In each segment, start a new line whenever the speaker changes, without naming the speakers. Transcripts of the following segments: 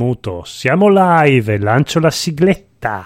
Muto, siamo live lancio la sigletta.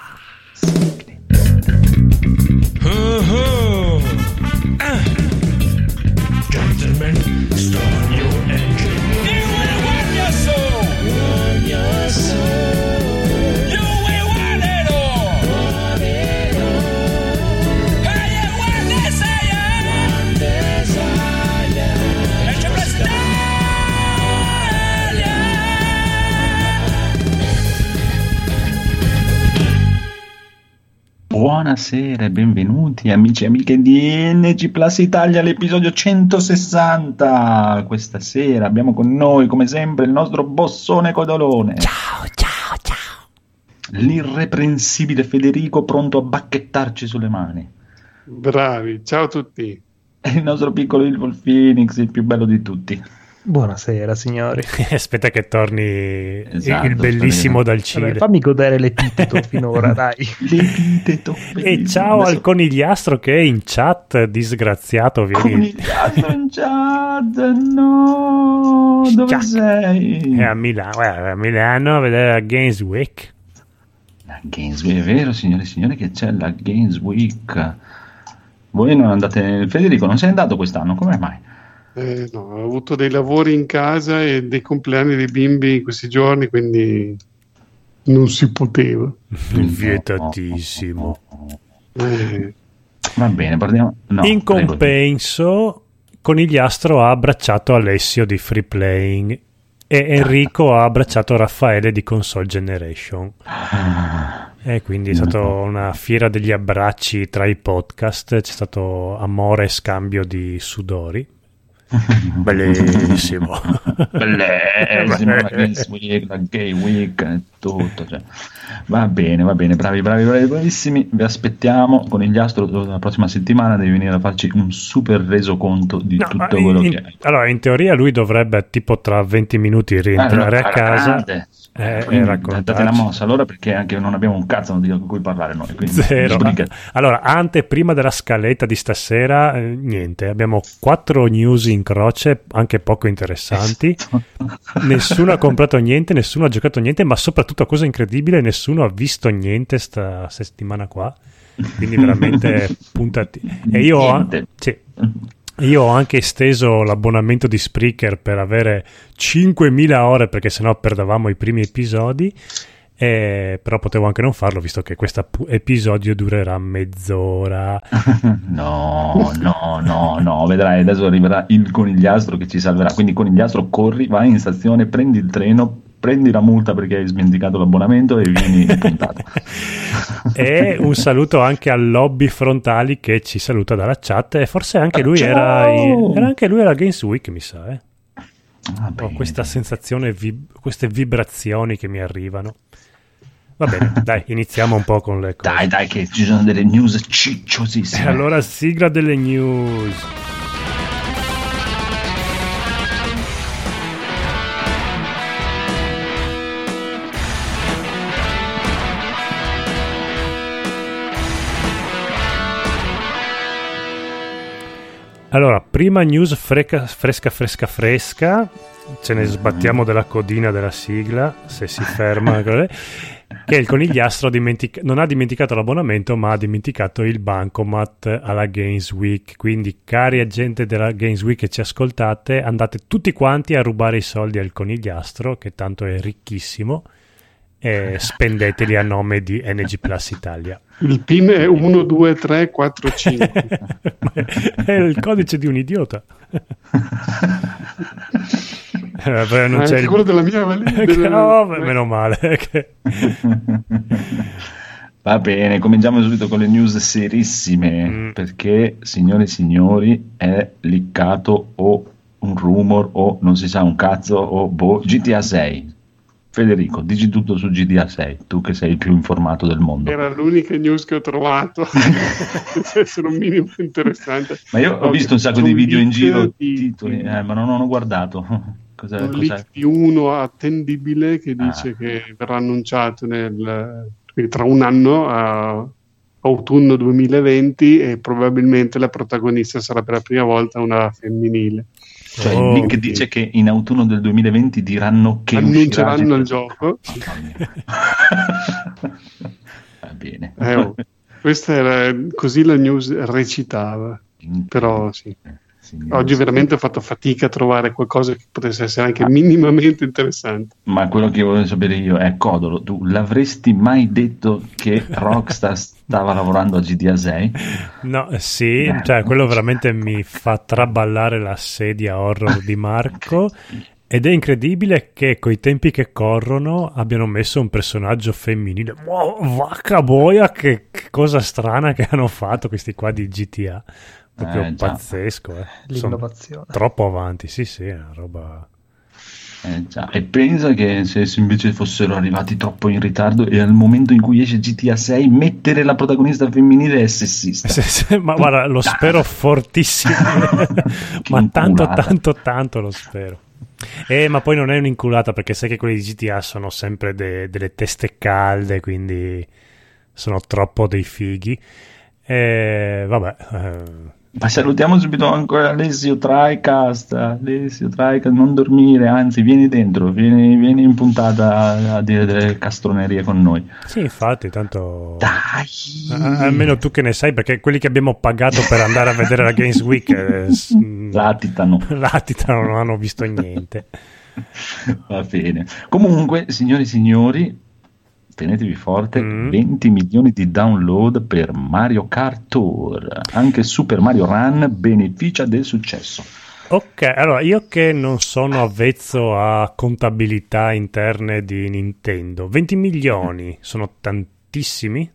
Buonasera e benvenuti amici e amiche di NG Plus Italia all'episodio 160. Questa sera abbiamo con noi, come sempre, il nostro bossone Codolone.
Ciao, ciao, ciao.
L'irreprensibile Federico pronto a bacchettarci sulle mani.
Bravi, ciao a tutti.
E il nostro piccolo Evil Phoenix, il più bello di tutti.
Buonasera signori.
Aspetta che torni
Esatto,
il bellissimo dal Cile.
Vabbè, fammi godere l'epiteto finora, dai.
L'epiteto
E ciao
Adesso-
al conigliastro che è in chat, disgraziato. Vieni.
Conigliastro in chat, no, dove
Ciao.
sei?
È a Milano, guarda, a Milano a vedere la Games Week.
La Games Week, è vero signore e signori che c'è la Games Week. Voi non andate, Federico non sei andato quest'anno, come mai?
Eh, no, ho avuto dei lavori in casa e dei compleanni dei bimbi in questi giorni, quindi non si poteva.
Vietatissimo.
Eh,
Va bene, parliamo. No,
in
prego.
compenso, Conigliastro ha abbracciato Alessio di Free Playing e Enrico ha abbracciato Raffaele di Console Generation.
Ah,
E quindi è stata una fiera degli abbracci tra i podcast, c'è stato amore e scambio di sudori. Bellissimo.
Bellissimo, la Games Week, la Gay Week, e tutto. cioè. Va bene, va bene, bravi, bravi, bravi, bravissimi. Vi aspettiamo con il Gliastro la prossima settimana. Devi venire a farci un super resoconto di
No,
tutto quello
in-
che hai.
allora, in teoria lui dovrebbe tipo tra 20 minuti rientrare
Ah, no,
a casa
grande.
Eh,
Quindi
e raccontarci.
Date la mossa allora perché anche non abbiamo un cazzo di cui parlare noi. Quindi
Zero. Allora, ante prima della scaletta di stasera, eh, niente, abbiamo quattro news in croce, anche poco interessanti. Nessuno ha comprato niente, nessuno ha giocato niente, ma soprattutto, cosa incredibile, nessuno ha visto niente sta settimana qua. Quindi veramente puntati. E io
Niente.
sì, io ho anche esteso l'abbonamento di Spreaker per avere 5.000 ore perché sennò perdevamo i primi episodi. Eh, però potevo anche non farlo visto che questo episodio durerà mezz'ora.
No, no, no, no, vedrai, adesso arriverà il conigliastro che ci salverà. Quindi conigliastro, corri, vai in stazione, prendi il treno, prendi la multa perché hai smenticato l'abbonamento e vieni in puntata.
e un saluto anche al lobby frontali che ci saluta dalla chat. E forse anche lui era, in- era anche lui alla Games Week, mi sa. Eh.
Va
Ho questa sensazione, vib- queste vibrazioni che mi arrivano. Va bene, dai, iniziamo un po' con le cose.
Dai, dai, che ci sono delle news
E
cicciosissime.
allora sigla delle news. Allora, prima news freca- fresca fresca fresca, ce ne sbattiamo della codina della sigla, se si ferma, che il conigliastro dimentic- non ha dimenticato l'abbonamento ma ha dimenticato il bancomat alla Games Week, quindi cari agenti della Games Week che ci ascoltate, andate tutti quanti a rubare i soldi al conigliastro, che tanto è ricchissimo, e spendeteli a nome di NG Plus Italia.
il PIN è 1, 2, 3, 4, 5.
è il codice di un idiota. Eh, vabbè, non
Ah,
c'è
anche
il...
quello della mia valigia.
No, meno male. che-
Va bene, cominciamo subito con le news serissime,
Mm.
perché, signore e signori, è liccato o un rumor o non si sa un cazzo o boh, GTA 6. Federico, dici tutto su GTA 6, tu che sei il più informato del mondo.
Era l'unica news che ho trovato. Essere un minimo interessante.
Ma io ho visto un sacco di video in giro,
di-
titoli, eh, ma non ho guardato. Cos'è,
un
cos'è?
leak di uno attendibile che dice
Ah.
che verrà annunciato nel, quindi tra un anno a autunno 2020 e probabilmente la protagonista sarà per la prima volta una femminile.
Cioè,
Oh.
Nick dice che in autunno del 2020 diranno che
Annunceranno
uscirà
il gioco.
Va bene.
Eh, oh, questa era così la news recitava. Però sì.
Signori,
Oggi veramente ho fatto fatica a trovare qualcosa che potesse essere anche minimamente interessante.
Ma quello che volevo sapere io è Codolo, tu l'avresti mai detto che Rockstar stava lavorando a GTA 6?
No, sì,
Eh,
cioè quello veramente mi fa traballare la sedia horror di Marco. Ed è incredibile che coi tempi che corrono abbiano messo un personaggio femminile. Wow, vacca boia, che, che cosa strana che hanno fatto questi qua di GTA. Proprio
Eh,
pazzesco, eh. Sono
L'innovazione.
troppo avanti, sì, sì, è una roba...
Eh, già. E pensa che se se invece fossero arrivati troppo in ritardo e al momento in cui esce GTA 6 mettere la protagonista femminile è sessista.
Sì, sì, ma guarda, lo spero fortissimo. Ma tanto, tanto, tanto lo spero. Eh, ma poi non è un'inculata perché sai che quelli di GTA sono sempre de- delle teste calde, quindi sono troppo dei fighi. E vabbè, eh,
Ma salutiamo subito ancora Alessio Tricast. Alessio Tricast, non dormire, anzi, vieni dentro, vieni, vieni in puntata a, dire delle castronerie con noi.
sì, infatti, tanto.
Dai!
A- almeno tu che ne sai, perché quelli che abbiamo pagato per andare a vedere la Games Week eh,
Latitano.
latitano, non hanno visto niente.
Va bene. Comunque, signori e signori, tenetevi forte,
Mm.
20 milioni di download per Mario Kart Tour. Anche Super Mario Run beneficia del successo.
Ok, allora io che non sono avvezzo a contabilità interne di Nintendo, 20 milioni sono tantissimi?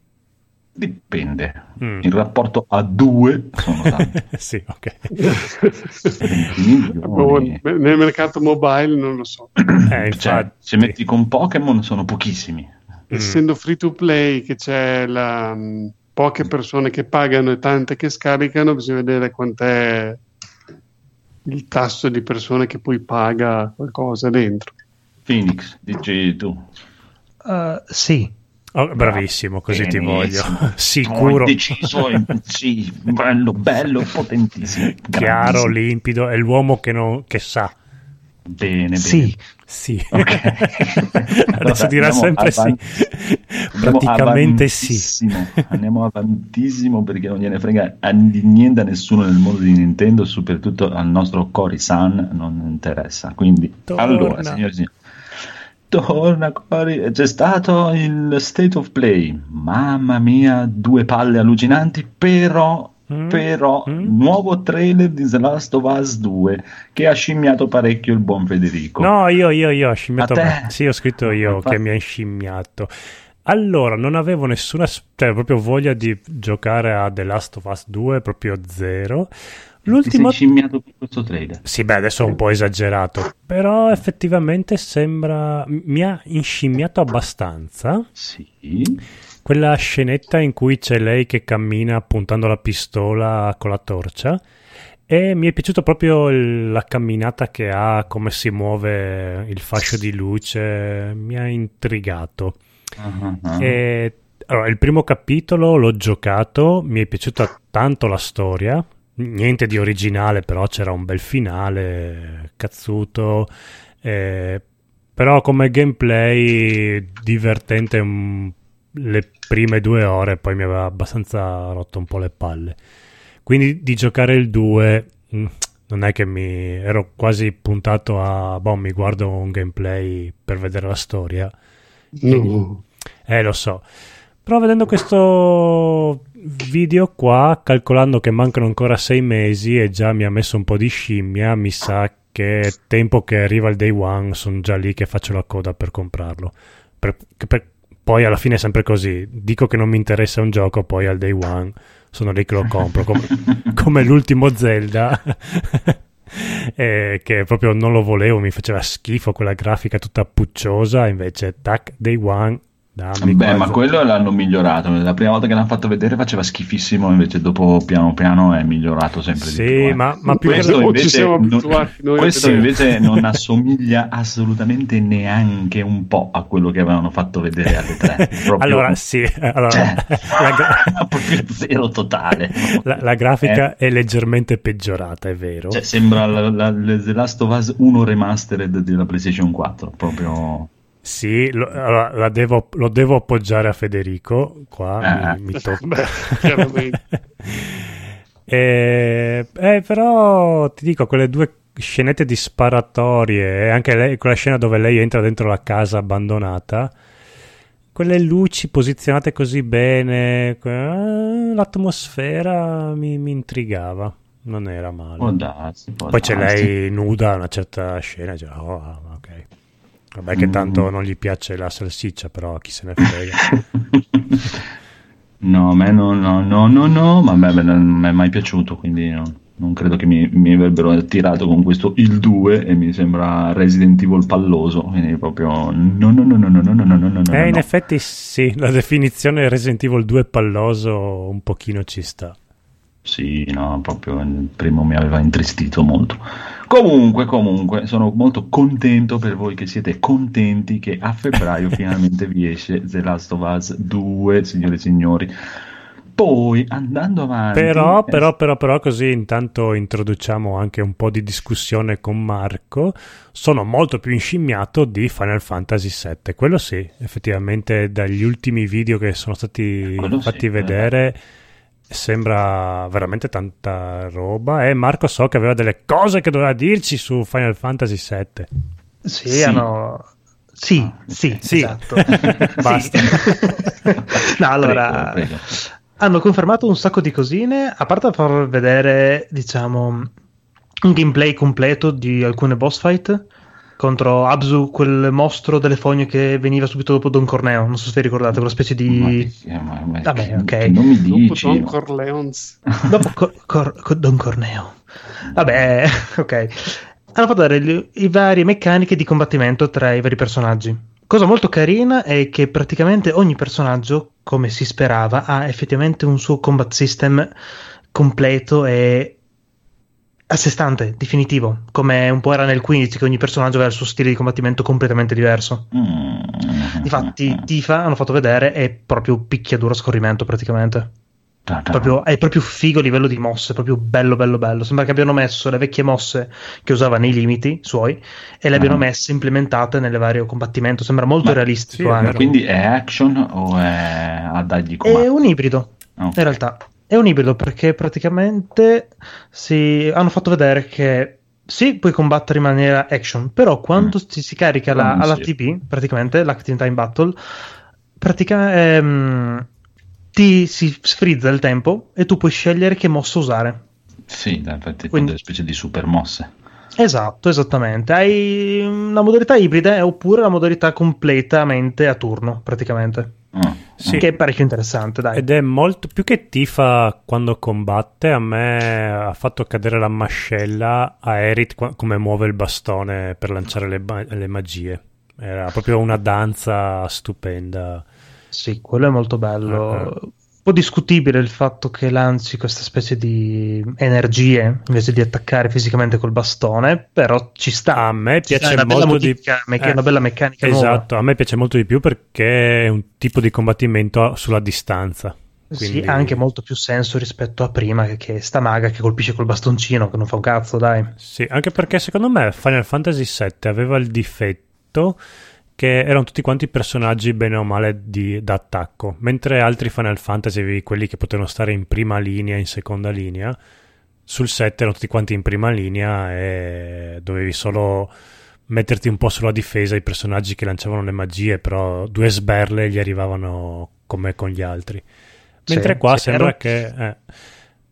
Dipende.
Mm.
In rapporto a due sono tanti.
sì, ok.
20 milioni.
Nel mercato mobile non lo so.
Eh,
Cioè, se metti con Pokémon sono pochissimi.
Essendo free to play, che c'è la, mh, poche persone che pagano e tante che scaricano, bisogna vedere quant'è il tasso di persone che poi paga qualcosa dentro.
Phoenix, dici tu.
Uh, sì,
Oh, bravissimo, così ti voglio.
Benissimo.
Sicuro,
Ho deciso, sì, bello, bello, potentissimo.
chiaro, limpido, è l'uomo che, non, che sa.
Bene, bene.
Sì.
Sì.
Ok.
Adesso
Allora,
dirà sempre
avanti.
sì. Praticamente sì.
Andiamo avantissimo perché non gliene frega di niente a nessuno nel mondo di Nintendo, soprattutto al nostro Cory-san non interessa. Quindi,
Torna.
allora, signori e signori, torna Cory. C'è stato il State of Play. Mamma mia, due palle allucinanti, però...
Mm,
Però,
mm.
nuovo trailer di The Last of Us 2 che ha scimmiato parecchio il buon Federico.
No, io, io, io ho scimmiato.
A te?
Sì, ho scritto io
Ma fa-
che mi ha scimmiato. Allora, non avevo nessuna, cioè, proprio voglia di giocare a The Last of Us 2, proprio zero. L'ultimo.
Ti sei scimmiato per questo trailer.
Sì, beh, adesso è un po' esagerato, però effettivamente sembra. Mi ha inscimmiato abbastanza.
Sì.
Quella scenetta in cui c'è lei che cammina puntando la pistola con la torcia. E mi è piaciuta proprio la camminata che ha, come si muove il fascio di luce, mi ha intrigato.
Ah.
E, allora, il primo capitolo l'ho giocato, mi è piaciuta tanto la storia, niente di originale, però c'era un bel finale, cazzuto, eh, però come gameplay divertente mm, le prime due ore, poi mi aveva abbastanza rotto un po' le palle. Quindi di giocare il 2 mm, non è che mi ero quasi puntato a, boh, mi guardo un gameplay per vedere la storia.
No.
Eh, lo so. Però vedendo questo video qua, calcolando che mancano ancora sei mesi e già mi ha messo un po' di scimmia, mi sa che tempo che arriva il day one, sono già lì che faccio la coda per comprarlo. Per- per- poi alla fine è sempre così, dico che non mi interessa un gioco, poi al day one sono lì che lo compro, come, come l'ultimo Zelda. eh, che proprio non lo volevo, mi faceva schifo quella grafica tutta pucciosa, invece tac, day one Dammi
Beh,
qualche-
ma quello l'hanno migliorato. La prima volta che l'hanno fatto vedere faceva schifissimo, invece dopo piano piano è migliorato sempre
Sì,
di più. eh.
ma, ma più che
questo invece,
siamo
non, questo invece non assomiglia assolutamente neanche un po' a quello che avevano fatto vedere alle tre. Proprio-
Allora, sì, allora,
Cioè,
la, gra-
proprio zero totale.
la- la grafica è leggermente peggiorata, è vero.
Eh. Cioè, sembra la, la- la- The Last of Us 1 remastered della PlayStation 4, proprio...
Sì, lo, allora, la devo- lo devo appoggiare a Federico. Qua
Ah.
mi, mi tocca. Eh, eh, però ti dico, quelle due scenette di sparatorie e anche lei- quella scena dove lei entra dentro la casa abbandonata, quelle luci posizionate così bene, que- l'atmosfera mi, mi intrigava, non era male.
Può darsi, può
Poi c'è
darsi.
lei nuda a una certa scena, e dice, oh, ah, ok. Vabbè che
Mm.
tanto non gli piace la salsiccia, però chi se ne frega.
No, a me no, no, no, no, no, ma a me non mi è mai piaciuto, quindi no, non credo che mi, mi avrebbero attirato con questo il 2 e mi sembra Resident Evil palloso, quindi proprio no, no, no, no, no, no, no, no, no, no,
eh, in effetti sì, la definizione Resident Evil 2 palloso un pochino ci sta.
Sì, no, proprio il primo mi aveva intristito molto. Comunque, comunque, sono molto contento per voi che siete contenti che a febbraio finalmente vi esce The Last of Us 2, signore e signori. Poi, andando avanti...
Però,
eh,
però, però, però, così intanto introduciamo anche un po' di discussione con Marco. Sono molto più inscimmiato di Final Fantasy VII. Quello sì, effettivamente, dagli ultimi video che sono stati
Quello
fatti
sì,
vedere, sembra veramente tanta roba. E Marco so che aveva delle cose che doveva dirci su Final Fantasy VII.
Sì,
Sì.
hanno... Sì, sì,
Sì.
esatto.
Basta.
Sì. no, allora,
Prego, prego.
hanno confermato un sacco di cosine, a parte far vedere, diciamo, un gameplay completo di alcune boss fight contro Abzu, quel mostro delle fogne che veniva subito dopo Don Corneo, non so se vi ricordate, quella specie
Ma
di...
che- ma- ma-
Vabbè,
che-
ok.
che non mi
Dopo
dici...
Don Corleons.
Dopo Cor- Cor- Cor- Don Corneo. Vabbè, ok. Hanno fatto vedere le, i varie meccaniche di combattimento tra i vari personaggi. Cosa molto carina è che praticamente ogni personaggio, come si sperava, ha effettivamente un suo combat system completo e a sé stante, definitivo, come un po' era nel 15 che ogni personaggio aveva il suo stile di combattimento completamente diverso.
Mm.
Difatti, Tifa hanno fatto vedere è proprio picchiaduro a scorrimento praticamente. Proprio- è proprio figo a livello di mosse, proprio bello bello bello. Sembra che abbiano messo le vecchie mosse che usava nei limiti suoi e le abbiano
Ah.
messe implementate nelle varie combattimento. Sembra molto
Ma-
realistico
sì,
quindi è action o è a dargli
È
comando?
un ibrido,
Ok.
in realtà. È un ibrido perché praticamente si hanno fatto vedere che sì, puoi combattere in maniera action, però quando
Mm.
si carica la,
Mm,
alla
sì.
TP, praticamente l'Active Time Battle, praticamente ti si sfrizza il tempo e tu puoi scegliere che mossa usare.
Sì, infatti,
Quindi-
delle specie di super mosse.
Esatto, esattamente. Hai una modalità ibrida oppure la modalità completamente a turno, praticamente.
Ah,
Sì.
Che è parecchio interessante, dai.
Ed è molto più che Tifa quando combatte. A me ha fatto cadere la mascella a Erit come muove il bastone per lanciare le, ba- le magie. Era proprio una danza stupenda.
Sì, quello è molto bello. Un po' discutibile il fatto che lanci questa specie di energie invece di attaccare fisicamente col bastone, però ci sta.
A me piace
è
molto di
me-
eh,
una bella meccanica nuova.
Esatto, a me piace molto di più perché è un tipo di combattimento sulla distanza. Quindi-
Sì, ha anche molto più senso rispetto a prima, che, che sta maga che colpisce col bastoncino, che non fa un cazzo, dai.
Sì, anche perché secondo me Final Fantasy VII aveva il difetto che erano tutti quanti personaggi bene o male di, d'attacco, mentre altri Final Fantasy avevi quelli che potevano stare in prima linea, in seconda linea, sul 7 erano tutti quanti in prima linea e dovevi solo metterti un po' sulla difesa i personaggi che lanciavano le magie, però due sberle gli arrivavano come con gli altri. Mentre
Sì,
qua sembra
ero-
che... eh,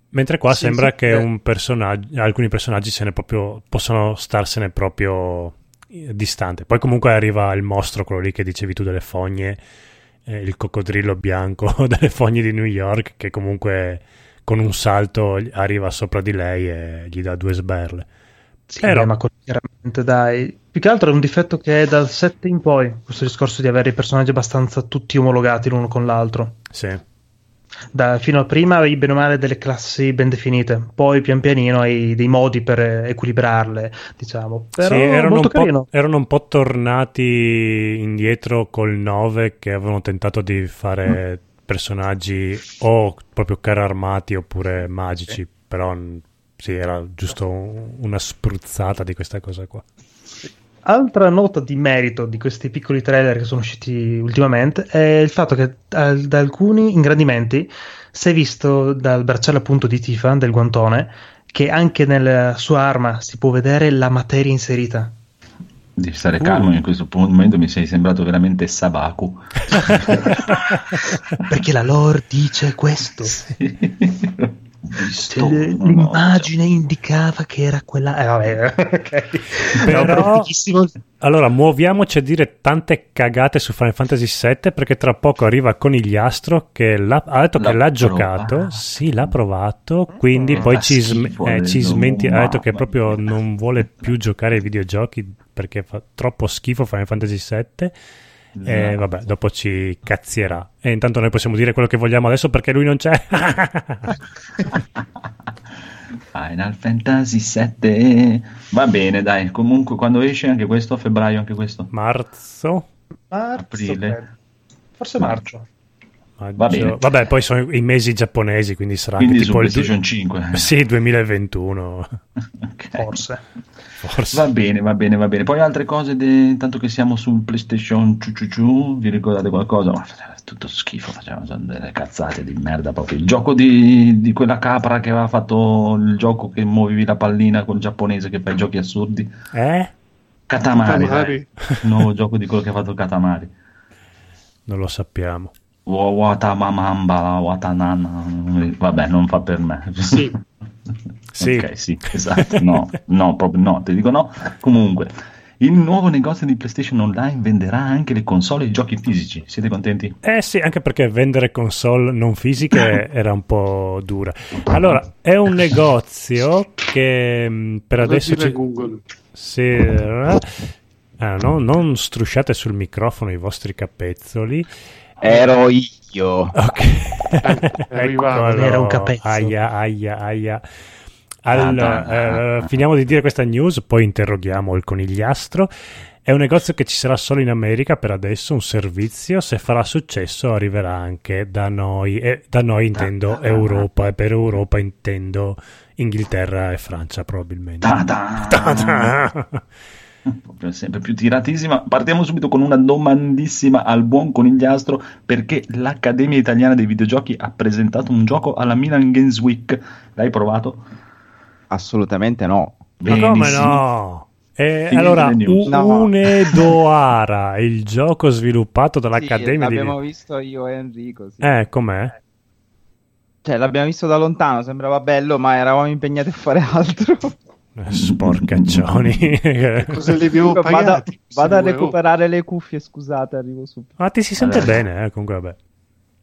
mentre qua
Sì,
sembra
sì,
che
eh.
un personaggio, alcuni personaggi se ne proprio, possono starsene proprio distante. Poi comunque arriva il mostro, quello lì che dicevi tu delle fogne, eh, il coccodrillo bianco delle fogne di New York, che comunque con un salto arriva sopra di lei e gli dà due sberle.
Sì,
Però-
ma chiaramente dai. Più che altro è un difetto che è dal 7 in poi, questo discorso di avere i personaggi abbastanza tutti omologati l'uno con l'altro.
Sì.
Da- fino a prima avevi bene o male delle classi ben definite, poi pian pianino hai dei modi per equilibrarle, diciamo. Però
Sì, erano,
molto
un
carino.
erano un po' tornati indietro col 9 che avevano tentato di fare personaggi o proprio carri armati oppure magici, però mh, sì, era giusto un- una spruzzata di questa cosa qua.
Altra nota di merito di questi piccoli trailer che sono usciti ultimamente è il fatto che eh, da alcuni ingrandimenti si è visto dal bracciale appunto di Tifa, del guantone, che anche nella sua arma si può vedere la materia inserita.
Devi stare
Uh.
calmo in questo momento, mi sei sembrato veramente Sabaku.
Perché la lore dice questo.
Visto,
Cioè,
no,
l'immagine indicava che era quella. Eh, vabbè, ok.
Però-
No, però fighissimo.
Allora, muoviamoci a dire tante cagate su Final Fantasy VII perché tra poco arriva Conigliastro che l'ha- ha detto
L'ha
che l'ha
provato.
giocato, sì, l'ha provato, quindi
Che
poi
fa
ci, sm- eh, ci smenti, ha detto che proprio non vuole più giocare ai videogiochi perché fa troppo schifo Final Fantasy VII. E
Esatto.
vabbè, dopo ci cazzierà. E intanto noi possiamo dire quello che vogliamo adesso perché lui non c'è.
Final Fantasy 7 va bene dai comunque quando esce anche questo a febbraio anche questo
Marzo.
Marzo,
Aprile.
credo. Forse marzo.
Maggio.
Va bene.
Vabbè, poi sono i mesi giapponesi, quindi sarà
quindi
anche tipo il
PlayStation
du-
5
Sì, 2021.
Ok.
Forse.
Forse.
Va bene, va bene, va bene. Poi altre cose, de- intanto che siamo sul PlayStation ciu ciu ciu, vi ricordate qualcosa? Ma tutto schifo, facevano delle cazzate di merda proprio. Il gioco di, di quella capra che aveva fatto il gioco che muovevi la pallina col giapponese che fa i giochi assurdi.
Eh?
Katamari,
Katamari.
dai. il nuovo gioco di quello che ha fatto Katamari.
Non lo sappiamo.
Wa- Watamamamba, Watanana, vabbè, non fa per me.
Sì.
Ok, sì, esatto. No, no, proprio no, ti dico no. Comunque, il nuovo negozio di PlayStation Online venderà anche le console e i giochi fisici. Siete contenti?
Eh sì, anche perché vendere console non fisiche era un po' dura. Allora, è un negozio che mh, per
Cosa
adesso ci...
Google.
se- ah, no, non strusciate sul microfono i vostri capezzoli.
Ero io.
Ok. Eccolo.
Era un capezzo.
Aia, aia, aia. Allora,
Ah,
eh, finiamo di dire questa news, poi interroghiamo il conigliastro. È un negozio che ci sarà solo in America per adesso, un servizio. Se farà successo arriverà anche da noi. E da noi intendo Europa, e per Europa intendo Inghilterra e Francia probabilmente.
Ta-da! Proprio sempre più tiratissima. Partiamo subito con una domandissima al buon conigliastro perché l'Accademia Italiana dei Videogiochi ha presentato un gioco alla Milan Games Week. L'hai provato?
Assolutamente no.
Ma come
Benissimo.
no? E
Finite
allora,
news.
No.
Unedoara, il gioco sviluppato
Sì,
dall'Accademia di...
l'abbiamo visto io e Enrico. sì.
Eh, com'è?
Cioè, l'abbiamo visto da lontano, sembrava bello, ma eravamo impegnati a fare altro.
Eh, Sporcaccioni.
Cosa li abbiamo
Comunque, vado,
pagati?
vado a recuperare le cuffie, scusate, arrivo subito.
Ma ti si sente
Vabbè.
bene, eh, comunque vabbè.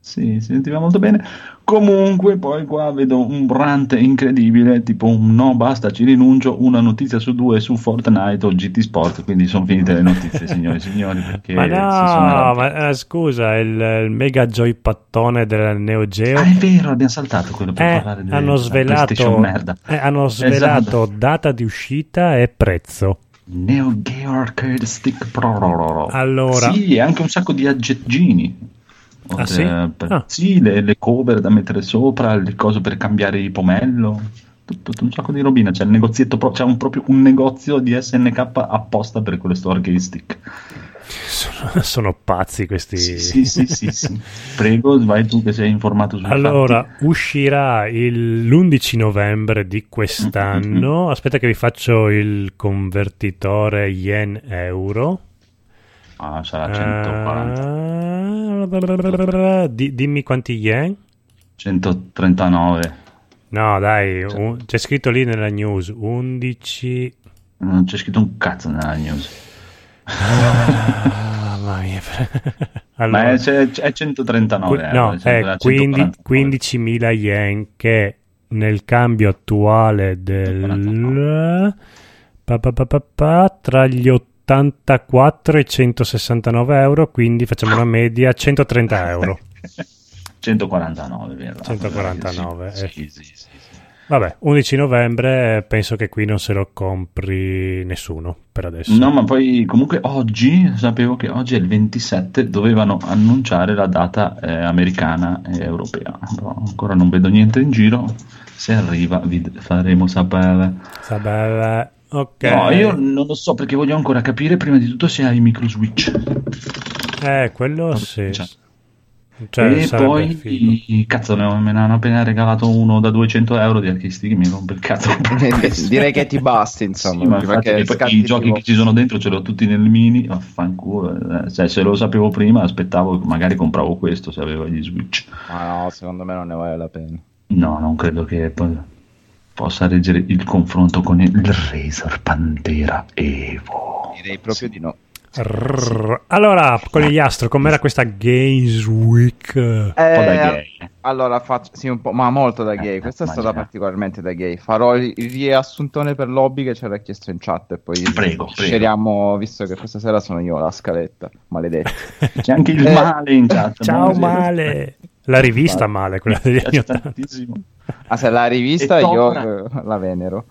Sì, si sentiva molto bene. Comunque, poi qua vedo un rant incredibile, tipo un no, basta, ci rinuncio, una notizia su due su Fortnite o GT Sport, quindi sono finite le notizie, signori e signori, perché
Ma no, ma eh, scusa, il, il mega joypattone del Neo Geo.
Ah, è vero, abbiamo saltato quello per
Eh,
parlare di
hanno svelato,
merda.
eh, hanno svelato
Esatto.
data di uscita e prezzo.
Neo Geo Arcade Stick Pro.
Allora-
Sì, e anche un sacco di aggeggini.
Ah, sì?
per-
Ah.
sì, le, le cover da mettere sopra, le cose per cambiare il pomello. Tutto, tutto un sacco di robina. C'è il negozietto, pro- c'è un, proprio un negozio di SNK apposta per questo arcade stick.
Sono, sono pazzi questi.
Sì, sì, sì, sì. Prego, vai tu che sei informato sui
Allora,
fatti.
uscirà il- l'11 novembre di quest'anno. Aspetta che vi faccio il convertitore yen-euro.
Ah, sarà 140.
Ah, di- dimmi quanti yen?
139.
No, dai, un- c'è scritto lì nella news 11.
Non c'è scritto un cazzo nella news.
Ah, mamma mia. allora,
Ma è, c'è- è 139
qui-
euro,
no,
cioè,
è
da
15
149.
15.000 yen che nel cambio attuale del Pa, pa, pa, tra gli 84 e i 169 euro, quindi facciamo una media 130 euro.
149, vero?
149,
Sì,
eh.
sì, sì, sì.
Vabbè, 11 novembre, eh, penso che qui non se lo compri nessuno per adesso.
No, ma poi comunque oggi, sapevo che oggi è il 27, dovevano annunciare la data eh, americana e europea. Però ancora non vedo niente in giro. Se arriva vi faremo sapere.
Sabella, ok.
No, io non lo so perché voglio ancora capire prima di tutto se hai micro switch.
Eh, quello sì.
Cioè.
Cioè,
e poi,
figo.
cazzo, me me ne hanno appena regalato uno da 200 euro di archisti che mi rompe il cazzo.
Direi che ti basti, insomma.
Sì, ma
prima
infatti, i giochi
tipo-
che ci sono dentro ce li ho tutti nel mini, vaffanculo. eh. Cioè, se lo sapevo prima, aspettavo, magari compravo questo se avevo gli Switch.
Ma no, secondo me non ne vale la pena.
No, non credo che poi possa reggere il confronto con il Razer Pantera Evo.
Direi proprio di no.
Rrrr. Allora, conigliastro, com'era questa Games Week?
Eh,
gay.
Allora, faccio, sì, un po', ma molto da gay.
Eh,
Questa è stata particolarmente da gay. Farò il, riassuntone per lobby che c'era chiesto in chat e poi
Prego, prego.
scegliamo, visto che questa sera sono io la scaletta, maledetto.
C'è anche il
Eh,
male in chat.
Ciao. Male! La rivista Male, quella degli anni
piace
80.
tantissimo.
Ah, se la rivista
E
io
torna.
eh, la venero.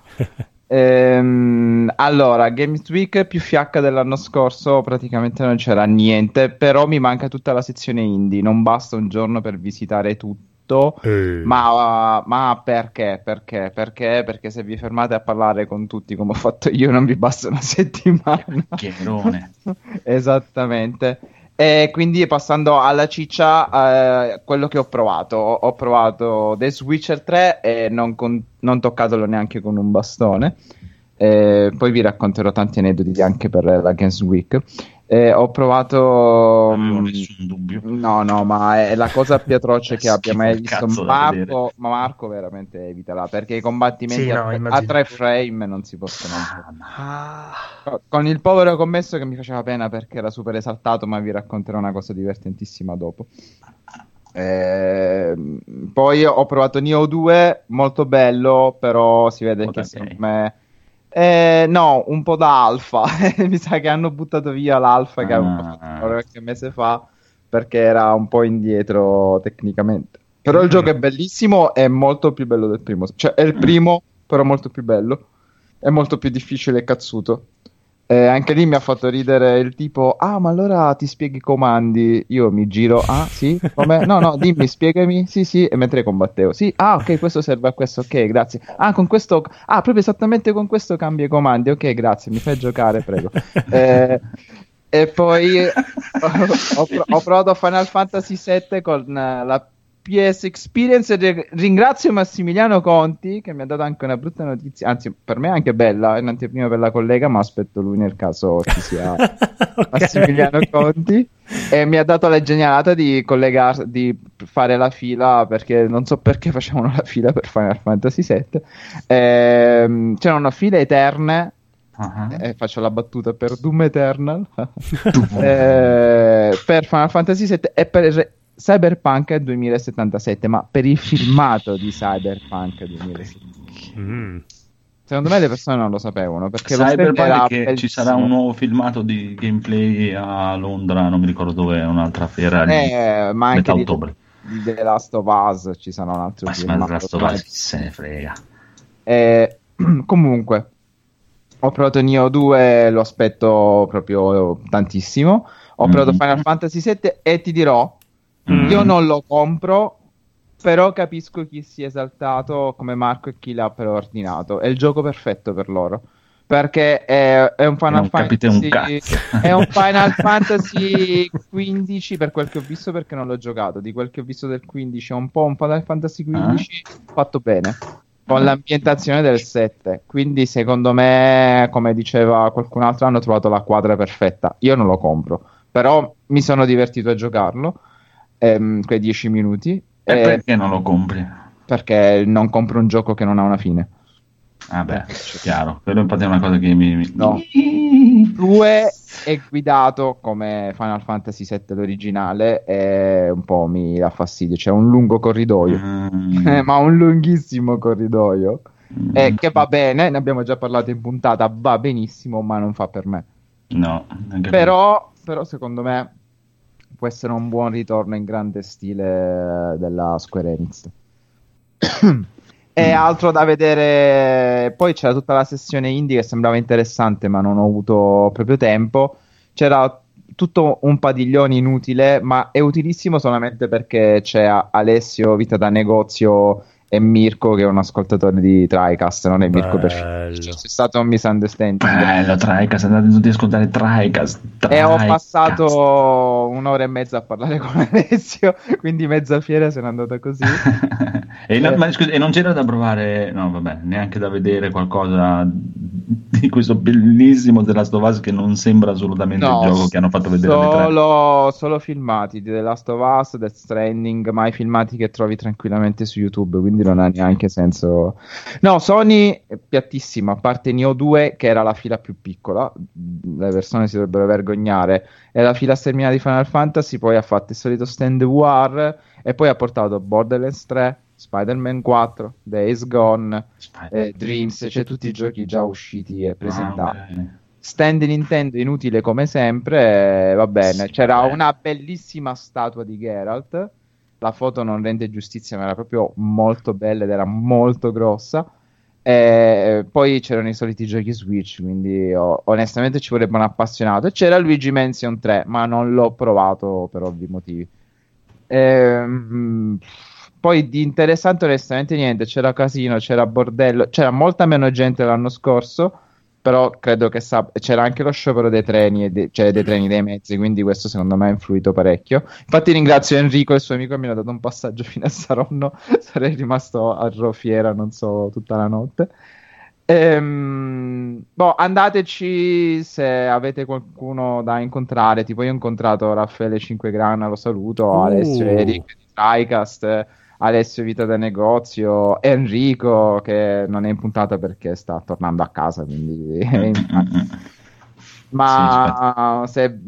Ehm, allora, Games Week più fiacca dell'anno scorso praticamente non c'era niente, però mi manca tutta la sezione indie, non basta un giorno per visitare tutto.
Eh,
Ma, ma perché? Perché? Perché? Perché se vi fermate a parlare con tutti come ho fatto io non vi basta una settimana.
Chierone.
Esattamente. E quindi passando alla ciccia, eh, quello che ho provato, ho, provato The Switcher 3 e non, con- non toccatelo neanche con un bastone. Eh, poi vi racconterò tanti aneddoti anche per la Games Week. Eh, ho provato.
Non avevo
mm,
nessun dubbio.
No, no, ma è la cosa più atroce che abbia mai visto. Marco, ma Marco veramente evitala perché i combattimenti
Sì, no,
a, a tre frame non si possono.
Ah,
Con il povero commesso che mi faceva pena perché era super esaltato, ma vi racconterò una cosa divertentissima dopo. Ehm, poi ho provato Neo 2, molto bello, però si vede
po'
che secondo me... Eh, no, un po' da alfa. mi sa che hanno buttato via l'alfa che avevo
Ah.
fatto qualche mese fa perché era un po' indietro tecnicamente. Però il gioco è bellissimo, è molto più bello del primo. Cioè, è il primo, però molto più bello. È molto più difficile e cazzuto. Eh, anche lì mi ha fatto ridere il tipo, ah, ma allora ti spieghi i comandi? Io mi giro, ah, sì? Come? No, no, dimmi, spiegami. Sì, sì, e mentre combattevo. Sì, ah, ok, questo serve a questo, ok, grazie. Ah, con questo, ah, proprio esattamente con questo cambia i comandi, ok, grazie, mi fai giocare, prego. Eh, e poi ho, ho ho provato Final Fantasy VII con la PS Experience e ri- ringrazio Massimiliano Conti che mi ha dato anche una brutta notizia, anzi per me è anche bella, è un'anteprima per la collega, ma aspetto lui nel caso ci sia
Ok.
Massimiliano Conti. E mi ha dato la genialata di collegar- di fare la fila perché non so perché facevano la fila per Final Fantasy VII Ehm, c'erano file eterne
Ah,
eh, faccio la battuta per Doom Eternal. Eh, per Final Fantasy VII e per Cyberpunk 2077 ma per il filmato di Cyberpunk 2077
Mm.
secondo me le persone non lo sapevano perché
Cyberpunk che ci sarà un nuovo filmato di gameplay a Londra, non mi ricordo dove, un'altra fiera lì,
Eh, ma
metà
anche di,
ottobre.
di The Last of Us ci sarà un altro
Ma si
filmato,
ma Last of Us, chi se ne frega.
Eh, comunque, ho provato Neo 2, lo aspetto proprio tantissimo. Ho provato
Mhm.
Final Fantasy VII e ti dirò,
Mm.
io non lo compro, però capisco chi si è esaltato come Marco e chi l'ha preordinato. È il gioco perfetto per loro. Perché è, è un Final
un
Fantasy
cazzo.
è un Final Fantasy 15 per quel che ho visto perché non l'ho giocato di quel che ho visto del 15 è un po' un Final Fantasy 15 fatto bene con l'ambientazione del 7 quindi secondo me come diceva qualcun altro hanno trovato la quadra perfetta io non lo compro però mi sono divertito a giocarlo ehm, quei 10 minuti
E
eh,
perché non lo compri?
perché non compro un gioco che non ha una fine
Ah beh, chiaro, quello infatti è una cosa che mi... mi-
No. 2 è guidato come Final Fantasy VII l'originale e un po' mi dà fastidio. C'è un lungo corridoio,
Mm.
eh, ma un lunghissimo corridoio. eh, che va bene, ne abbiamo già parlato in puntata, va benissimo, ma non fa per me.
No,
Però, però secondo me può essere un buon ritorno in grande stile della Square Enix. e altro da vedere, poi c'era tutta la sessione indie che sembrava interessante, ma non ho avuto proprio tempo. C'era tutto un padiglione inutile, ma è utilissimo solamente perché c'è Alessio Vita da negozio e Mirko che è un ascoltatore di TriCast, non è Mirko per c'è stato un misunderstanding.
Bello, Tricast, andate tutti ad ascoltare Tricast.
E ho
Tricast.
passato un'ora e mezza a parlare con Alessio, quindi mezza fiera se n'è andata così.
e,
Eh.
ma scusi, e non c'era da provare, no vabbè, neanche da vedere qualcosa di questo bellissimo The Last of Us che non sembra assolutamente
No,
il gioco che hanno fatto vedere
solo, solo filmati di The Last of Us, Death Stranding, ma i filmati che trovi tranquillamente su YouTube, quindi non ha neanche senso. No, Sony è piattissima, a parte Neo 2 che era la fila più piccola, le persone si dovrebbero vergognare, è la fila sterminata di Final Fantasy, poi ha fatto il solito stand War e poi ha portato Borderlands 3, Spider-Man 4, Days Gone, eh, Dreams, cioè tutti i giochi già usciti e presentati.
Ah.
Stand Nintendo inutile come sempre, eh, va bene.
Sì,
C'era
vabbè.
una bellissima statua di Geralt. La foto non rende giustizia, ma era proprio molto bella ed era molto grossa. E poi c'erano i soliti giochi Switch, quindi oh, onestamente ci vorrebbe un appassionato. E c'era Luigi Mansion 3, ma non l'ho provato per ovvi motivi. Ehm, poi di interessante onestamente niente, c'era casino, c'era bordello, c'era molta meno gente l'anno scorso, però credo che sa- c'era anche lo sciopero dei treni, e de- cioè dei treni dei mezzi, quindi questo secondo me ha influito parecchio. Infatti ringrazio Enrico, il suo amico, mi ha dato un passaggio fino a Saronno, sarei rimasto a Rofiera, non so, tutta la notte. Ehm, boh, andateci se avete qualcuno da incontrare. Tipo, io ho incontrato Raffaele Cinquegrana, lo saluto,
Uh.
Alessio Eric di TriCast, Alessio Vita da Negozio, Enrico che non è in puntata perché sta tornando a casa. Quindi, ma se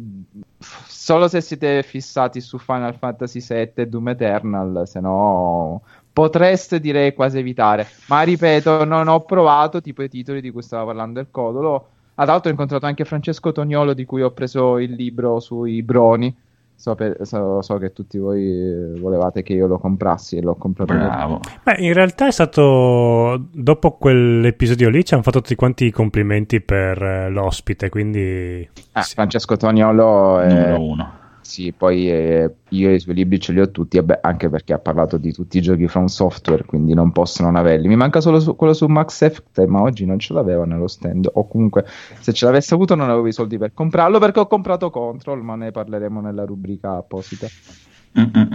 solo se siete fissati su Final Fantasy VII e Doom Eternal, se no potreste direi quasi evitare. Ma ripeto, non ho provato tipo i titoli di cui stava parlando il Codolo. Ah, Tra l'altro ho incontrato anche Francesco Tognolo di cui ho preso il libro sui broni. So, per- so- so che tutti voi eh, volevate che io lo comprassi e l'ho comprato.
Bravo.
Beh, in realtà è stato dopo quell'episodio lì ci hanno fatto tutti quanti i complimenti per eh, l'ospite, quindi
Ah,
sì.
Francesco Tognolo è,
Numero uno.
Sì, poi eh, io i suoi libri ce li ho tutti, vabbè, anche perché ha parlato di tutti i giochi from software, quindi non posso non averli. Mi manca solo su- quello su Max Effect, ma oggi non ce l'avevo nello stand. O comunque, se ce l'avesse avuto, non avevo i soldi per comprarlo perché ho comprato Control, ma ne parleremo nella rubrica apposita.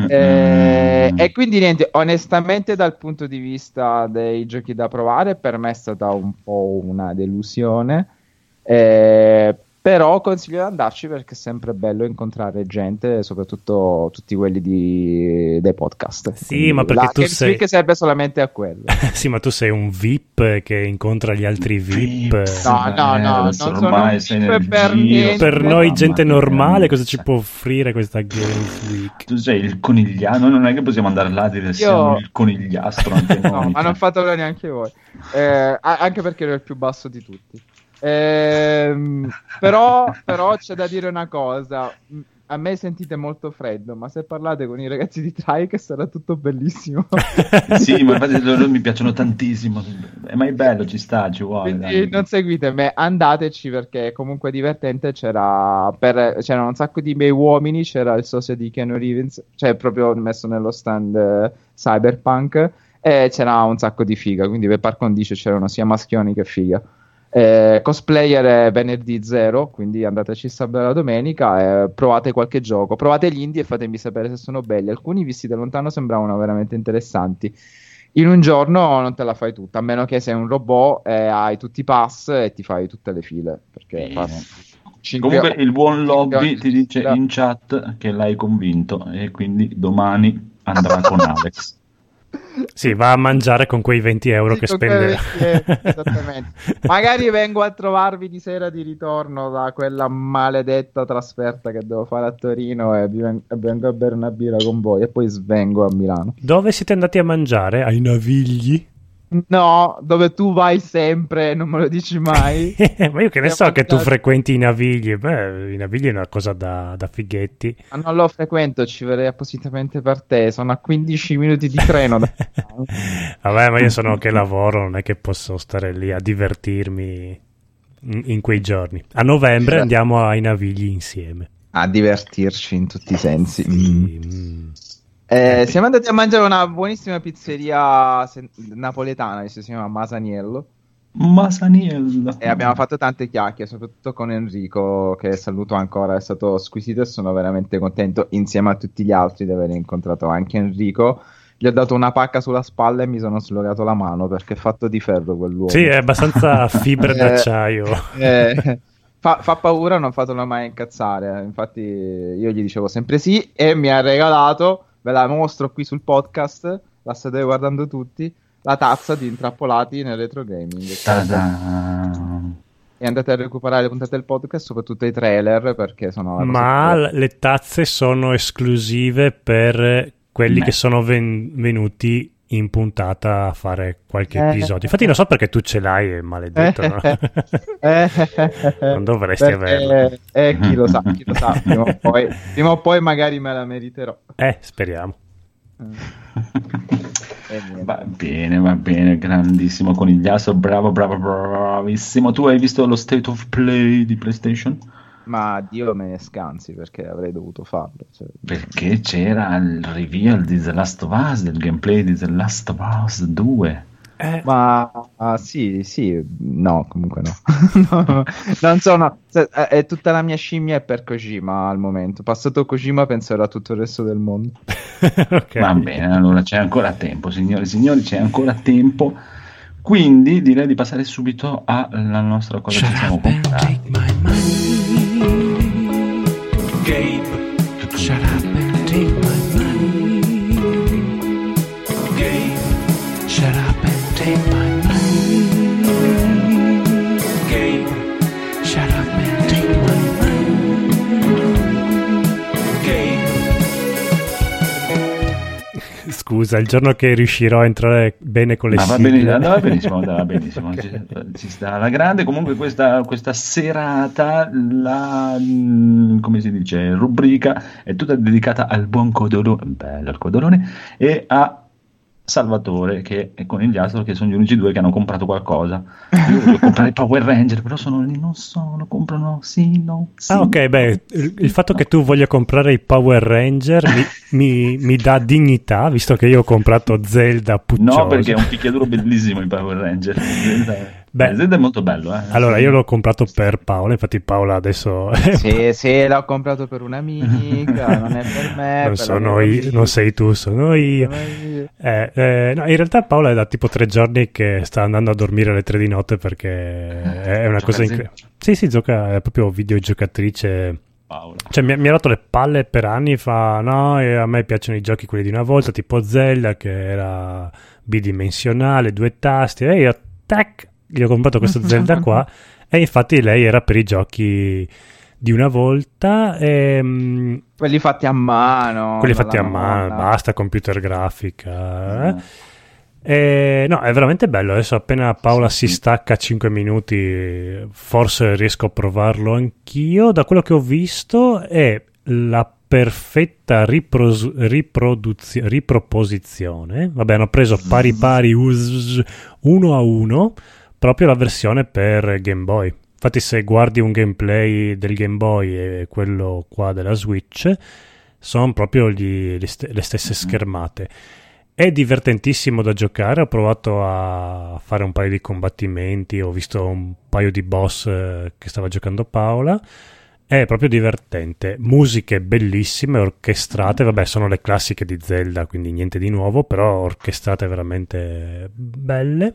Eh, e quindi niente, onestamente dal punto di vista dei giochi da provare, per me è stata un po' una delusione. Eh, però consiglio di andarci perché è sempre bello incontrare gente, soprattutto tutti quelli di- dei podcast.
Sì,
Quindi
ma perché
la
tu
Games
sei-
Week serve solamente a quello.
sì, ma tu sei un VIP che incontra gli altri VIP.
No, no, no, non sono
sei
VIP per niente.
Per noi gente normale cosa ci
cioè,
può offrire questa Games Week?
Tu sei il conigliano, non è che possiamo andare là a dire siamo il conigliastro anche
No,
noi.
ma non fatelo neanche voi. Eh, anche perché ero il più basso di tutti. Ehm, però, però c'è da dire una cosa. A me sentite molto freddo, ma se parlate con i ragazzi di Trike sarà tutto bellissimo.
Sì, ma infatti loro mi piacciono tantissimo. Ma è bello, ci sta, ci vuole.
Quindi non seguite me, andateci perché è comunque divertente. C'era per, c'erano un sacco di bei uomini. C'era il socio di Keanu Reeves, cioè proprio messo nello stand eh, Cyberpunk. E c'era un sacco di figa. Quindi per par condicio c'erano sia maschioni che figa. Eh, cosplayer è venerdì zero, quindi andateci sabato e la domenica e provate qualche gioco. Provate gli indie e fatemi sapere se sono belli. Alcuni visti da lontano sembravano veramente interessanti. In un giorno non te la fai tutta, a meno che sei un robot e hai tutti i pass e ti fai tutte le file. Perché cinque-
Comunque il buon lobby ti
di
dice in chat che l'hai convinto e quindi domani andrà con Alex.
Sì, va a mangiare con quei 20 euro
Sì,
che spende.
quei 20 euro, esattamente. Magari vengo a trovarvi di sera di ritorno da quella maledetta trasferta che devo fare a Torino e vengo a bere una birra con voi e poi svengo a Milano.
Dove siete andati a mangiare? Ai Navigli?
No, dove tu vai sempre, non me lo dici mai.
Ma io che ne so che tu frequenti i navigli. Beh, i navigli è una cosa da, da fighetti.
Ma non lo frequento, ci verrei appositamente per te. Sono a 15 minuti di treno. da-
Vabbè, ma io sono che lavoro, non è che posso stare lì a divertirmi in, in quei giorni. A novembre
Sì.
andiamo ai navigli insieme.
a divertirci in tutti i sensi. Mm.
Sì, mm.
Eh, siamo andati a mangiare una buonissima pizzeria se- napoletana che si chiama Masaniello
Masaniello.
e abbiamo fatto tante chiacchiere, soprattutto con Enrico che saluto ancora, è stato squisito e sono veramente contento insieme a tutti gli altri di aver incontrato anche Enrico. Gli ho dato una pacca sulla spalla e mi sono slogato la mano perché è fatto di ferro quell'uomo.
Sì, è abbastanza fibre
Eh,
d'acciaio.
Eh, fa, fa paura non fatelo mai incazzare. Infatti, io gli dicevo sempre sì e mi ha regalato, ve la mostro qui sul podcast, la state guardando tutti, la tazza di Intrappolati nel retro gaming.
Ta-da.
E andate a recuperare le puntate del podcast, soprattutto i trailer, perché sono...
Ma le tazze sono esclusive per quelli
Me.
che sono ven- venuti in puntata a fare qualche
Eh.
episodio. Infatti, non so perché tu ce l'hai, è maledetto. no?
Eh,
Non dovresti
perché-
averla.
Eh, chi lo sa, chi lo sa, prima o poi, prima o poi magari me la meriterò.
Eh, speriamo.
Eh.
Va bene, va bene, grandissimo conigliasso, bravo, bravo, bravissimo. Tu hai visto lo state of play di PlayStation?
Ma Dio me ne scansi perché avrei dovuto farlo. cioè.
Perché c'era il reveal di The Last of Us, del gameplay di The Last of Us 2.
Eh,
Ma ah, sì, sì, no, comunque no. No, non sono. se- è, è tutta la mia scimmia è per Kojima al momento. Passato Kojima penserò a tutto il resto del mondo.
ok.
Va bene, allora c'è ancora tempo, signori e signori, c'è ancora tempo. Quindi direi di passare subito alla nostra cosa
Shut
che siamo comprati.
Scusa, il giorno che riuscirò a entrare bene con le
Ma va,
sigle.
bene- andava benissimo, andava benissimo, ci, ci sta alla grande. Comunque questa, questa serata, la, mm, come si dice, rubrica è tutta dedicata al buon codolone, bello il codolone, e a Salvatore che è con il Astro che sono gli unici due che hanno comprato qualcosa. Io voglio comprare i Power Ranger, però sono lì, non so, lo comprano, sì, no, sì.
Ah, ok, beh, il, il fatto che tu voglia comprare i Power Ranger mi, mi- mi dà dignità, visto che io ho comprato Zelda puccioso.
No, perché è un picchiaduro bellissimo i Power Ranger.
Beh.
Zelda è molto bello, eh.
Allora, io l'ho comprato per Paola, infatti Paola adesso...
Sì, sì, l'ho comprato per un'amica, non è per me.
non
per
sono io, non sei tu, sono io. Eh, eh, no, in realtà Paola è da tipo tre giorni che sta andando a dormire alle tre di notte perché è una cosa incredibile. Sì, sì, gioca, è proprio videogiocatrice.
Paola.
Cioè, mi, mi ha rotto le palle per anni. Fa no, e a me piacciono i giochi quelli di una volta, tipo Zelda, che era bidimensionale, due tasti. E io, tac, gli ho comprato questo Zelda qua. E infatti lei era per i giochi di una volta. E, mm,
Quelli fatti a mano.
quelli fatti a mano,
nonna.
basta computer grafica. eh.
Mm.
E, no, è veramente bello. Adesso appena Paola
Sì,
si stacca 5 minuti, forse riesco a provarlo anch'io. Da quello che ho visto è la perfetta ripros- riproduzio- riproposizione. Vabbè, hanno preso pari pari us- uno a uno proprio la versione per Game Boy. Infatti, se guardi un gameplay del Game Boy e quello qua della Switch, sono proprio gli- le, st- le stesse schermate. È divertentissimo da giocare, ho provato a fare un paio di combattimenti, ho visto un paio di boss eh, che stava giocando Paola. È proprio divertente, musiche bellissime, orchestrate, vabbè sono le classiche di Zelda, quindi niente di nuovo, però orchestrate veramente belle.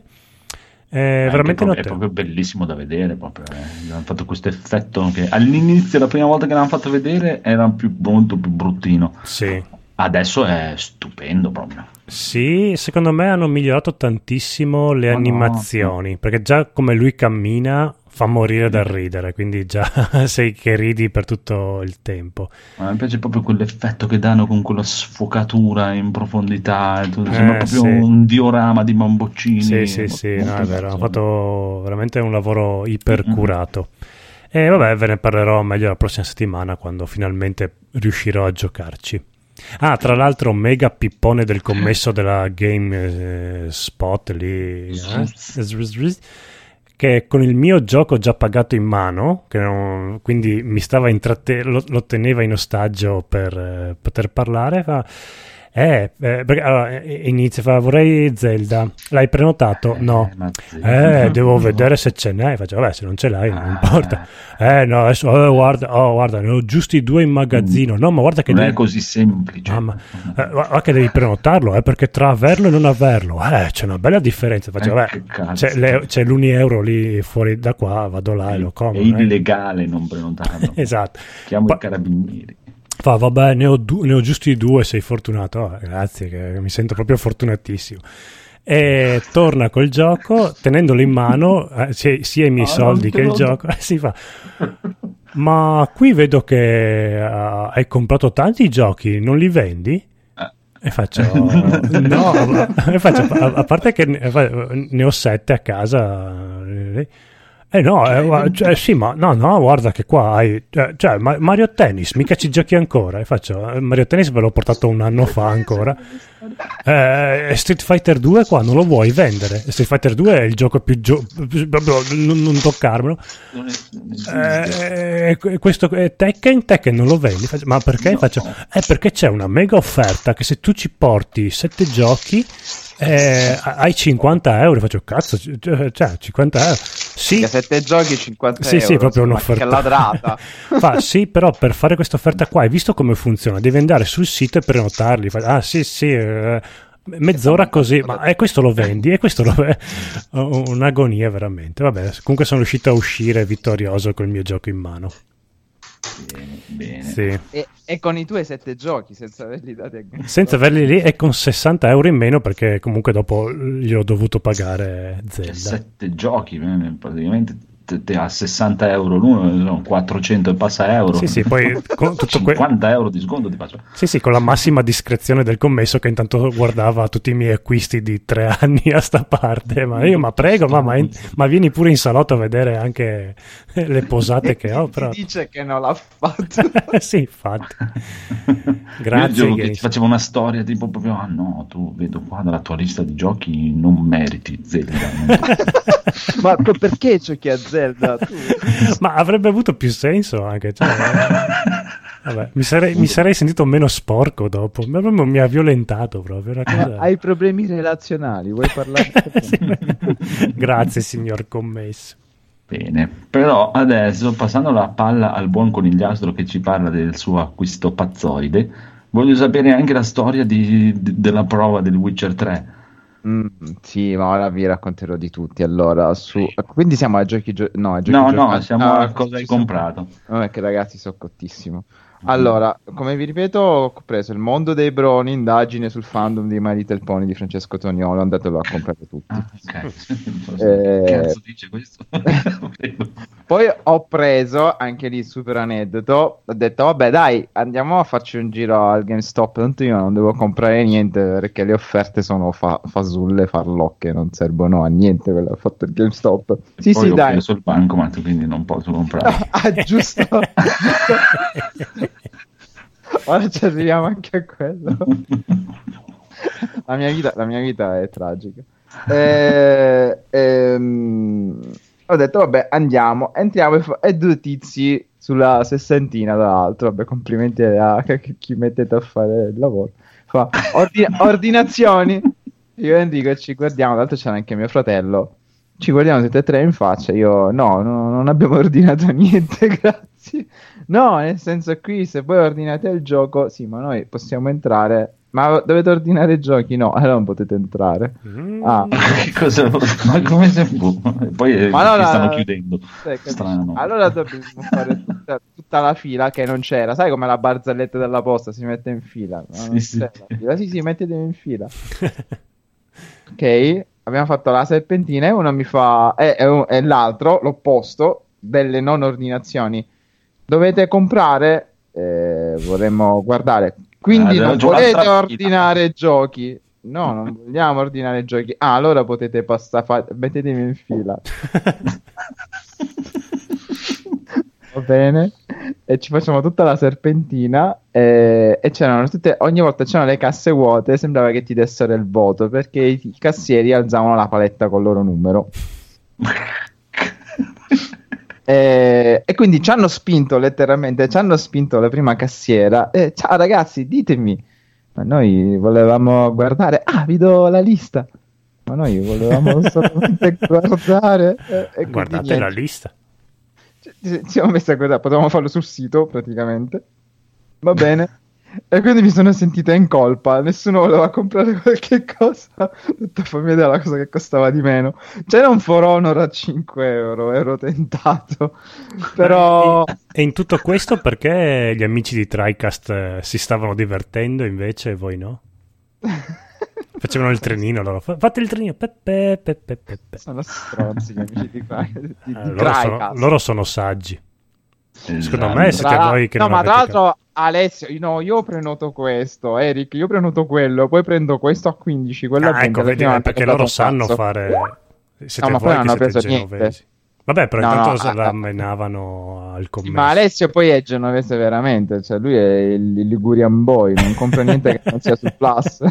È veramente
proprio- è proprio bellissimo da vedere. Proprio, eh. Hanno fatto questo effetto che all'inizio, la prima volta che l'hanno fatto vedere, era più, molto più bruttino.
Sì.
Adesso è stupendo proprio.
Sì, secondo me hanno migliorato tantissimo le
no.
animazioni, perché già come lui cammina fa morire dal ridere, quindi già sei che ridi per tutto il tempo.
Ma mi piace proprio quell'effetto che danno con quella sfocatura in profondità.
Eh,
Sembra proprio
sì.
un diorama di bamboccini.
Sì, sì, sì, no, è vero, hanno fatto veramente un lavoro ipercurato. E vabbè, ve ne parlerò meglio la prossima settimana quando finalmente riuscirò a giocarci. Ah, tra l'altro, mega pippone del commesso della Game eh, Spot lì, eh, che con il mio gioco già pagato in mano, non- quindi mi stava intratte- lo, lo teneva in ostaggio per eh, poter parlare, fa... Eh, eh, perché allora, eh, inizia, fa, vorrei Zelda. L'hai prenotato? No. Eh, devo vedere se ce n'è. Faccio, vabbè, se non ce l'hai, non
Ah.
importa. Eh, no, adesso, oh, guarda, oh, guarda, ne ho giusti due in magazzino. No, ma guarda che
Non
devi...
è così semplice.
Ah, ma- eh, guarda che devi prenotarlo, eh, perché tra averlo e non averlo, eh, c'è una bella differenza. Faccio,
Eh,
vabbè, c'è, le- c'è l'uni euro lì fuori da qua, vado là e lo
è
compro. eh.
illegale non prenotarlo.
Esatto.
Chiamo
Pa-
i carabinieri.
Fa, vabbè, ne ho, du- ne ho giusti due, sei fortunato. Oh, grazie, che mi sento proprio fortunatissimo. E torna col gioco, tenendolo in mano, eh, sia, sia i miei
Ah,
soldi che il
do.
gioco. Eh, si fa. Ma qui vedo che ah, hai comprato tanti giochi, non li vendi?
Eh.
E faccio, no, e faccio, a, a parte che ne, ne ho sette a casa. Eh no, eh, gua- cioè, sì, ma no, no, guarda che qua hai, cioè, cioè, Ma- Mario Tennis, mica ci giochi ancora. E faccio, eh, Mario Tennis ve l'ho portato un anno fa ancora. Eh, Street Fighter 2 qua non lo vuoi vendere. Street Fighter 2 è il gioco più gio- non, non toccarmelo.
È- è-
Eh, que- questo è Tekken, Tekken non lo vendi. Faccio, ma perché?
No.
Faccio, eh, perché c'è una mega offerta che se tu ci porti 7 giochi eh, hai 50 euro. Faccio cazzo, cioè, cioè, 50 euro. Sì,
Che sette giochi 50
sì,
euro.
sì, proprio
insomma,
un'offerta.
Ladrata.
Fa, sì, però per fare questa offerta qua, hai visto come funziona? Devi andare sul sito e prenotarli. Fa, ah, sì, sì, eh, mezz'ora così, ma e questo lo vendi? E questo lo è un'agonia veramente. Vabbè, comunque sono riuscito a uscire vittorioso col mio gioco in mano.
Bene, bene.
Sì.
e, e con i tuoi sette giochi senza averli dati a
Senza averli lì e con 60 euro in meno perché comunque dopo gli ho dovuto pagare
Cioè,
Zelda.
sette giochi, eh, praticamente te, te a 60 euro l'uno, sono 400 e passa euro.
Sì, sì, poi con tutto que-
50 euro di sconto ti faccio.
Sì, sì, con la massima discrezione del commesso che intanto guardava tutti i miei acquisti di tre anni a sta parte. Ma io, ma prego, ma, ma, ma vieni pure in salotto a vedere anche le posate che ho. Però...
Dice che non l'ha fatto.
sì, infatti.
Io
Grazie.
dicevo che facevo una storia tipo proprio, ah no, tu vedo qua dalla tua lista di giochi non meriti Zelda. non-
Ma perché giochi a Zelda? Tu?
Ma avrebbe avuto più senso anche. Cioè, vabbè, mi, sarei, mi sarei sentito meno sporco dopo. Mi ha violentato proprio. Una cosa...
Hai problemi relazionali, vuoi parlare?
Sì. Grazie, signor commesso.
Bene, però adesso passando la palla al buon conigliastro che ci parla del suo acquisto pazzoide, voglio sapere anche la storia di- di- della prova del Witcher 3.
Mm, sì, ma ora vi racconterò di tutti. Allora, su... quindi siamo a giochi, gio- no, a giochi
No, no,
giocati.
siamo
Ah,
a cosa hai
ci sono-
comprato.
Vabbè, che ragazzi, so cottissimo. Allora, come vi ripeto, ho preso Il mondo dei Broni, indagine sul fandom di My Little Pony di Francesco Toniolo, andatelo a comprare tutti.
Ah, ok.
Eh,
Che cazzo dice questo?
Poi ho preso, anche lì super aneddoto, ho detto vabbè dai, andiamo a farci un giro al GameStop, tanto io non devo comprare niente perché le offerte sono fa- fasulle, farlocche, non servono a niente quello che ha fatto il GameStop. Sì,
Poi
sì,
ho
dai.
preso il bancomat, quindi non posso comprare.
ah, giusto. Ora ci arriviamo anche a quello. La mia vita, la mia vita è tragica. Eh, ehm, ho detto, vabbè, andiamo, entriamo e, fa- e due tizi sulla sessantina, tra l'altro. Vabbè, complimenti a chi mettete a fare il lavoro. Fa "Ordi- ordinazioni. Io Enrico ci guardiamo, l'altro c'era anche mio fratello. Ci guardiamo tutti e tre in faccia. Io, no, no, non abbiamo ordinato niente, grazie. No, nel senso qui se voi ordinate il gioco, sì, ma noi possiamo entrare. Ma dovete ordinare i giochi? No, allora non potete entrare.
Mm.
Ah,
che cosa? Ma come se Poi eh,
Ma allora-
stanno chiudendo. Strano.
Allora dobbiamo fare tutta, tutta la fila che non c'era. Sai come la barzelletta della posta si mette in fila?
Sì,
non
sì.
fila. Sì, sì, mettetevi in fila. Ok, abbiamo fatto la serpentina e uno mi fa, e, e e l'altro, l'opposto, delle non ordinazioni. Dovete comprare, eh, vorremmo guardare. Quindi
Ah,
non volete ordinare giochi. No, non vogliamo ordinare giochi. Ah, allora potete passare, fa- mettetemi in fila. Va bene. E ci facciamo tutta la serpentina. eh, e c'erano tutte. Ogni volta c'erano le casse vuote. Sembrava che ti dessero il voto perché i, i cassieri alzavano la paletta col loro numero. Eh, e quindi ci hanno spinto letteralmente. Ci hanno spinto la prima cassiera. Eh, ciao ragazzi, ditemi. Ma noi volevamo guardare. Ah, vi do la lista. Ma noi volevamo solamente guardare. e quindi
Guardate
niente.
la lista.
Ci siamo messi a guardare, potevamo farlo sul sito praticamente. Va bene. E quindi mi sono sentita in colpa. Nessuno voleva comprare qualche cosa. Ho detto fammi vedere la cosa che costava di meno. C'era un For Honor a 5 euro. Ero tentato. Però.
E, in tutto questo perché gli amici di TriCast eh, si stavano divertendo invece e voi no? Facevano il trenino loro. Fa- Fate il trenino. Pe, pe, pe, pe, pe, pe.
Sono stronzi gli amici di, Cry- di, di
Eh, loro, sono, loro sono saggi. Secondo me
Esatto.
siete
Tra-
voi che
no,
non
ma
avete
tra l'altro, Alessio, io- no, io prenoto questo. Eric, io prenoto quello. Poi prendo questo a 15. Quello a
Ah,
20.
ecco, vedi, perché
hanno
loro sanno
cazzo.
fare. Siete
No, ma poi non hanno preso niente.
genovesi. Vabbè, però
No,
intanto
no,
se
ah,
la
ah.
menavano al
Sì,
commesso.
ma Alessio poi è genovese veramente, cioè lui è il il Ligurian Boy, non compra niente che non sia su Plus.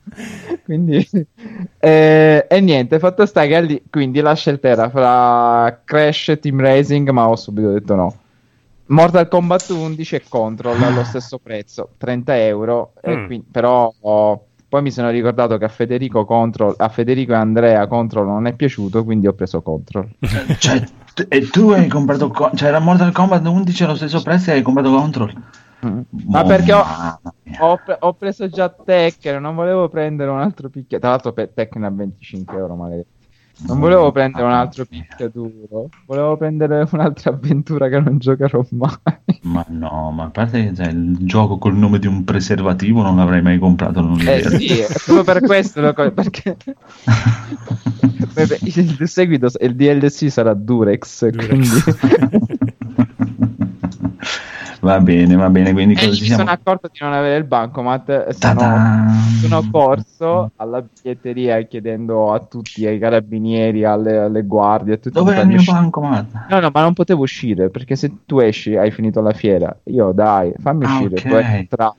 quindi, eh, e niente, fatto sta che lì, quindi la scelta era fra Crash e Team Racing, ma ho subito detto no. Mortal Kombat 11 e Control allo stesso prezzo, 30 euro, e
Mm.
quindi- però oh, poi mi sono ricordato che a Federico, Control, a Federico e Andrea Control non è piaciuto, quindi ho preso Control.
Cioè, t- e tu hai comprato. Co- cioè, era Mortal Kombat 11 allo stesso prezzo e hai comprato Control.
Mm. Ma
Oh,
perché ho, ho, ho preso già Tekken, non volevo prendere un altro picchio. Tra l'altro, pe- Tekken a 25 euro, magari. Non volevo prendere un altro picchiaduro, volevo prendere un'altra avventura che non giocherò mai.
Ma no, ma a parte che cioè, il gioco col nome di un preservativo non l'avrei mai comprato. Non
Eh sì, è proprio per questo lo co- perché Beh, il seguito, il DLC sarà Durex,
Durex.
quindi
va bene, va bene. Quindi
e
cosa ci
mi
siamo?
sono accorto di non avere il bancomat sono, sono corso alla biglietteria chiedendo a tutti, ai carabinieri, alle, alle guardie, a tutti
Dove
di
è il mio
uscire.
bancomat?
No, no, ma non potevo uscire perché se tu esci hai finito la fiera. Io dai, fammi
Ah,
uscire.
ok.
poi entra-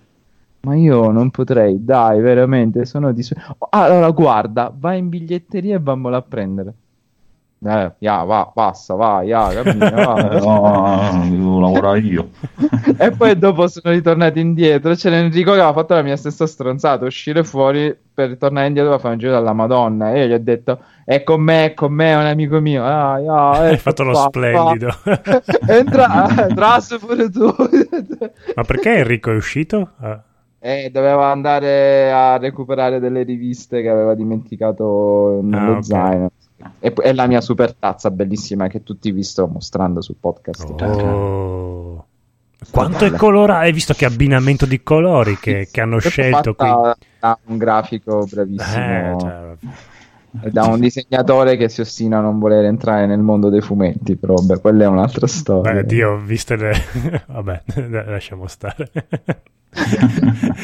Ma io non potrei, dai, veramente, sono dis... Oh, allora guarda, vai in biglietteria e vammelo a prendere. Eh, ya, va, passa, vai, ya, cammina, va.
No, devo lavorare io.
e poi dopo sono ritornato indietro. C'era Enrico che aveva fatto la mia stessa stronzata, uscire fuori per tornare indietro per fare un giro dalla Madonna. E io gli ho detto, è con me, è con me, è un amico mio. Ah, ya,
Hai
ecco
fatto lo
qua,
splendido.
qua. Entra, entrasse pure tu.
Ma perché Enrico è uscito? Ah,
E doveva andare a recuperare delle riviste che aveva dimenticato nello
Ah, ok.
zaino. E, e la mia super tazza bellissima che tutti vi sto mostrando sul podcast.
oh. Quanto è colorato? Hai visto che abbinamento di colori che, che hanno
è
scelto qui?
da un grafico bravissimo
Eh, cioè,
da un disegnatore che si ostina a non voler entrare nel mondo dei fumetti. Però, beh, quella è un'altra storia.
Beh, Dio, viste le... Vabbè, lasciamo stare.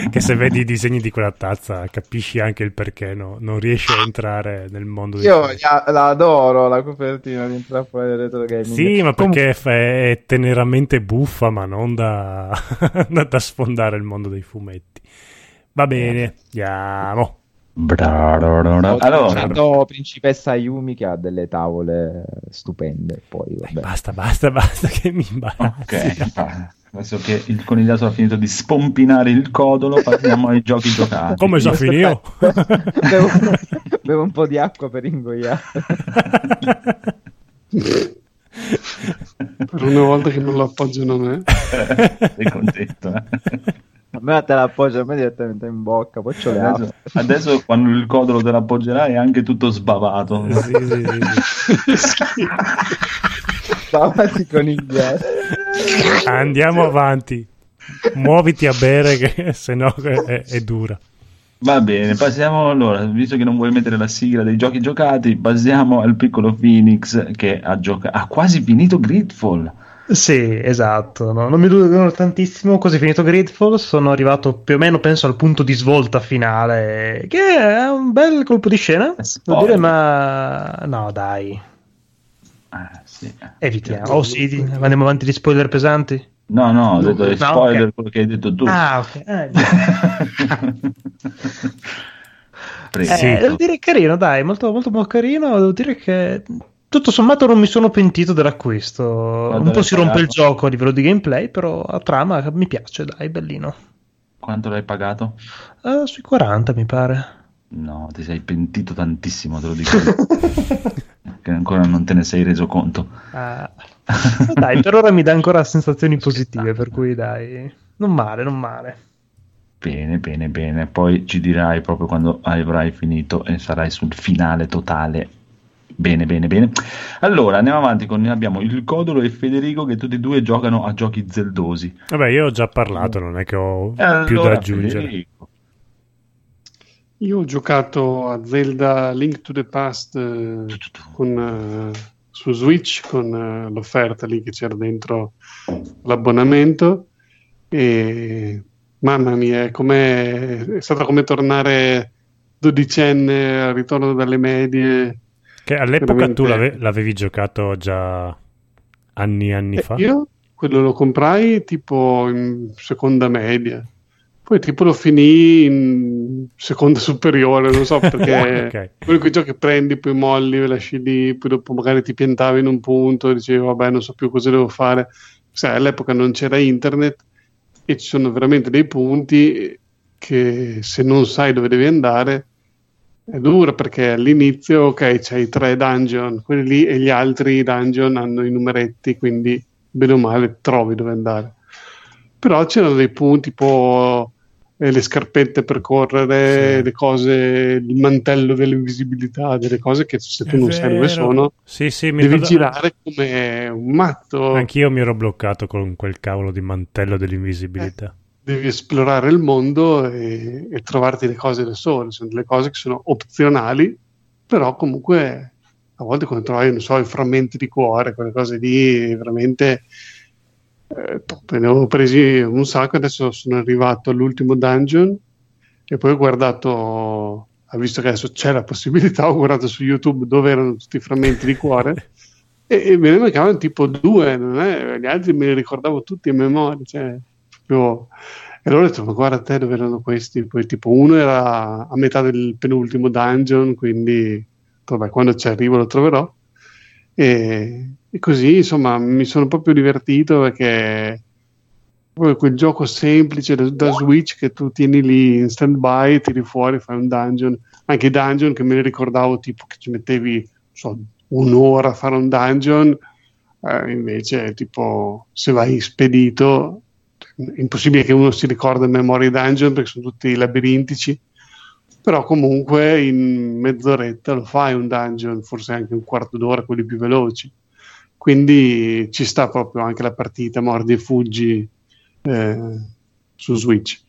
Che se vedi i disegni di quella tazza capisci anche il perché no? non riesci a entrare nel mondo
Io la, la adoro la copertina di Intrappole del retro gaming.
Sì, ma perché fa- è teneramente buffa, ma non da, da- da sfondare il mondo dei fumetti. Va bene, andiamo.
Ho
Allora,
conosciuto principessa Yumi che ha delle tavole stupende. Poi,
Dai,
vabbè.
basta, basta, basta, che mi imbarazzi.
ok, ah, adesso che il conigliato ha finito di spompinare il codolo, passiamo ai giochi giocati.
Come già finito?
bevo, bevo un po' di acqua per ingoiare.
Per una volta che non lo appoggiano a me.
Sei contento, eh?
A me te la appoggio a me direttamente in bocca, poi c'ho le.
Adesso, adesso quando il codolo te l'appoggerai è anche tutto sbavato.
Sì, sì, sì, sì.
Avanti con il ghiaccio.
Andiamo avanti. Muoviti a bere, che se no è, è dura.
Va bene, passiamo allora, visto che non vuoi mettere la sigla dei giochi giocati, passiamo al piccolo Phoenix che ha, gioca- ha quasi finito Gridfall.
Sì, esatto. no, Non mi durano tantissimo. Così finito Gridfall, sono arrivato più o meno, penso, al punto di svolta finale, che è un bel colpo di scena. Devo
Spoiler.
dire, ma no, dai,
Ah, sì.
evitiamo. Oh, sì, di- andiamo avanti di spoiler pesanti.
No, no, ho detto
No,
spoiler
ok.
quello che hai detto tu.
Ah, ok. Eh. Eh, devo dire carino, dai, molto, molto, molto carino. Devo dire che tutto sommato non mi sono pentito dell'acquisto.
Quanto
Un po' si rompe il gioco a livello di gameplay, però a trama mi piace, dai, bellino.
Quanto l'hai pagato?
Eh, sui 40, mi pare.
No, ti sei pentito tantissimo, te lo dico. che ancora non te ne sei reso conto.
Ah, dai, per ora mi dà ancora sensazioni positive, per cui dai, non male, non male.
Bene, bene, bene. Poi ci dirai proprio quando avrai finito e sarai sul finale totale. Bene, bene, bene. Allora, andiamo avanti con abbiamo il Codolo e Federico che tutti e due giocano a giochi zeldosi.
Vabbè, io ho già parlato, non è che ho
E
più da aggiungere.
Federico,
Io ho giocato a Zelda Link to the Past eh, con, eh, su Switch con eh, l'offerta lì che c'era dentro l'abbonamento e mamma mia, è, stato come tornare dodicenne al ritorno dalle medie.
Che all'epoca tu
Veramente-
l'ave- l'avevi giocato già anni e anni
Eh,
fa.
Io quello lo comprai tipo in seconda media, poi tipo lo finì in seconda superiore, non so perché
Ok.
quello quei giochi che prendi, poi molli, lo lasci lì, poi dopo magari ti piantavi in un punto e dicevi vabbè non so più cosa devo fare. Sai, all'epoca non c'era internet e ci sono veramente dei punti che se non sai dove devi andare è dura perché all'inizio ok c'hai tre dungeon, quelli lì e gli altri dungeon hanno i numeretti, quindi bene o male trovi dove andare. Però c'erano dei punti tipo eh, le scarpette per correre,
Sì.
le cose, il mantello dell'invisibilità, delle cose che se tu
È
non sai dove
vero.
sono
Sì, sì, mi
devi
ricordo-
girare come un matto.
Anch'io mi ero bloccato con quel cavolo di mantello dell'invisibilità.
devi esplorare il mondo e, e trovarti le cose da sole. Sono delle cose che sono opzionali, però comunque a volte quando trovi, non so, i frammenti di cuore, quelle cose lì, veramente eh. Ne ho presi un sacco. Adesso sono arrivato all'ultimo dungeon e poi ho guardato, visto che adesso c'è la possibilità, ho guardato su YouTube dove erano tutti i frammenti di cuore. E, e me ne mancavano tipo due, gli altri me li ricordavo tutti a memoria. Cioè, proprio... E allora ho detto, ma guarda te dove erano questi? Poi tipo uno era a metà del penultimo dungeon, quindi vabbè, quando ci arrivo lo troverò. E, e così, insomma, mi sono proprio divertito perché quel gioco semplice da, da Switch che tu tieni lì in stand by, tiri fuori, fai un dungeon. Anche i dungeon che me ne ricordavo tipo che ci mettevi, so, un'ora a fare un dungeon, eh, invece tipo se vai spedito è impossibile che uno si ricorda a memoria i dungeon perché sono tutti labirintici però comunque in mezz'oretta lo fai un dungeon forse anche un quarto d'ora quelli più veloci quindi ci sta proprio anche la partita mordi e fuggi eh, su Switch.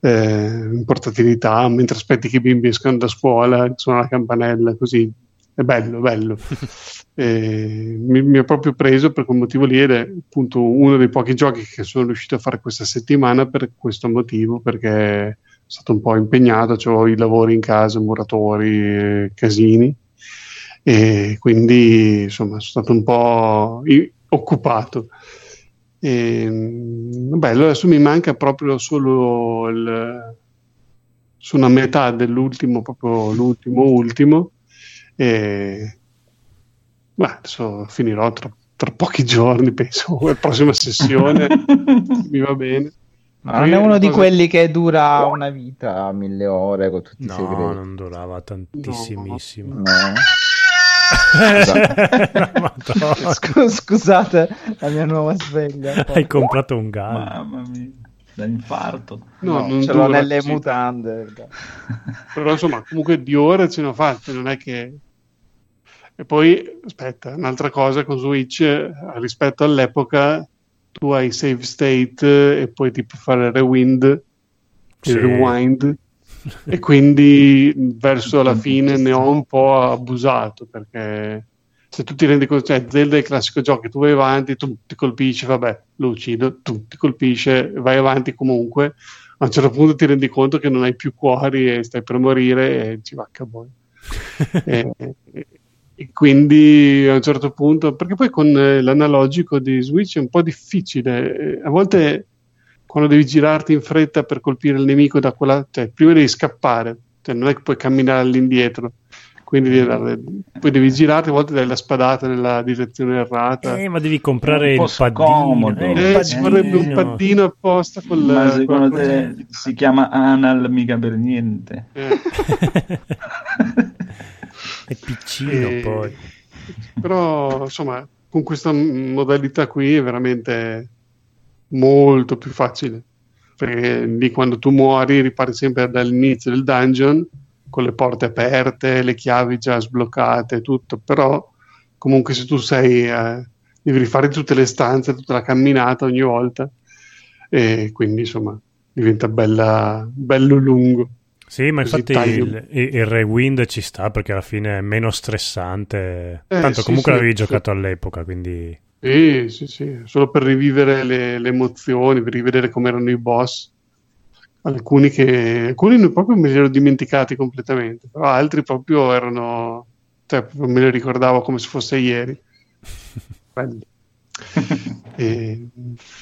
Eh, in portatilità mentre aspetti che i bimbi escano da scuola suona la campanella così. È bello, bello. Eh, mi, mi ha proprio preso per quel motivo lì ed è appunto uno dei pochi giochi che sono riuscito a fare questa settimana per questo motivo, perché è stato un po' impegnato, ho i lavori in casa, muratori, eh, casini e quindi insomma sono stato un po' i- occupato. E, bello, adesso mi manca proprio solo il, sono a metà dell'ultimo, proprio l'ultimo ultimo e beh, adesso finirò tra, tra pochi giorni, penso, la prossima sessione mi va bene.
Ma non è uno di quelli che dura una vita, mille ore con tutti i
No,
segreti.
non durava tantissimissimo.
No. Esatto.
Madonna.
Scu- scusate la mia nuova sveglia.
Hai comprato un gallo.
Mamma mia, da infarto.
No,
No,
non
ce l'ho nelle
così
mutande.
però insomma comunque di ore ce ne ho fatte non è che e poi aspetta un'altra cosa con Switch eh, rispetto all'epoca tu hai save state eh, e poi ti puoi fare rewind
Sì.
il rewind e quindi verso la fine ne ho un po' abusato perché se tu ti rendi conto, cioè Zelda è il classico gioco che tu vai avanti, tu ti colpisci, vabbè, lo uccido, tu ti colpisce, vai avanti comunque, a un certo punto ti rendi conto che non hai più cuori e stai per morire e ci poi. e, e- e quindi a un certo punto, perché poi con eh, l'analogico di Switch è un po' difficile, eh, a volte quando devi girarti in fretta per colpire il nemico da quella, cioè prima devi scappare, cioè non è che puoi camminare all'indietro, quindi devi dare- poi devi girarti, a volte dai la spadata nella direzione errata.
Eh, ma devi comprare
un
il paddino.
scomodo.
eh, il
Eh, ci vorrebbe un
paddino.
apposta con
Ma
la-
secondo
con la-
te si chiama Anal mica per niente?
Eh,
è piccino
Eh,
poi.
però insomma con questa modalità qui è veramente molto più facile perché lì quando tu muori ripari sempre dall'inizio del dungeon con le porte aperte, le chiavi già sbloccate, tutto, però comunque se tu sei eh, devi rifare tutte le stanze, tutta la camminata ogni volta e quindi insomma diventa bella, bello lungo.
Sì, ma
Così
infatti il il rewind ci sta perché alla fine è meno stressante.
Eh,
Tanto
sì,
comunque
sì,
l'avevi
sì.
giocato all'epoca, quindi...
Sì, sì, sì, solo per rivivere le, le emozioni, per rivedere come erano i boss. Alcuni che alcuni proprio me li ero dimenticati completamente, però altri proprio erano, cioè me li ricordavo come se fosse ieri. Belli. E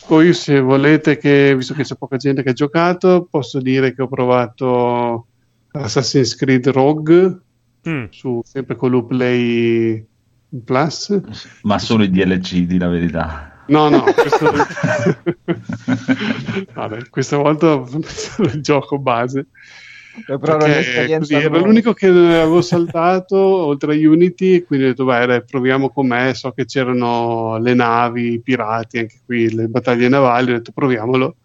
poi se volete che, visto che c'è poca gente che ha giocato, posso dire che ho provato Assassin's Creed Rogue
Mm.
su sempre con l'Uplay Plus.
Ma solo i DLC, di la verità.
No, no, questo... Vabbè, questa volta il gioco base.
Eh, Però
perché così, era l'unico che avevo saltato oltre a Unity, e quindi ho detto, beh, dai, proviamo com'è. So che c'erano le navi, i pirati, anche qui le battaglie navali. Ho detto, proviamolo.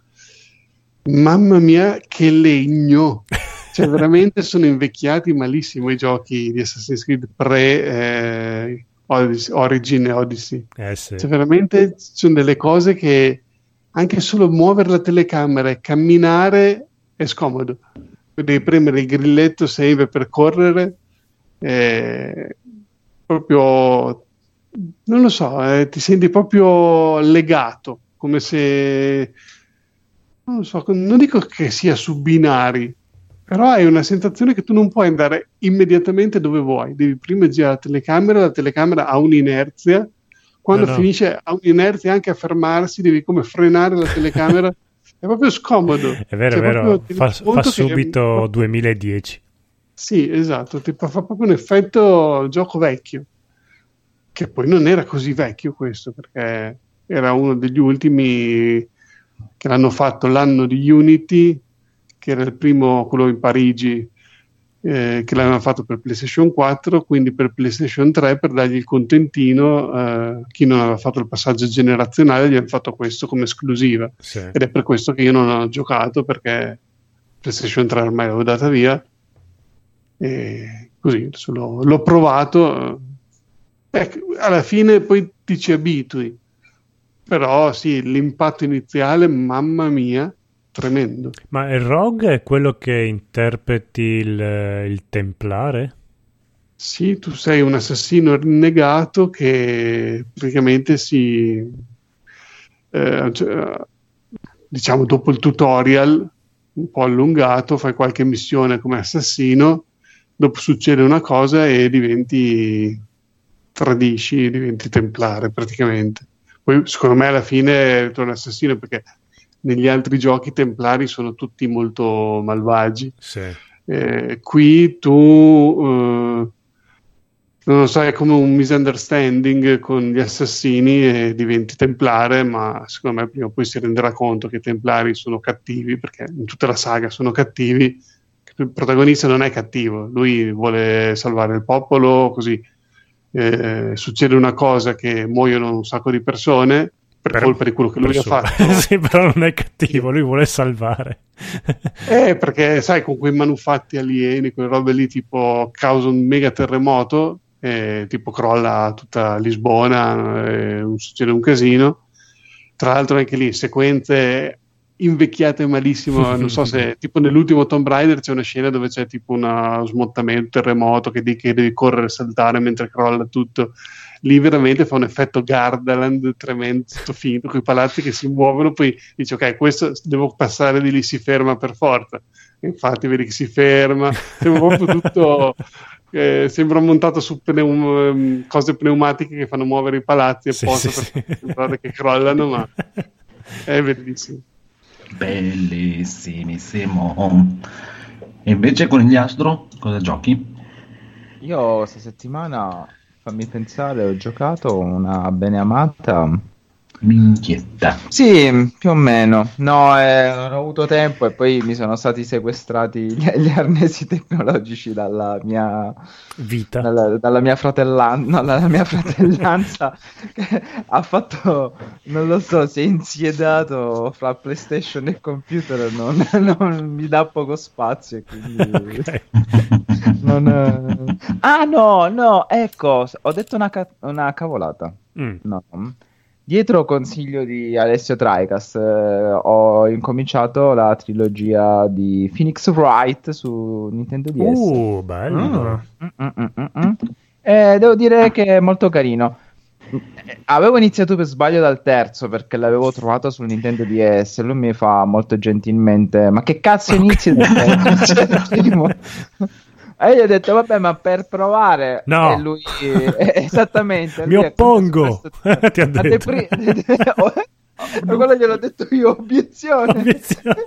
Mamma mia, che legno! Cioè, veramente sono invecchiati malissimo i giochi di Assassin's Creed pre eh, Odyssey- Origin e Odyssey.
Eh sì.
Cioè, veramente ci sono delle cose che anche solo muovere la telecamera e camminare è scomodo. Devi premere il grilletto save per correre, eh, proprio non lo so, eh, ti senti proprio legato, come se non lo so, non dico che sia su binari, però hai una sensazione che tu non puoi andare immediatamente dove vuoi, devi prima girare la telecamera, la telecamera ha un'inerzia, quando
No, no.
finisce ha un'inerzia anche a fermarsi, devi come frenare la telecamera, è proprio scomodo.
È vero,
Cioè,
è vero.
proprio ti
Fa, fa subito 2010.
Sì, esatto, tipo, fa proprio un effetto gioco vecchio, che poi non era così vecchio questo, perché era uno degli ultimi che l'hanno fatto l'anno di Unity, che era il primo, quello in Parigi, eh, che l'avevano fatto per PlayStation 4, quindi per PlayStation 3 per dargli il contentino, eh, chi non aveva fatto il passaggio generazionale gli hanno fatto questo come esclusiva.
Sì.
Ed è per questo che io non ho giocato perché PlayStation 3 ormai l'avevo data via. E così l'ho, l'ho provato. Ecco, alla fine poi ti ci abitui. Però sì, l'impatto iniziale, mamma mia, tremendo.
Ma il rogue è quello che interpreti il, il templare?
Sì, tu sei un assassino rinnegato che praticamente si... eh, diciamo dopo il tutorial, un po' allungato, fai qualche missione come assassino, dopo succede una cosa e diventi... tradisci, diventi templare praticamente. Poi secondo me alla fine torna assassino perché negli altri giochi i templari sono tutti molto malvagi.
Sì.
Eh, qui tu eh, non lo so, è come un misunderstanding con gli assassini e diventi templare, ma secondo me prima o poi si renderà conto che i templari sono cattivi, perché in tutta la saga sono cattivi. Il protagonista non è cattivo, lui vuole salvare il popolo, così eh, succede una cosa che muoiono un sacco di persone per,
Per-
colpa di quello che lui ha fatto.
sì, però non è cattivo, lui vuole salvare.
Eh, perché sai, con quei manufatti alieni, quelle robe lì, tipo causa un mega terremoto, eh, tipo crolla tutta Lisbona, eh, succede un casino. Tra l'altro anche lì sequenze invecchiate malissimo. Non so se tipo nell'ultimo Tomb Raider c'è una scena dove c'è tipo uno smottamento, terremoto che, di- che devi correre e saltare mentre crolla tutto. Lì veramente fa un effetto Gardaland tremendo, finto, con i palazzi che si muovono, poi dici ok, questo devo passare di lì, si ferma per forza. Infatti vedi che si ferma, sembra proprio tutto... eh, sembra montato su pneum- ehm, cose pneumatiche che fanno muovere i palazzi
Sì,
apposta
sì,
per
sì.
sembrare che crollano, ma è bellissimo.
Bellissimissimo. E invece con gli astro cosa giochi?
Io questa settimana, fammi pensare, ho giocato una beneamata.
Minchietta.
Sì, più o meno. No, eh, non ho avuto tempo e poi mi sono stati sequestrati gli, gli arnesi tecnologici dalla mia,
Vita.
dalla, dalla mia fratellanza, no, dalla mia fratellanza che ha fatto, non lo so, si è insiedato fra PlayStation e computer, non, non mi dà poco spazio e quindi... non, eh. Ah no, no, ecco, ho detto una, ca- una cavolata.
Mm.
No. Dietro consiglio di Alessio Traikas, eh, ho incominciato la trilogia di Phoenix Wright su Nintendo DS.
Uh, bello.
Ah.
Mm, mm, mm, mm. Eh, devo dire che è molto carino. Avevo iniziato per sbaglio dal terzo perché l'avevo trovato sul Nintendo DS. Lui mi fa molto gentilmente: Ma che cazzo inizi dal terzo? Cioè, primo. E io ho detto: Vabbè, ma per provare.
No.
E lui, eh, esattamente.
Mi
lui
oppongo.
questo-
Ti ha detto.
pri- Ma quello gliel'ho detto io, obiezione.
Obiezione.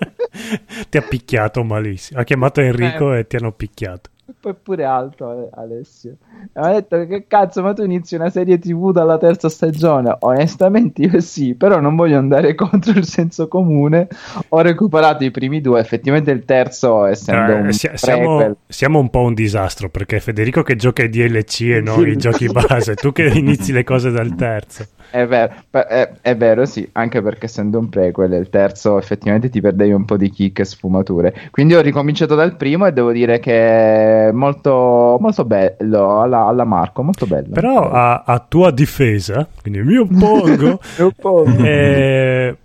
ti ha picchiato malissimo. Ha chiamato Enrico
Eh.
e ti hanno picchiato.
Poi pure alto Ale- Alessio. Mi ha detto che cazzo, ma tu inizi una serie TV dalla terza stagione? Onestamente io sì, però non voglio andare contro il senso comune. Ho recuperato i primi due, effettivamente il terzo essendo
Eh,
un prequel.
siamo, siamo un po' un disastro perché Federico che gioca i DLC e non i giochi base, tu che inizi le cose dal terzo.
È vero, è, è vero, sì, anche perché essendo un prequel, il terzo effettivamente ti perdevi un po' di kick e sfumature. Quindi ho ricominciato dal primo e devo dire che è molto, molto bello, alla, alla Marco, molto bello.
Però a, a tua difesa, quindi mi oppongo, eh,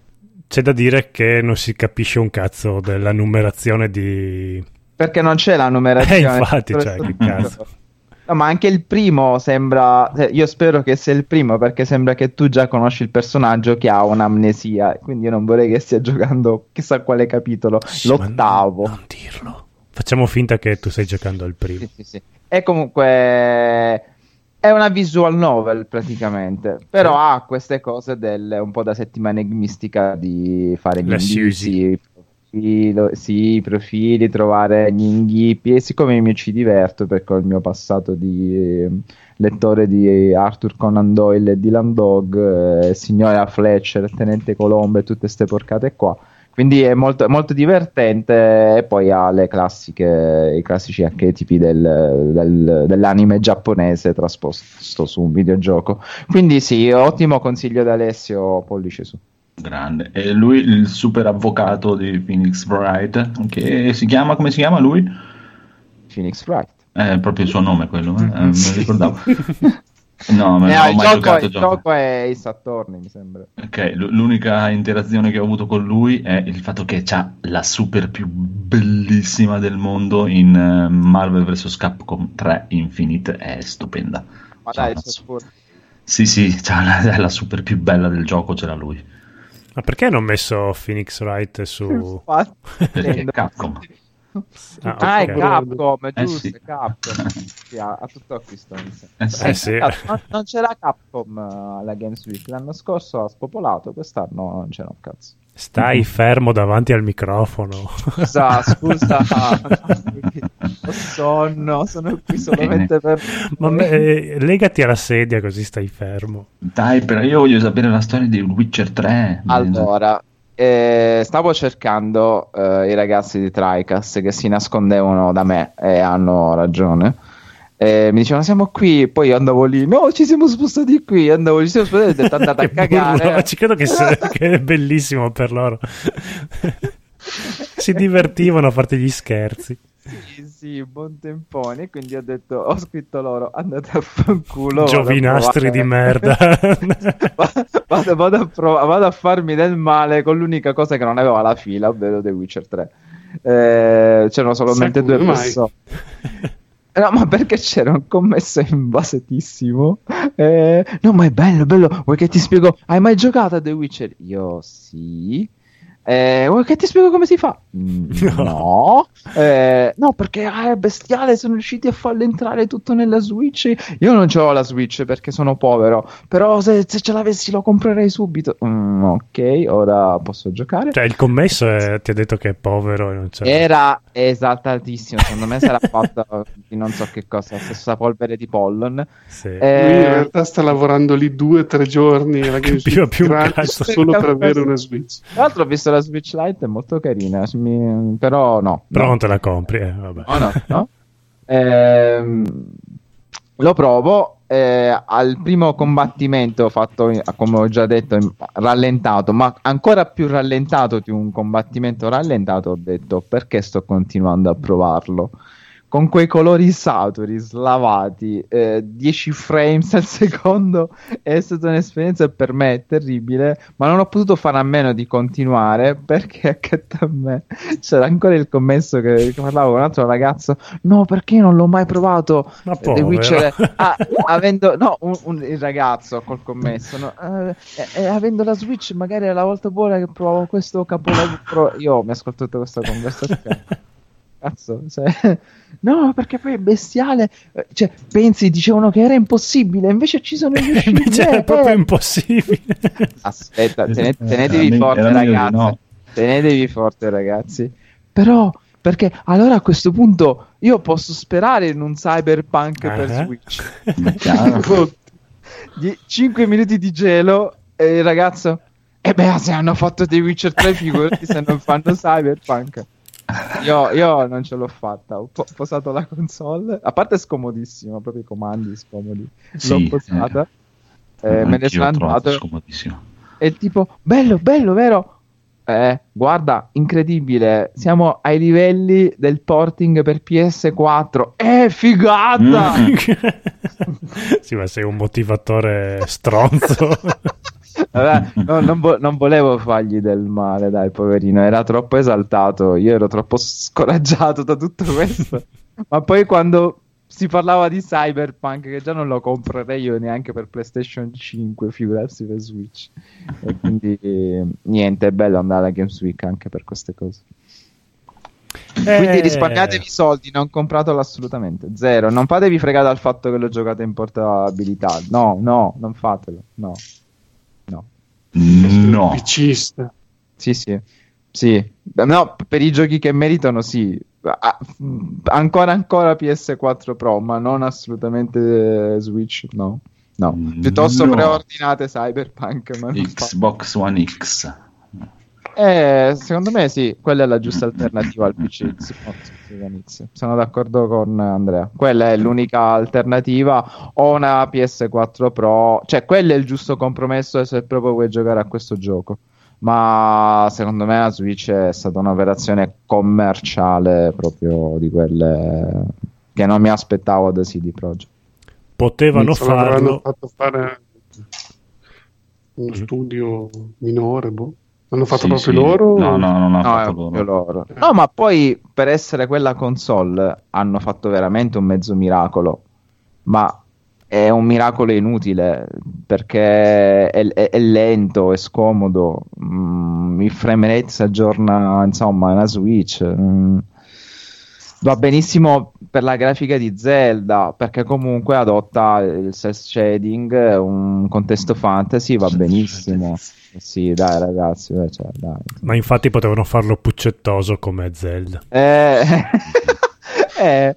c'è da dire che non si capisce un cazzo della numerazione di...
Perché non c'è la numerazione.
Eh, infatti, cioè, che cazzo.
No, ma anche il primo sembra. Io spero che sia il primo perché sembra che tu già conosci il personaggio che ha un'amnesia. Quindi io non vorrei che stia giocando chissà quale capitolo.
Sì,
L'ottavo.
Non dirlo. Facciamo finta che tu stai giocando al primo.
Sì, sì, sì. E comunque. È una visual novel praticamente, però ha queste cose del un po' da settimana enigmistica di fare gli
La
indizi, profilo- sì, i profili, trovare gli inghippi e siccome mi ci diverto perché ho il mio passato di eh, lettore di Arthur Conan Doyle e Dylan Dog, eh, signora Fletcher, Tenente Colombo e tutte queste porcate qua. Quindi è molto, molto divertente e poi ha le classiche, i classici archetipi del- del- dell'anime giapponese trasposto su un videogioco. Quindi sì, ottimo consiglio da Alessio, pollice su.
Grande. E lui il super avvocato di Phoenix Wright, che si chiama, come si chiama lui?
Phoenix Wright.
È proprio il suo nome quello, eh? Eh, lo ricordavo. No, ma
Eh,
non ho
il
mai
gioco,
giocato
il
gioco.
gioco è Ace Attorney, mi sembra.
Ok, l- l'unica interazione che ho avuto con lui è il fatto che c'ha la super più bellissima del mondo in eh, Marvel vs. Capcom 3 Infinite, è stupenda.
Ma
C'ha
dai,
su-. Sì, sì, c'ha la, è la super più bella del gioco, c'era lui.
Ma perché hanno messo Phoenix Wright su...
Perché. Capcom.
Ah,
Ah,
ok.
è Capcom, è
Eh,
giusto,
sì.
è Capcom. Sì, ha, ha tutto acquisto.
Eh sì.
Eh sì.
Cazzo, non, non c'era Capcom eh, alla Games Week. L'anno scorso ha spopolato, quest'anno non c'era un cazzo.
Stai fermo davanti al microfono.
Scusa, scusa. Ho sonno, sono qui solamente per...
Ma me- eh, legati alla sedia così stai fermo.
Dai, però io voglio sapere la storia di Witcher 3.
Allora, eh, stavo cercando eh, i ragazzi di Tricast che si nascondevano da me e hanno ragione. Eh, mi dicevano siamo qui, poi andavo lì, no ci siamo spostati qui, andavo lì, ci siamo spostati ho detto andate a cagare.
ci credo che, sia- che è bellissimo per loro. si divertivano a farti gli scherzi.
Sì, sì, buon tempone. Quindi ho detto, ho scritto loro, andate a fanculo.
Giovinastri di merda.
vado, vado a prov- vado a farmi del male con l'unica cosa che non aveva la fila, ovvero The Witcher 3. Eh, c'erano solamente
Sai
due
mai?
persone. Eh, No, ma perché c'era un commesso invasetissimo? Eh, no, ma è bello, bello. Vuoi che ti spiego? Hai mai giocato a The Witcher? Io sì. Eh, vuoi che ti spiego come si fa? Mm, No. Eh, no, perché ah, è bestiale. Sono riusciti a farlo entrare tutto nella Switch. Io non ho la Switch perché sono povero. Però se, se ce l'avessi lo comprerei subito. Mm, ok, ora posso giocare.
Cioè, il commesso è- ti ha detto che è povero e non c'è.
Era esaltatissimo, secondo me sarà fatta di non so che cosa, stessa polvere di pollon.
Sì.
Lui in
Eh,
realtà sta lavorando lì due o tre giorni Switch
più cazzo.
solo per avere una Switch.
tra l'altro ho visto la Switch Lite, è molto carina, mi- però no.
Però
no.
non te la compri, eh, vabbè.
No, no, no. Ehm, lo provo. eh, al primo combattimento fatto, come ho già detto, rallentato, ma ancora più rallentato di un combattimento rallentato, ho detto perché sto continuando a provarlo. Con quei colori saturi slavati, eh, 10 frames al secondo, è stata un'esperienza per me terribile, ma non ho potuto fare a meno di continuare perché accanto a me c'era ancora il commesso che, che parlava con un altro ragazzo. No, perché non l'ho mai provato?
Ma
The. Witcher ah, avendo no un, un- il ragazzo col commesso no, eh, eh, avendo la Switch magari è la volta buona che provavo questo capolavoro io mi ascolto tutta questa conversazione cazzo cioè, no perché poi è bestiale Eh, cioè pensi dicevano che era impossibile invece ci sono riusciti
Invece
eh,
è proprio
eh.
impossibile.
aspetta tene-
Eh,
tenetevi
era
forte ragazzi
no.
tenetevi forte ragazzi però perché allora a questo punto io posso sperare in un cyberpunk per
Eh?
Switch
Chiaro.
5 minuti di gelo e il ragazzo e beh se hanno fatto The Witcher 3 figurati se non fanno Cyberpunk io, io non ce l'ho fatta ho po- posato la console a parte è scomodissimo proprio i comandi scomodi
Sì,
l'ho posata eh, me ne sono andato
scomodissimo.
e tipo bello bello vero eh, guarda, incredibile, siamo ai livelli del porting per PS4. Eh, figata!
Mm.
sì, ma sei un motivatore stronzo.
Vabbè, no, non, vo- non volevo fargli del male, dai, poverino, era troppo esaltato, io ero troppo scoraggiato da tutto questo. Ma poi quando si parlava di Cyberpunk, che già non lo comprerei io neanche per PlayStation 5, figurarsi per Switch. E quindi eh, niente, è bello andare alla Games Week anche per queste cose. Quindi
Eh,
risparmiatevi soldi, non compratelo assolutamente, zero. Non fatevi fregare dal fatto che lo giocate in portabilità. No, no, non fatelo. No, no.
PCista.
Sì, sì, sì. No, per i giochi che meritano, sì. Ancora, ancora PS4 Pro, ma non assolutamente eh, Switch, no. No, piuttosto
No.
preordinate Cyberpunk. Ma
Xbox One X.
Eh, secondo me sì, quella è la giusta alternativa al PC. Sono d'accordo con Andrea. Quella è l'unica alternativa. O una PS4 Pro, cioè, quello è il giusto compromesso se proprio vuoi giocare a questo gioco. Ma secondo me la Switch è stata un'operazione commerciale proprio di quelle che non mi aspettavo da CD Projekt.
Potevano farlo.
fatto fare uno
Mm.
studio minore, boh. Hanno fatto
Sì,
proprio
sì.
loro?
No, no, non ha
No, è
fatto
proprio
loro.
loro. No, ma poi per essere quella console hanno fatto veramente un mezzo miracolo. Ma è un miracolo inutile perché è, è- è lento, è scomodo. Mm, il frame rate si aggiorna, insomma, è una Switch. Mm. Va benissimo per la grafica di Zelda perché comunque adotta il cel shading, un contesto fantasy, va benissimo. Sì, dai ragazzi, eh, cioè, dai.
Ma infatti potevano farlo puccettoso come Zelda.
Eh, eh,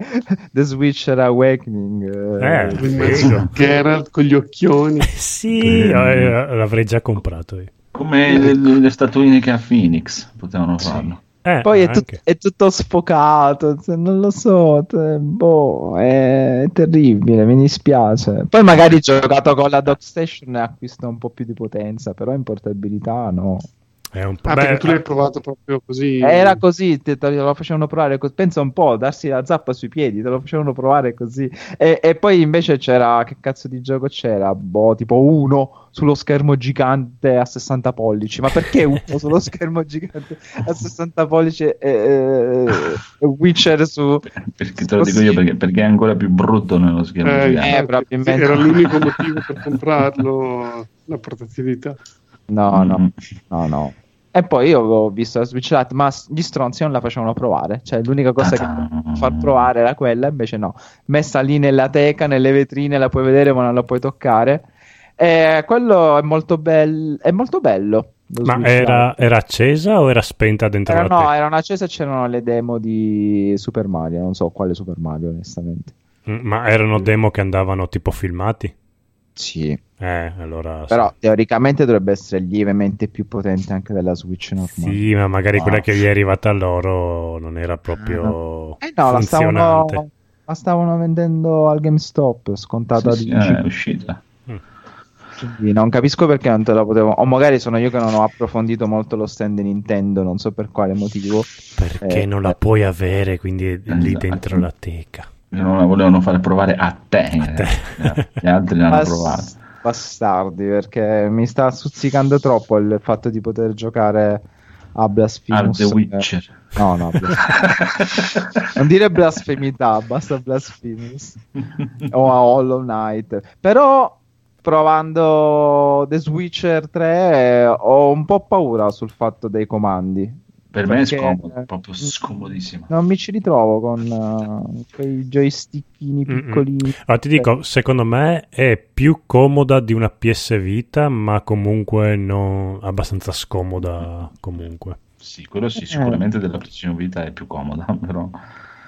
The Switcher Awakening.
Eh,
eh,
Geralt con gli occhioni.
Sì, eh, l'avrei già comprato io.
Come le, le- le statuine che ha Phoenix potevano farlo.
Eh,
Poi è, tut- è tutto sfocato, non lo so, te- boh, è, terribile, mi dispiace. Poi magari giocato con la Dock Station acquista un po' più di potenza, però in portabilità no.
È un po'...
Ah,
beh,
tu l'hai provato proprio così.
Era così, te, te lo facevano provare così. Pensa un po', darsi la zappa sui piedi, te lo facevano provare così. E, e poi invece c'era, che cazzo di gioco c'era? Boh, tipo uno sullo schermo gigante a 60 pollici. Ma perché uno sullo schermo gigante a 60 pollici e, e- e Witcher su...
Perché te lo dico io perché, perché è ancora più brutto nello schermo.
Eh,
gigante.
Eh, probabilmente.
Era l'unico motivo per comprarlo, la portatilità.
No,
Mm.
no, no, no. E poi io ho visto la Switch Lite, ma gli stronzi non la facevano provare. Cioè, l'unica cosa che potevano far provare era quella, invece no. Messa lì nella teca, nelle vetrine, la puoi vedere, ma non la puoi toccare. E quello è molto, bel- è molto bello. lo
Ma era, era accesa o era spenta dentro
Era-
la
no,
teca?
erano accese e c'erano le demo di Super Mario. Non so quale Super Mario, onestamente.
Mm, Ma erano demo che andavano tipo filmati?
Sì,
Eh, allora... sì.
però teoricamente dovrebbe essere lievemente più potente anche della Switch normale.
Sì, ma magari
No.
quella che gli è arrivata a loro non era proprio
Eh no, la
funzionante.
stavano, la stavano vendendo al GameStop scontata
Sì,
di
sì, eh, è uscita.
quindi non capisco perché non te la potevo. O magari sono io che non ho approfondito molto lo stand Nintendo, non so per quale motivo.
Perché
Eh,
non la puoi avere, quindi è lì
Esatto.
dentro la teca.
Non la volevano fare provare a te. eh. Gli altri l'hanno provata.
Bastardi, perché mi sta stuzzicando troppo il fatto di poter giocare a Blasphemous.
The Witcher.
No, no, non dire blasfemità, basta Blasphemous. o a Hollow Knight. Però provando The Switcher 3 eh, ho un po' paura sul fatto dei comandi.
Per me è scomodo, proprio scomodissimo.
Non mi ci ritrovo con eh, quei joysticchini
Mm-mm.
piccoli.
Allora, ti dico, secondo me è più comoda di una PS Vita, ma comunque non abbastanza scomoda comunque.
Sì, quello sì, sicuramente della PlayStation Vita è più comoda, però...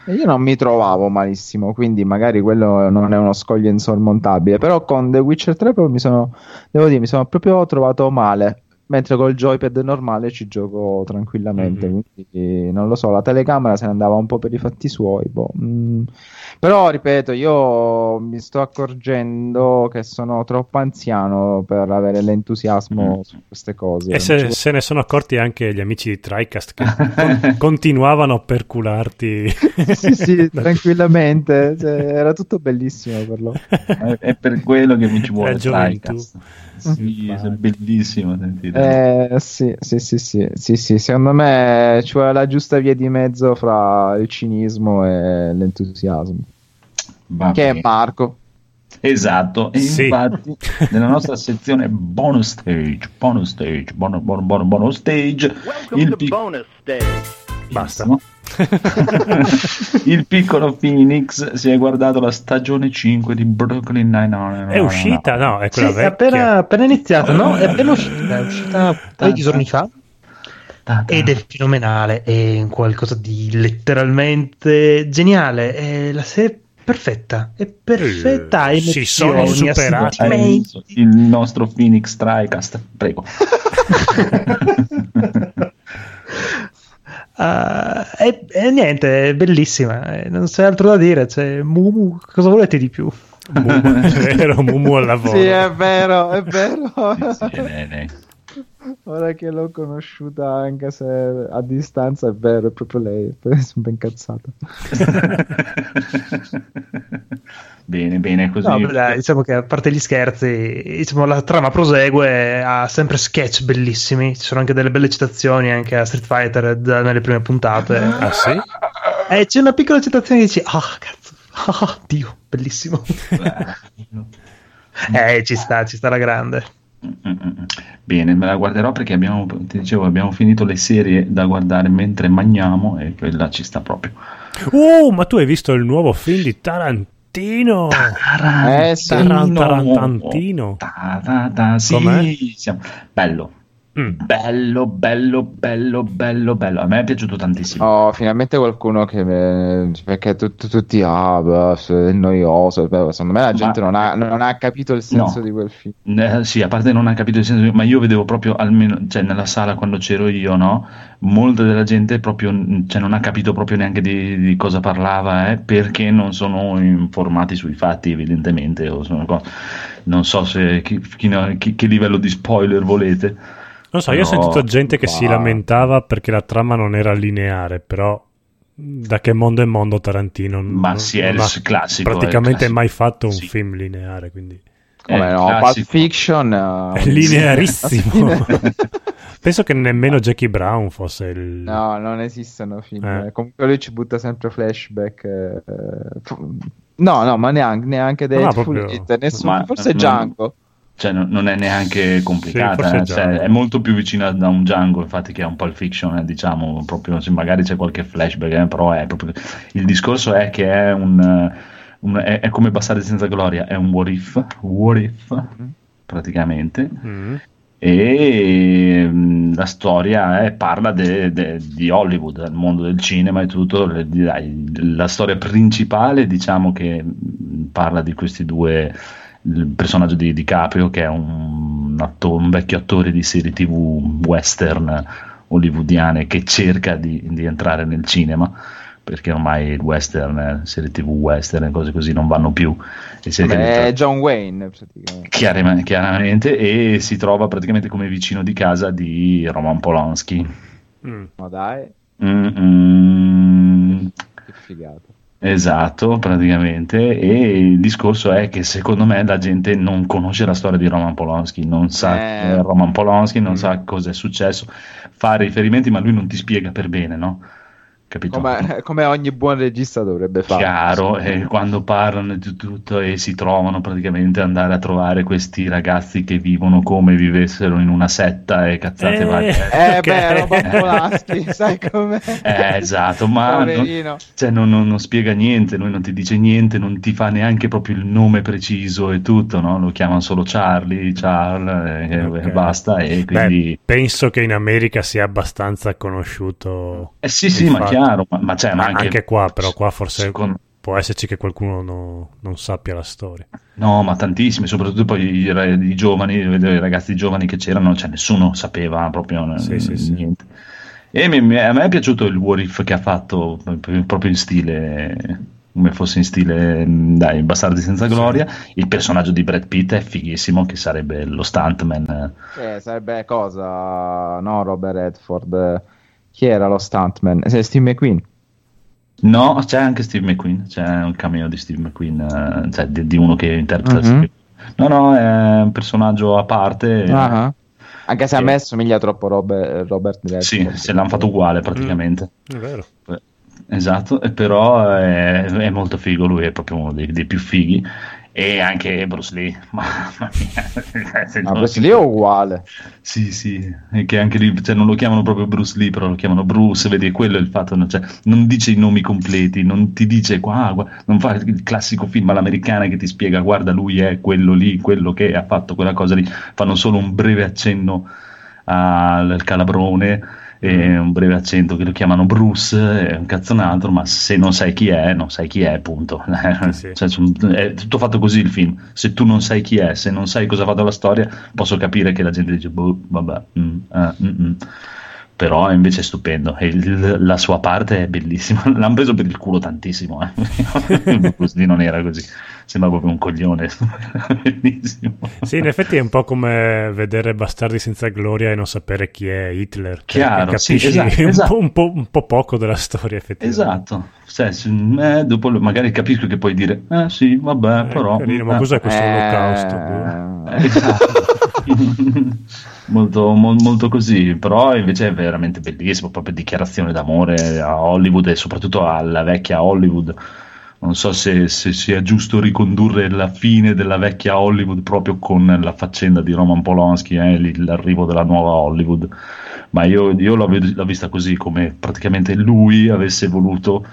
Io non mi trovavo malissimo, quindi magari quello non è uno scoglio insormontabile. Però con The Witcher 3 proprio mi sono, devo dire, mi sono proprio trovato male. Mentre col joypad normale ci gioco tranquillamente.
Mhm.
Quindi non lo so, la telecamera se ne andava un po' per i fatti suoi. boh. Mm. Però ripeto, io mi sto accorgendo che sono troppo anziano per avere l'entusiasmo
Mm.
su queste cose.
E se, se ne sono accorti anche gli amici di TriCast che con- continuavano a percularti.
sì, sì, tranquillamente. Cioè, era tutto bellissimo per loro.
È, è per quello che mi ci vuole. Tricast. Sì, è bellissimo sentire.
Eh, sì, sì, sì, sì, sì, sì, secondo me ci vuole la giusta via di mezzo fra il cinismo e l'entusiasmo.
Va
Che è
bene.
Marco.
Esatto, e
Sì.
infatti nella nostra sezione bonus stage, bonus stage, bonus, bonus, bonus, bonus stage,
Welcome
il,
to
pic-
bonus stage.
Basta.
No? il piccolo Phoenix si è guardato la stagione 5 di Brooklyn Nine-Nine.
È uscita? No, è
Sì,
quella
è
vecchia.
appena, appena iniziato, no? È appena uscita, è uscita un paio di giorni fa. Ed è fenomenale, è qualcosa di letteralmente geniale. È la serie perfetta, è perfetta.
Eh, si sono superati.
Il nostro Phoenix Tricast, prego.
Ah, e, e niente, è bellissima, eh, non c'è altro da dire. Cioè, Mumu, cosa volete di più?
Mumu, è vero, Mumu al lavoro.
Sì, è vero, è vero.
Sì, sì, lei.
Ora che l'ho conosciuta, anche se a distanza, è vero, è proprio lei. Sono ben incazzato.
bene, bene, così.
No, beh, diciamo che a parte gli scherzi, diciamo, la trama prosegue, ha sempre sketch bellissimi. Ci sono anche delle belle citazioni anche a Street Fighter da- nelle prime puntate.
Ah sì?
E c'è una piccola citazione che dici: Ah, cazzo, ah, Dio, bellissimo. eh, ci sta, ci sta la grande.
Bene, me la guarderò perché abbiamo, ti dicevo, abbiamo finito le serie da guardare mentre mangiamo e quella ci sta proprio.
Oh, ma tu hai visto il nuovo film di Tarantino?
Eh, sì.
Taran- Tarantantino.
Tarata, sì,
Com'è?
siamo- bello.
Mm.
Bello, bello, bello, bello, bello. A me è piaciuto tantissimo.
Oh, finalmente qualcuno che eh, perché tut- tutti ah, beh, è noioso. Beh, secondo me la gente non, ha, non ha capito il senso
No.
di quel film.
Eh, sì, a parte non ha capito il senso, ma io vedevo proprio almeno, cioè nella sala quando c'ero io, no? Molta della gente proprio, cioè, non ha capito proprio neanche di, di cosa parlava, eh, perché non sono informati sui fatti, evidentemente. O sono co- non so se chi- chi- chi- che livello di spoiler volete.
Non so, io ho sentito gente che si
va.
lamentava perché la trama non era lineare, però da che mondo è mondo Tarantino
Ma
non-
sì, è
non
il classico, è il
praticamente
classico.
mai fatto un
Sì.
film lineare, quindi
Come no. Pulp Fiction eh,
è linearissimo. Penso che nemmeno Jackie Brown fosse il...
No, non esistono film.
Eh.
Comunque lui ci butta sempre flashback. eh, f- No, no, ma neanche, neanche
No,
Deadpool,
proprio-
niente, nessuno-
Ma-
forse
non-
Django.
Cioè, non, non è neanche complicata,
Sì,
eh, cioè, è molto più vicina da un Django, infatti, che a un Pulp Fiction, eh, diciamo, proprio, se magari c'è qualche flashback, eh, però è proprio... Il discorso è che è un... eh, un- è, è come Bastardi senza gloria, è un what if, what if, praticamente,
Mm.
e mm, la storia è- parla de- de- di Hollywood, del mondo del cinema e tutto. le- dai, la storia principale, diciamo che mm, parla di questi due. Il personaggio di DiCaprio, che è un, atto- un vecchio attore di serie tv western hollywoodiane che cerca di, di entrare nel cinema perché ormai il western, serie tv western e cose così non vanno più. E entrare-
è John Wayne, praticamente.
Chiaramente, chiaramente, e si trova praticamente come vicino di casa di Roman Polanski.
Mm.
Ma dai,
Mm-mm.
che figata.
Esatto, praticamente. E il discorso è che secondo me la gente non conosce la storia di Roman Polanski, non sa
Eh.
Roman Polanski, non
Mm.
sa cosa è successo, fa riferimenti, ma lui non ti spiega per bene, no? Capito?
Come, come ogni buon regista dovrebbe fare.
Chiaro, e quando parlano di tutto e si trovano praticamente ad andare a trovare questi ragazzi che vivono come vivessero in una setta e cazzate
Eh.
varie.
Eh
Ok.
beh, Roman Polanski, sai com'è?
Eh, esatto, ma non, cioè, non- non- non spiega niente, lui non ti dice niente, non ti fa neanche proprio il nome preciso e tutto, no? Lo chiamano solo Charlie, Charles e,
Ok.
e basta. E quindi...
Beh, penso che in America sia abbastanza conosciuto.
eh sì, sì, ma
fatto.
Chiaro, ma, ma, cioè, ma
Ma anche, qua, però qua forse
secondo-
può esserci che qualcuno no- non sappia la storia.
No, ma tantissimi, soprattutto poi i, i giovani, i ragazzi giovani che c'erano, cioè nessuno sapeva proprio eh,
Sì, sì, sì.
niente. E mi- mi- a me è piaciuto il what if che ha fatto proprio in stile, come fosse in stile, mh, dai, Bastardi senza gloria. Il personaggio di Brad Pitt è fighissimo, che sarebbe lo stuntman.
Eh, sarebbe cosa, no, Robert Redford. Chi era lo stuntman? Eh, Steve McQueen.
No, c'è anche Steve McQueen, c'è un cameo di Steve McQueen, eh, cioè di, di uno che interpreta.
Mhm.
Steve- No, no, è un personaggio a parte.
Ah, Anche se a me somiglia troppo a Robert, Robert Redford.
Sì, se l'hanno fatto uguale praticamente.
È vero.
Esatto, e però è, è molto figo, lui è proprio uno dei, dei più fighi. E anche Bruce Lee, mamma mia. Se
Ma questo lì è uguale.
Sì, sì, e che anche lì, cioè, non lo chiamano proprio Bruce Lee, però lo chiamano Bruce, vedi, quello è il fatto, no? Cioè, non dice i nomi completi, non ti dice qua, gua- non fa il classico film all'americana che ti spiega, guarda, lui è quello lì, quello che ha fatto quella cosa lì, fanno solo un breve accenno al calabrone e un breve accento che lo chiamano Bruce, è un cazzo un altro, ma se non sai chi è, non sai chi è, punto.
Sì.
Cioè, è tutto fatto così il film. Se tu non sai chi è, se non sai cosa fatto la storia, posso capire che la gente dice, boh, vabbè, mm, eh, mm, mm." però invece è stupendo. E il- la sua parte è bellissima. L'hanno preso per il culo tantissimo. Eh. Non era così, sembra proprio un coglione. bellissimo.
Sì, in effetti è un po' come vedere Bastardi senza gloria e non sapere chi è Hitler. perché
Chiaro, sì,
capisci
esatto,
un,
esatto.
Po', un, po', un po' poco della storia, effettivamente.
Esatto, Cioè, se- eh, dopo lo- magari capisco che puoi dire, eh sì, vabbè,
Eh,
però...
carino, ma
eh,
cos'è questo
Eh,
olocausto? boh?
Eh, esatto. molto, mol- molto così, però invece è veramente bellissimo, proprio dichiarazione d'amore a Hollywood e soprattutto alla vecchia Hollywood. Non so se, se sia giusto ricondurre la fine della vecchia Hollywood proprio con la faccenda di Roman Polanski e l'arrivo della nuova Hollywood, ma io, io l'ho, l'ho vista così, come praticamente lui avesse voluto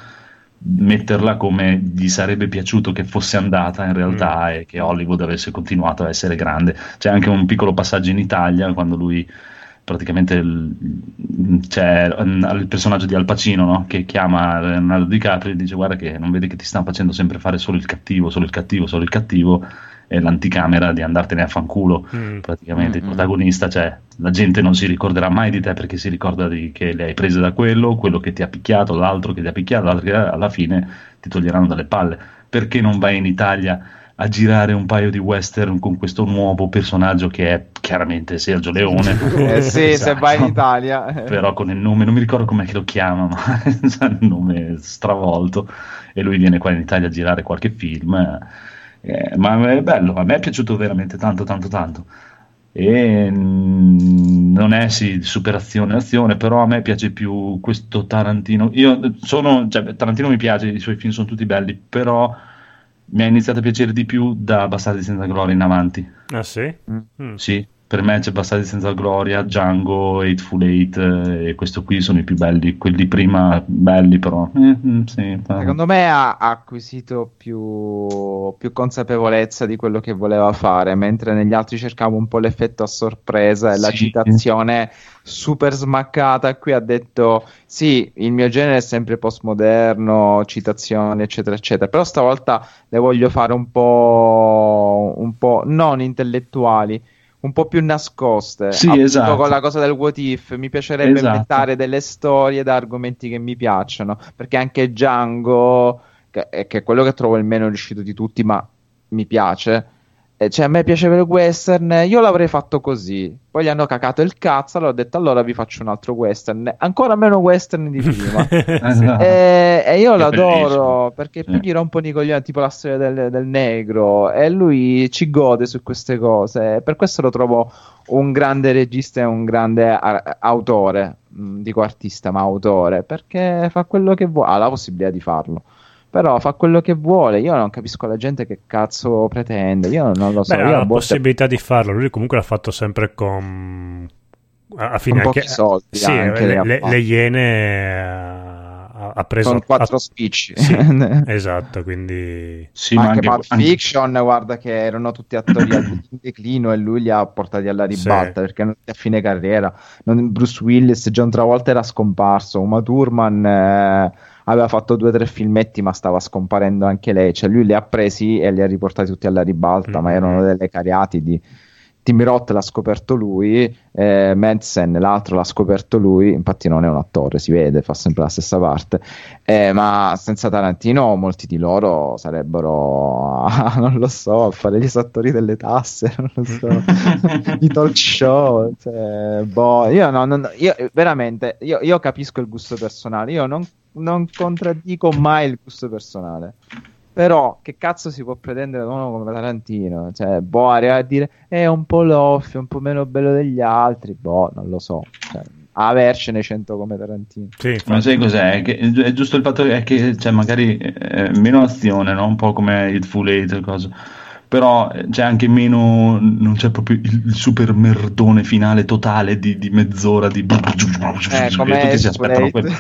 metterla come gli sarebbe piaciuto che fosse andata in realtà e che Hollywood avesse continuato a essere grande. C'è anche un piccolo passaggio in Italia quando lui praticamente il, c'è mm, il personaggio di Al Pacino no? che chiama Leonardo DiCaprio e dice guarda che non vedi che ti stanno facendo sempre fare solo il cattivo, solo il cattivo, solo il cattivo e l'anticamera di andartene a fanculo
Mm.
praticamente il
Mm-mm.
protagonista, cioè la gente non si ricorderà mai di te perché si ricorda di, che le hai prese da quello, quello che ti ha picchiato, l'altro che ti ha picchiato, l'altro che alla fine ti toglieranno dalle palle. Perché non vai in Italia a girare un paio di western con questo nuovo personaggio che è chiaramente Sergio Leone.
Eh, sì, se
Esatto.
vai in Italia. eh.
Però con il nome, non mi ricordo com'è che lo chiama, ma ha il nome stravolto. E lui viene qua in Italia a girare qualche film. eh, ma è bello, a me è piaciuto veramente tanto, tanto, tanto. E mm, non è sì superazione azione, però a me piace più questo Tarantino. Io sono, cioè, Tarantino mi piace, i suoi film sono tutti belli, però mi ha iniziato a piacere di più da Bastardi senza gloria in avanti.
Ah sì?
Mm.
Mm.
Sì, per me c'è Bastardi senza gloria, Django, Hateful Eight eh, e questo qui sono i più belli, quelli prima belli però. eh, mm, sì,
Secondo me ha acquisito più, più consapevolezza di quello che voleva fare, mentre negli altri cercavo un po' l'effetto a sorpresa e la
Sì.
Super smaccata. Qui ha detto: Sì, il mio genere è sempre postmoderno, citazioni, eccetera, eccetera. Però stavolta le voglio fare un po', un po' non intellettuali. Un po' più nascoste
Sì, esatto.
con la cosa del what if. Mi piacerebbe
Esatto.
inventare delle storie da argomenti che mi piacciono. Perché anche Django, che, che è quello che trovo il meno riuscito di tutti, ma mi piace. Eh, cioè, a me piaceva il western, io l'avrei fatto così. Poi gli hanno cacato il cazzo, allora ho detto allora vi faccio un altro western, ancora meno western di prima.
Esatto.
E, e io
È
l'adoro
bellissimo.
perché più gli rompono i coglioni, tipo la storia del, del negro, e lui ci gode su queste cose. Per questo lo trovo un grande regista e un grande a- autore. Dico artista, ma autore perché fa quello che vuole. Ha la possibilità di farlo, però fa quello che vuole. Io non capisco la gente che cazzo pretende. Io non lo so.
Beh,
io
ha
a
la
volte-
possibilità di farlo. Lui comunque l'ha fatto sempre con. A a fine
Con
anche,
pochi soldi,
sì,
anche,
le, le, le Iene ha, ha preso
con quattro
ha-
spicci.
Sì, esatto, quindi
Sì,
anche
anche,
Pulp Fiction, guarda che erano tutti attori al in declino e lui li ha portati alla ribalta
Sì.
perché a fine carriera. Non- Bruce Willis, John Travolta era scomparso, Uma Thurman eh, aveva fatto due o tre filmetti ma stava scomparendo anche lei, cioè lui li ha presi e li ha riportati tutti alla ribalta, ma
Mhm.
erano delle cariatidi. Tim Roth l'ha scoperto lui, eh, Madsen l'altro l'ha scoperto lui, infatti non è un attore, si vede, fa sempre la stessa parte, eh, ma senza Tarantino molti di loro sarebbero, ah, non lo so, a fare gli esattori delle tasse, non lo so, i talk show, cioè, boh, io, no, non- io veramente, io, io capisco il gusto personale, io non, non contraddico mai il gusto personale. Però che cazzo si può pretendere da uno come Tarantino? Cioè, boh, arriva a dire è un po' loffio, un po' meno bello degli altri. Boh, non lo so. Cioè, avercene 100 come Tarantino.
sì,
Ma sai cos'è? È, che- è giusto il fatto è che c'è magari eh, meno azione, no? un po' come il full eight, cosa. però eh, c'è anche meno, non c'è proprio il, il super merdone finale totale di, di mezz'ora di...
Eh, come
tutti si aspettano quello.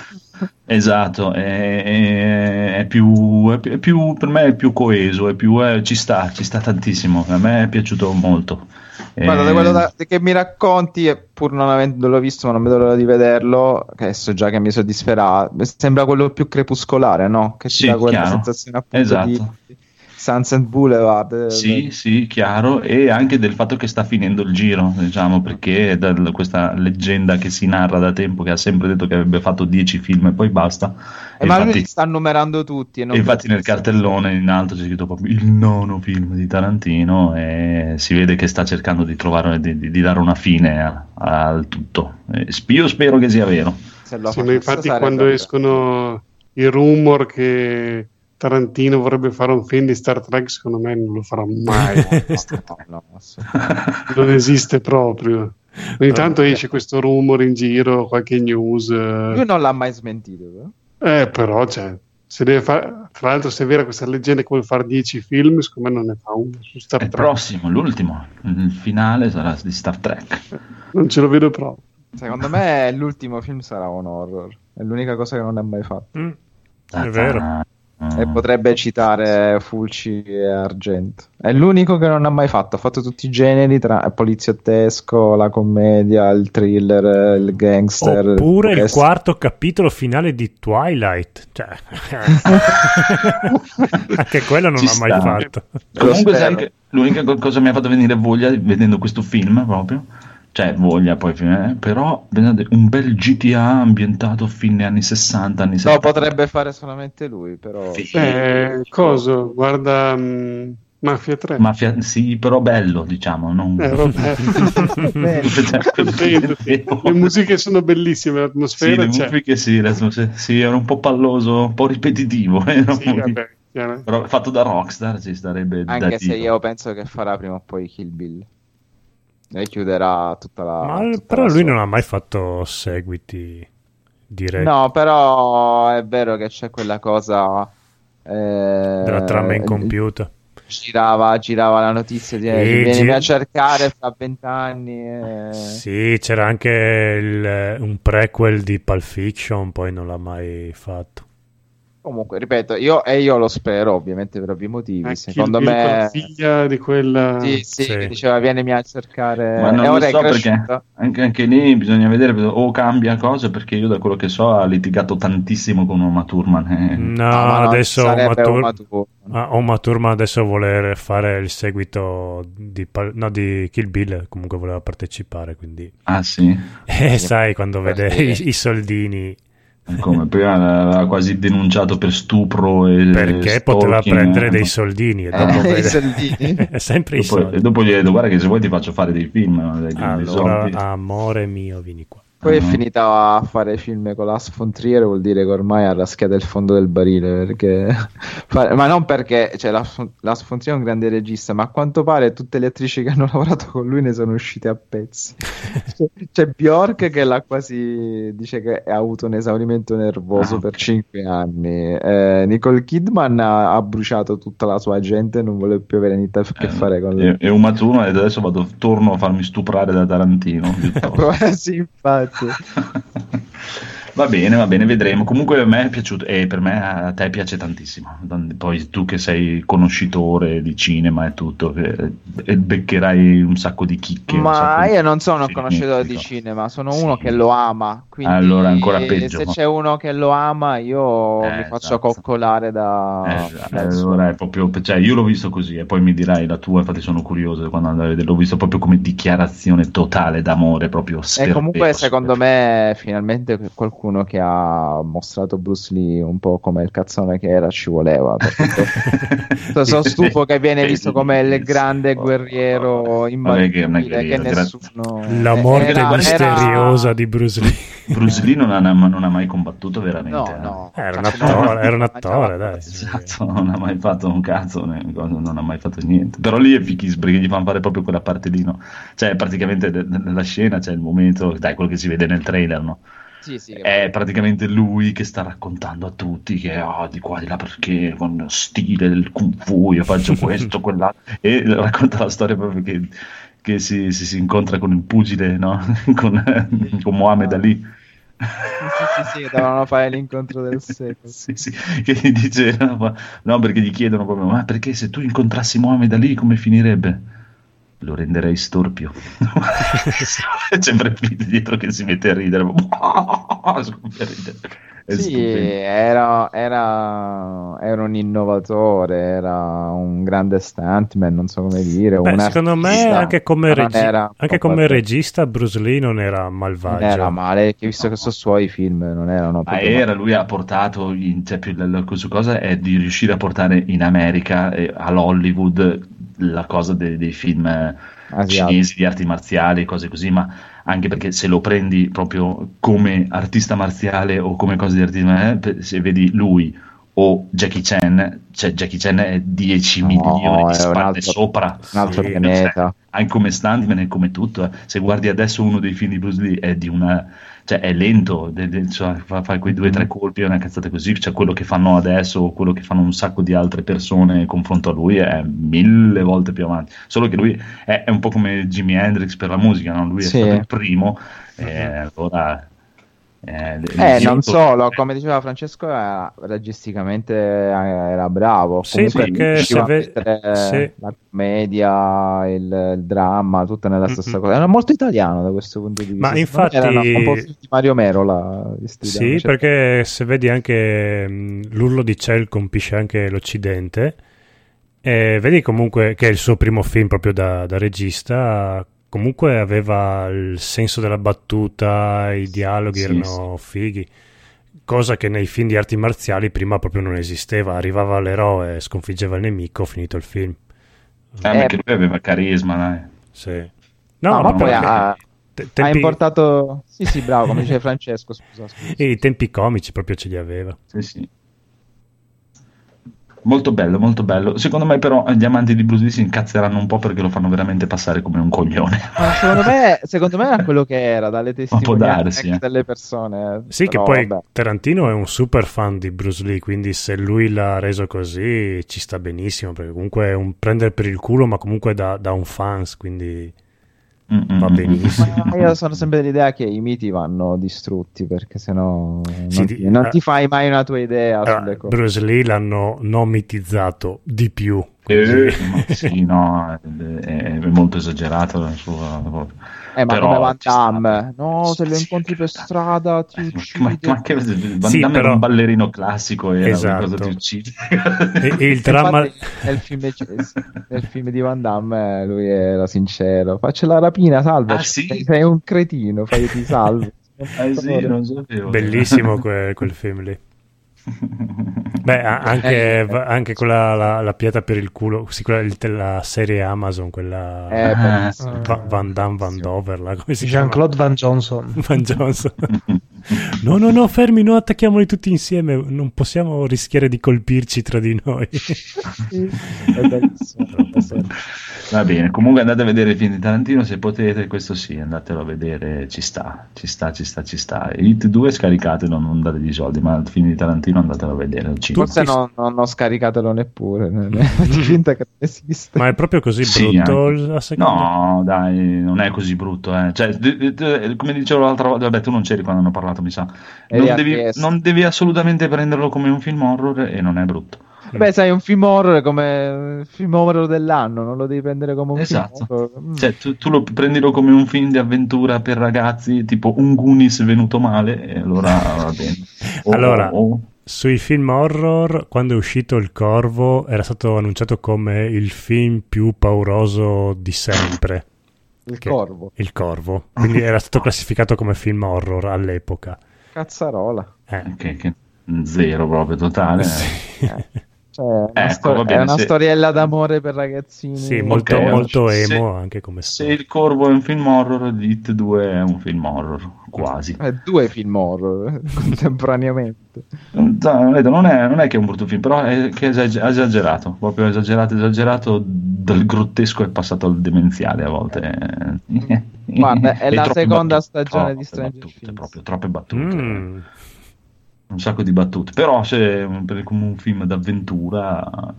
Esatto, è, è- è più, è più- per me è più coeso, è più, eh, ci sta, ci sta tantissimo, a me è piaciuto molto.
Guarda, da
Eh,
quello da- che mi racconti, e pur non avendolo visto, ma non vedo l'ora di vederlo, che so già che mi soddisferà, sembra quello più crepuscolare, no? Che ci
Sì,
dà quella
chiaro.
sensazione appunto
Esatto.
di Sunset Boulevard. eh,
Sì, sì, chiaro, e anche del fatto che sta finendo il giro, diciamo, perché da questa leggenda che si narra da tempo, che ha sempre detto che avrebbe fatto 10 film e poi basta.
Eh,
E
ma lui
infatti,
li sta numerando tutti. E non
e infatti nel cartellone in alto c'è scritto proprio il nono film di Tarantino e si vede che sta cercando di trovare, di, di- dare una fine al tutto. Eh, io spero che sia vero.
Se lo
Sì, infatti quando escono i rumor che Tarantino vorrebbe fare un film di Star Trek, secondo me non lo farà mai. Non esiste proprio. Ogni tanto esce questo rumor in giro, qualche news.
Lui
eh,
non l'ha mai smentito. però.
Eh, però, cioè, se deve fare, tra l'altro, se è vera questa leggenda che vuole fare 10 film, secondo me non ne fa uno su Star
È il
Trek.
prossimo, l'ultimo, il finale sarà di Star Trek.
Non ce lo vedo proprio.
Secondo me l'ultimo film sarà un horror. È l'unica cosa che non ha mai fatto.
Mm, è vero.
Ah,
E potrebbe citare Fulci e Argento. È l'unico che non ha mai fatto. Ha fatto tutti i generi tra il poliziottesco, la commedia, il thriller, il gangster.
Oppure il
questo.
quarto capitolo finale di Twilight. Cioè, anche quello non
Ci
l'ha mai
sta.
fatto.
Comunque, sai che l'unica co- cosa mi ha fatto venire voglia vedendo questo film proprio, cioè voglia poi, eh, però pensate, un bel GTA ambientato fine anni 60, anni
No,
70.
potrebbe fare solamente lui, però.
Sì.
Eh, coso, guarda, mh, Mafia 3.
Mafia, sì, però bello, diciamo. Non...
Eh, vabbè. Dipende. Le musiche sono bellissime,
Sì,
l'atmosfera
le
c'è.
musiche sì, sì, sì, era un po' palloso, un po' ripetitivo. eh, no?
Sì, vabbè.
Però fatto da Rockstar ci starebbe da
Anche se io penso che farà prima o poi Kill Bill. E chiuderà tutta la.
Ma
tutta
però
la
lui
sua-
non ha mai fatto seguiti diretti
No, però è vero che c'è quella cosa. eh,
della trama in computer.
Girava, girava la notizia di
Eh,
vienimi
gi-
a cercare fra vent'anni. e-
Sì, c'era anche il- un prequel di Pulp Fiction, poi non l'ha mai fatto.
Comunque, ripeto, io, e io lo spero, ovviamente per ovvi motivi.
Eh,
Secondo
Bill
me,
la figlia di quella...
sì, sì,
Sì.
che diceva vienimi a cercare.
Ma non
e ora
so perché anche, anche lì bisogna vedere o cambia cosa perché io da quello che so ha litigato tantissimo con Uma Thurman. eh.
No,
No,
adesso Uma
Thurman.
Ah, Thurman adesso vuole fare il seguito di, no, di Kill Bill, comunque voleva partecipare, quindi...
Ah sì?
Eh, sai, quando vede i, i soldini,
Come prima l'aveva quasi denunciato per stupro e
perché poteva
stalking,
prendere
eh.
dei soldini. E
Eh,
dopo
i
vede-
soldini.
È sempre i
Dopo,
soldi.
e dopo gli ho detto guarda che se vuoi ti faccio fare dei film dei
Allora,
soldi.
amore mio, vieni qua.
Poi è
Ah.
finita a fare film con Lars von Trier, vuol dire che ormai ha raschiato il fondo del barile. Perché... Ma non perché cioè, von von Trier è un grande regista, ma a quanto pare tutte le attrici che hanno lavorato con lui ne sono uscite a pezzi. C'è- Bjork che l'ha quasi dice che ha avuto un esaurimento nervoso
Ah,
per
ok.
5 anni. Eh, Nicole Kidman ha, ha bruciato tutta la sua gente non vuole più avere niente a che
Eh,
fare con lui.
e, e Thurman ha detto adesso vado, torno a farmi stuprare da Tarantino
sì, infatti. フフフフ。
Va bene, va bene, vedremo. Comunque a me è piaciuto e per me a te piace tantissimo. Poi tu che sei conoscitore di cinema e tutto, che- e beccherai un sacco di chicche.
Ma
di
io non sono un conoscitore di cinema, sono
Sì.
uno che lo ama. Quindi
Allora, ancora peggio.
Se c'è uno che lo ama, io
Eh,
mi faccio
esatto.
coccolare da.
Eh, allora è proprio, cioè, io l'ho visto così e poi mi dirai la tua, infatti sono curioso quando andrò a vedere, l'ho visto proprio come dichiarazione totale d'amore, proprio
E comunque, secondo me, finalmente qualcuno che ha mostrato Bruce Lee un po' come il cazzone che era ci voleva. perché sono stufo che viene visto come il grande guerriero
Vabbè, che non è
imbattibile che nessuno.
La morte
era- era-
misteriosa di Bruce Lee.
Bruce Lee non ha, non ha mai combattuto veramente.
No,
eh.
no.
Era un
Cazzo,
attore, era un attore, dai.
Esatto, non ha mai fatto un cazzo, non ha mai fatto niente. Però lì è fichissimo perché gli fanno fare proprio quella parte lì, no? Cioè, praticamente nella scena c'è il momento, dai, quello che si vede nel trailer, no?
Sì, sì,
È praticamente lui che sta raccontando a tutti che oh, di qua di là perché con stile del kung fu io faccio questo, quell'altro e racconta la storia proprio che, che si, si- si incontra con il pugile, no? con, con Mohamed Ali.
Sì, sì, sì, dovevano fare l'incontro del secolo.
Sì, sì, che gli dice no, no, perché gli chiedono proprio ma perché se tu incontrassi Mohamed Ali come finirebbe? Lo renderei storpio. C'è Brad Pitt dietro che si mette a ridere.
Sì, era, era, era un innovatore, era un grande stuntman, non so come dire.
Beh,
un
secondo me anche come,
non
regi-
era
anche come regista Bruce Lee non era
non
malvagio.
era male, che visto che sono suoi film non erano
Ma era, lui ha portato, in, cioè, più, la, la- su cosa è di riuscire a portare in America, eh, all'Hollywood, la cosa de- dei film eh,
Asiatici.
cinesi di arti marziali e cose così, ma anche perché se lo prendi proprio come artista marziale o come cosa di artista, eh, pe- se vedi lui o Jackie Chan, cioè Jackie Chan è 10
No,
milioni di spalle
un altro-
sopra.
un altro
Sì,
pianeta.
cioè, anche come stuntman e come tutto. eh. Se guardi adesso uno dei film di Bruce Lee è di una. Cioè è lento, de- de- cioè, fa, fa quei due o
Mm.
tre colpi e una cazzata così. Cioè quello che fanno adesso o quello che fanno un sacco di altre persone in confronto a lui è mille volte più avanti. Solo che lui è, è un po' come Jimi Hendrix per la musica, no? lui è
Sì.
stato il primo. E allora. Eh,
Eh, non solo, come diceva Francesco, era, registicamente eh, era bravo.
Sì,
Comunque
perché se ve-
mettere
sì.
la commedia, il, il dramma, tutto nella stessa
Mhm.
cosa. Era molto italiano da questo punto di vista.
Ma infatti-
Era un po' di Mario Mero la di Stridano,
Sì,
cioè-
perché se vedi anche mh, l'urlo di Cell colpisce anche l'Occidente, e vedi comunque che è il suo primo film proprio da, da regista, comunque aveva il senso della battuta, i dialoghi
Sì,
erano fighi, cosa che nei film di arti marziali prima proprio non esisteva, arrivava l'eroe, sconfiggeva il nemico, finito il film.
Eh,
Eh,
perché lui aveva carisma, dai.
Sì.
No,
No,
ma poi ha,
te-
ha
tempi-
importato... Sì, sì, bravo, come dice Francesco, scusa, scusa.
e i tempi comici proprio ce li aveva.
Sì, sì. Molto bello, molto bello. Secondo me, però, gli amanti di Bruce Lee si incazzeranno un po' perché lo fanno veramente passare come un coglione.
Ma secondo me, secondo me era quello che era dalle testimonianze
eh.
delle persone. eh.
Sì, che
Però,
poi
vabbè.
Tarantino è un super fan di Bruce Lee, quindi se lui l'ha reso così ci sta benissimo, perché comunque è un prendere per il culo, ma comunque da, da un fans, quindi
Mm, mm,
Va benissimo.
Ma io sono sempre dell'idea che i miti vanno distrutti perché sennò non,
Sì,
ti,
di-
non
eh.
ti fai mai una tua idea cose.
Bruce Lee l'hanno non mitizzato di più.
Eh, sì, no, è, è molto esagerato la sua...
Eh, ma
però
come Van. Damme, no, se lo
Sì,
incontri per
sì.
strada ti
Eh, ma-
uccide.
Ma, ma che Van
Sì,
Damme
però-
era un ballerino classico e era
Esatto.
cosa ti uccide.
E, e il dramma...
Nel, film, nel film di Van Damme lui era sincero. Faccio la rapina, salve.
Ah, sì?
sei, sei un cretino, fai ti salvo.
Eh sì, non sapevo.
Bellissimo que- quel film lì. Beh, a- anche,
Eh,
anche quella, la, la pietra per il culo, sì, quella del- della serie Amazon, quella
Eh,
Ah,
Van Damme Van Dover, come si chiama?
Jean-Claude Van Johnson.
Van Johnson. No, no, no, fermi, no, attacchiamoli tutti insieme, non possiamo rischiare di colpirci tra di noi.
Sì.
Va bene, comunque andate a vedere il film di Tarantino se potete, questo sì, andatelo a vedere, ci sta, ci sta, ci sta, ci sta. Hit 2 scaricatelo, non dategli i soldi, ma il film di Tarantino andatelo a vedere al cinema.
Forse non, non ho scaricatelo neppure. finta che non esiste.
Ma è proprio così
Sì,
brutto la seconda?
No, dai, non è così brutto. Eh. Cioè, d- d- d- come dicevo l'altra volta, vabbè, tu non c'eri quando hanno parlato, mi sa. Non devi, non devi assolutamente prenderlo come un film horror e non è brutto.
Beh, sai, un film horror come il film horror dell'anno, non lo devi prendere come un
Esatto.
film horror. Mm.
Cioè, tu, tu lo prendilo come un film di avventura per ragazzi, tipo un Goonies venuto male, e allora va bene. O-
Allora,
o-
Sui film horror, quando è uscito Il Corvo, era stato annunciato come il film più pauroso di sempre.
Il
che-
corvo.
Il Corvo. Quindi era stato classificato come film horror all'epoca.
Cazzarola.
Eh.
che, che- zero proprio totale.
Sì.
Cioè, è una,
Ecco,
sto-
va
è
bene,
una
se-
storiella d'amore per ragazzini.
Sì, molto,
Ok,
molto
se-
emo anche come
Se
storia.
il Corvo è un film horror, It 2 è un film horror, quasi.
Eh, due film horror contemporaneamente.
No, vedo, non, è, non è che è un brutto film, però è che è esager- esagerato, proprio esagerato, esagerato, dal grottesco è passato al demenziale a volte.
Guarda, è la seconda
battute,
stagione
troppe
di Stranger Things.
proprio troppe battute.
Mm.
Un sacco di battute, però se per come un film d'avventura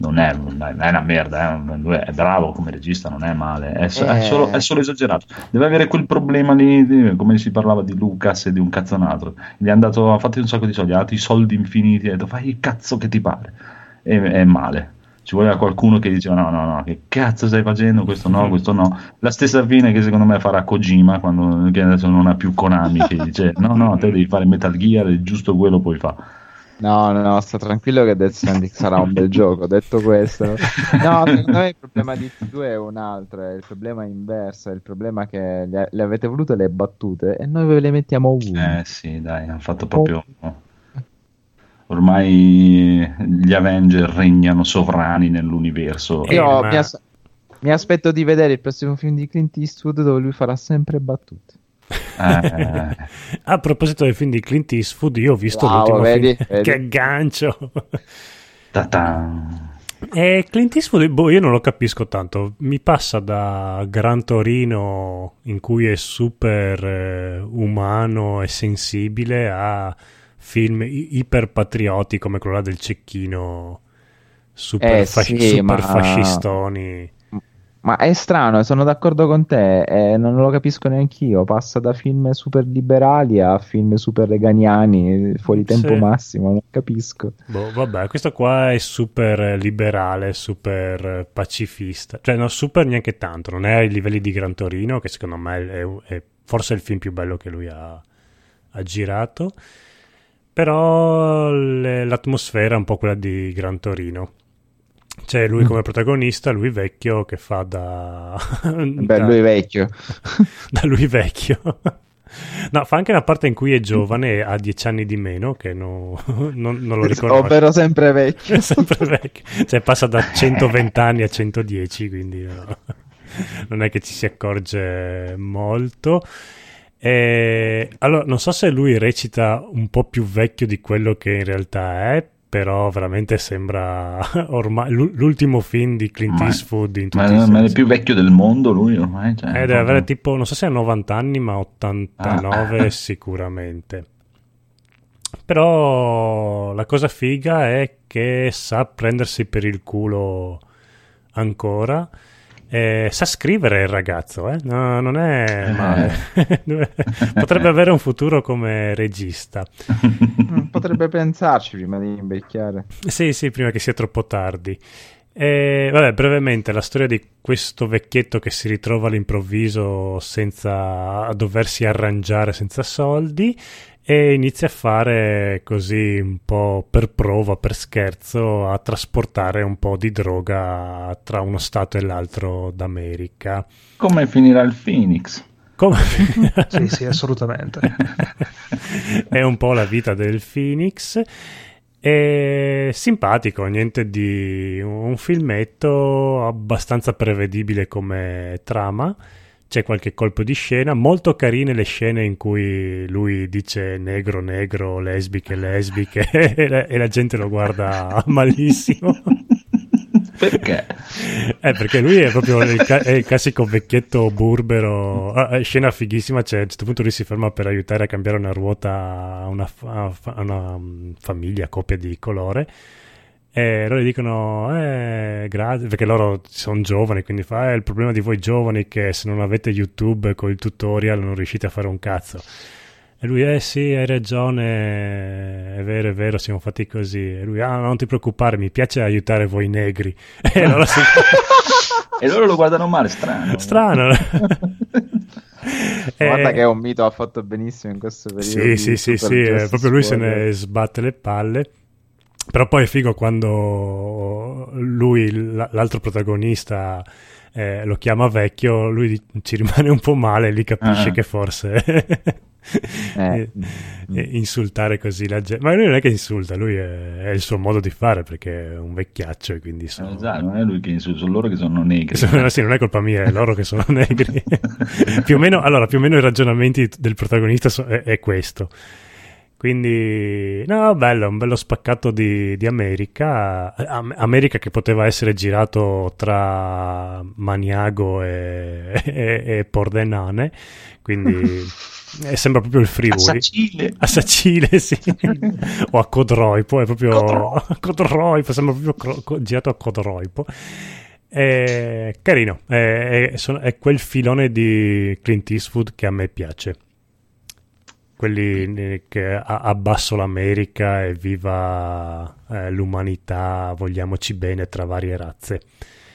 non è, non è- è una merda, eh, lui è bravo come regista, non è male, è, so- è
Eh.
solo, è solo esagerato. Deve avere quel problema lì, di- come si parlava di Lucas e di un cazzonato, gli hanno dato, ha fatto un sacco di soldi, ha dato i soldi infiniti, ha detto fai il cazzo che ti pare, e è male. Ci voleva qualcuno che diceva no, no, no, che cazzo stai facendo, questo no, questo no. La stessa fine che secondo me farà Kojima quando che adesso non ha più Konami, che dice no, no, te devi fare Metal Gear e giusto quello puoi fare.
No, no, no, sta tranquillo che Death Stranding sarà un bel gioco. Detto questo, no, secondo me il problema di T2 è un altro. È il problema inverso. È il problema che le, avete volute le battute e noi ve le mettiamo ovunque.
Eh sì, dai, hanno fatto proprio. Ormai gli Avenger regnano sovrani nell'universo.
Eh,
Io
ma-
mi, as- mi aspetto di vedere il prossimo film di Clint Eastwood dove lui farà sempre battute.
Eh,
A proposito del film di Clint Eastwood, io ho visto
Wow,
l'ultimo
vedi,
film.
vedi.
Che aggancio!
ta-tan.
E Clint Eastwood, boh, io non lo capisco tanto. Mi passa da Gran Torino, in cui è super eh, umano e sensibile, a film iperpatrioti come quello là del cecchino, super,
Eh,
fasci-
sì,
super
ma-
fascistoni.
Ma è strano, sono d'accordo con te, eh, non lo capisco neanch'io. Passa da film super liberali a film super reganiani, fuori tempo
Sì.
massimo, non capisco.
Boh, vabbè, questo qua è super liberale, super pacifista. Cioè, no, super neanche tanto. Non è ai livelli di Gran Torino, che secondo me è, è forse il film più bello che lui ha, ha girato. Però l'atmosfera è un po' quella di Gran Torino. C'è lui come protagonista, lui vecchio che fa da...
Beh,
da-
lui vecchio.
da lui vecchio. No, fa anche una parte in cui è giovane ha dieci anni di meno, che no- non, non lo ricordo.
Ovvero sempre vecchio.
Sempre vecchio. Cioè passa da 120 anni a 110, quindi no. non è che ci si accorge molto. E, allora, non so se lui recita un po' più vecchio di quello che in realtà è, però veramente sembra ormai l'u- l'ultimo film di Clint Eastwood in tutti
Ma, ma è il più vecchio del mondo lui ormai. Cioè,
Eh, deve avere tipo, non so se ha 90 anni, ma 89
Ah.
sicuramente. Però la cosa figa è che sa prendersi per il culo ancora. Eh, sa scrivere il ragazzo, eh? No, non è male. Potrebbe avere un futuro come regista.
Mm, Potrebbe pensarci prima di invecchiare.
Sì, sì, prima che sia troppo tardi. E, vabbè, brevemente, la storia di questo vecchietto che si ritrova all'improvviso senza doversi arrangiare senza soldi e inizia a fare così un po' per prova, per scherzo, a trasportare un po' di droga tra uno stato e l'altro d'America.
Come finirà il Phoenix?
Come...
Sì, sì, assolutamente.
è un po' la vita del Phoenix. È simpatico, niente di un filmetto abbastanza prevedibile come trama. C'è qualche colpo di scena, molto carine le scene in cui lui dice negro, negro, lesbiche, lesbiche e la, e la gente lo guarda malissimo.
Perché?
Eh, perché lui è proprio il, ca- è il classico vecchietto burbero. Ah, eh, scena fighissima. C'è, a un certo punto lui si ferma per aiutare a cambiare una ruota a una, fa- a una mm, famiglia, coppia di colore. E loro gli dicono, eh, grazie, perché loro sono giovani, quindi fa, eh, il problema di voi giovani è che se non avete YouTube con il tutorial non riuscite a fare un cazzo. E lui, eh sì, hai ragione, è vero, è vero, siamo fatti così. E lui, ah, non ti preoccupare, mi piace aiutare voi negri. E allora si...
E loro lo guardano male, strano.
Strano.
Guarda
Eh,
che un mito ha fatto benissimo in questo periodo.
Sì, sì, sì, sì, eh, proprio lui se ne sbatte le palle. Però poi è figo quando lui, l'altro protagonista, eh, lo chiama vecchio, lui ci rimane un po' male e lì capisce
Ah.
che forse
Eh.
eh, insultare così la gente. Ma lui non è che insulta, lui è, è il suo modo di fare perché è un vecchiaccio e quindi sono...
Esatto, non è lui che insulta, sono loro che sono negri.
Sono- sì, non è colpa mia, è loro che sono negri. più, o meno, allora, più o meno i ragionamenti del protagonista so- è, è questo. Quindi, no, bello, un bello spaccato di, di America. Am- America che poteva essere girato tra Maniago e, e, e Pordenone. Quindi eh, sembra proprio il
A
Friuli.
Sacile.
A Sacile, sì. o a Codroipo, è proprio
Codroipo.
Codroipo, sembra proprio cro- co- girato a Codroipo. È carino, è, è- è quel filone di Clint Eastwood che a me piace. Quelli che abbasso l'America e viva eh, l'umanità, vogliamoci bene tra varie razze.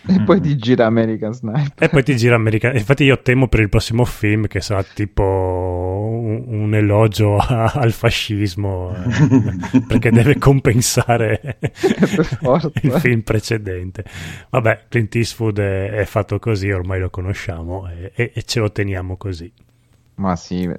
E poi ti gira American Sniper.
E poi ti gira America. Infatti, io temo per il prossimo film che sarà tipo un, un elogio a- al fascismo eh, perché deve compensare il film precedente. Vabbè, Clint Eastwood è, è fatto così, ormai lo conosciamo e, e- e ce lo teniamo così.
Ma sì,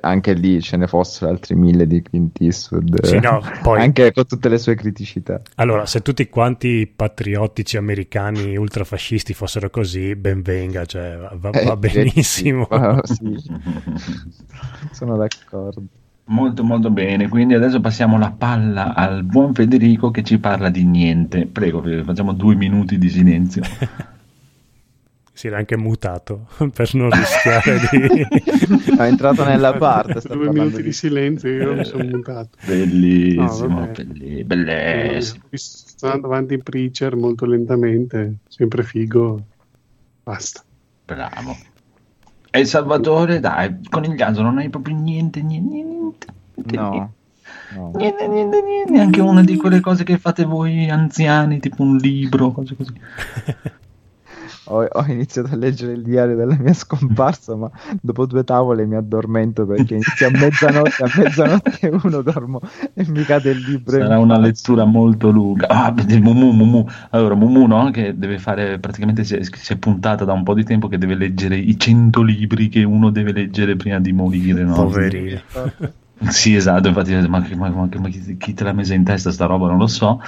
anche lì ce ne fossero altri mille di Clint Eastwood.
Sì, no, poi-
Anche con tutte le sue criticità.
Allora, se tutti quanti patriottici americani ultrafascisti fossero così, ben venga, cioè va, va
Eh,
benissimo.
sì, sì, sono d'accordo.
Molto molto bene, quindi adesso passiamo la palla al buon Federico che ci parla di niente. Prego, facciamo due minuti di silenzio.
Si era anche mutato per non rischiare di...
È entrato nella parte.
Due minuti di silenzio, io mi sono mutato.
Bellissimo,
No,
belli- bellissimo.
Eh, Sto andando avanti in Preacher molto lentamente, sempre figo. Basta.
Bravo. E Salvatore, dai, con il gatto non hai proprio niente, niente, niente. niente,
No, no.
Niente, niente, niente, neanche una di quelle cose che fate voi anziani, tipo un libro, cose così.
ho, ho iniziato a leggere il diario della mia scomparsa, ma dopo due tavole mi addormento perché inizia a mezzanotte, a mezzanotte uno dormo e mi cade il libro.
Sarà una
faccia.
lettura molto lunga. Ah, Mumu, Mumu. Allora, Mumu, no? Che deve fare praticamente si è, si è puntata da un po' di tempo che deve leggere i 100 libri che uno deve leggere prima di morire, no?
Poverino.
Sì, esatto, infatti, ma, ma- ma- ma chi, chi te l'ha messa in testa sta roba non lo so.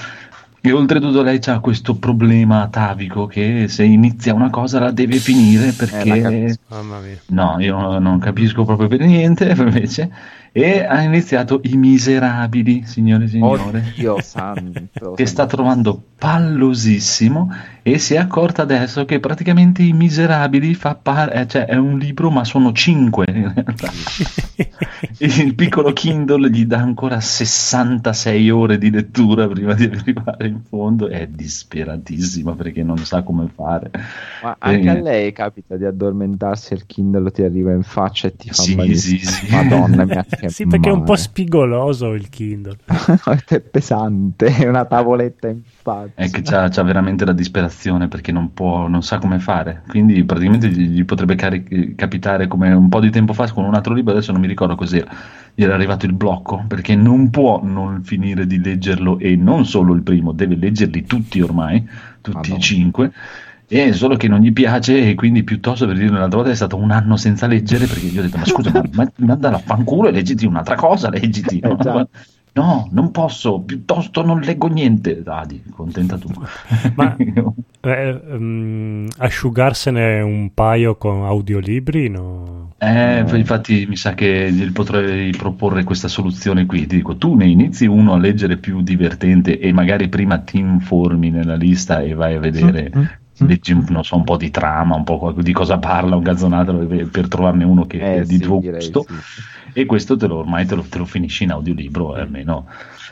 E oltretutto lei ha questo problema atavico che se inizia una cosa la deve finire
Eh, la
perché...
Mamma mia.
No, io non capisco proprio per niente, invece. E ha iniziato I Miserabili, signore e signore.
Oddio santo.
Che sta trovando pallosissimo e si è accorta adesso che praticamente I Miserabili fa par- eh, cioè è un libro ma sono cinque in realtà. Il piccolo Kindle gli dà ancora 66 ore di lettura prima di arrivare in fondo. È disperatissima perché non sa come fare.
Ma anche a
Eh,
lei capita di addormentarsi e il Kindle ti arriva in faccia e ti fa
Sì, sì, sì.
Madonna mia, che
sì, perché è un po' spigoloso il Kindle.
è pesante, è una tavoletta in faccia.
È che c'ha, c'ha veramente la disperazione perché non può, non sa come fare. Quindi praticamente gli, gli potrebbe cari- capitare come un po' di tempo fa con un altro libro, adesso non mi ricordo cos'era. Gli era arrivato il blocco perché non può non finire di leggerlo e non solo il primo, deve leggerli tutti ormai, tutti
Madonna.
e cinque. E solo che non gli piace e quindi piuttosto per dirlo l'altra volta è stato un anno senza leggere perché gli ho detto ma scusa ma, ma, manda a fanculo e leggiti un'altra cosa, leggiti.
Eh, già.
No, non posso, piuttosto non leggo niente. Dadi, contenta tu.
Ma eh, ehm, asciugarsene un paio con audiolibri, no?
Eh, infatti mi sa che gli potrei proporre questa soluzione qui. Ti dico, tu ne inizi uno a leggere più divertente e magari prima ti informi nella lista e vai a vedere,
Mm, mm,
leggi un, non so, un po' di trama, un po' di cosa parla, un gazzonato per trovarne uno che
Eh,
è di
sì,
tuo gusto.
sì.
E questo te lo, ormai te lo, te lo finisci in audiolibro, eh, almeno.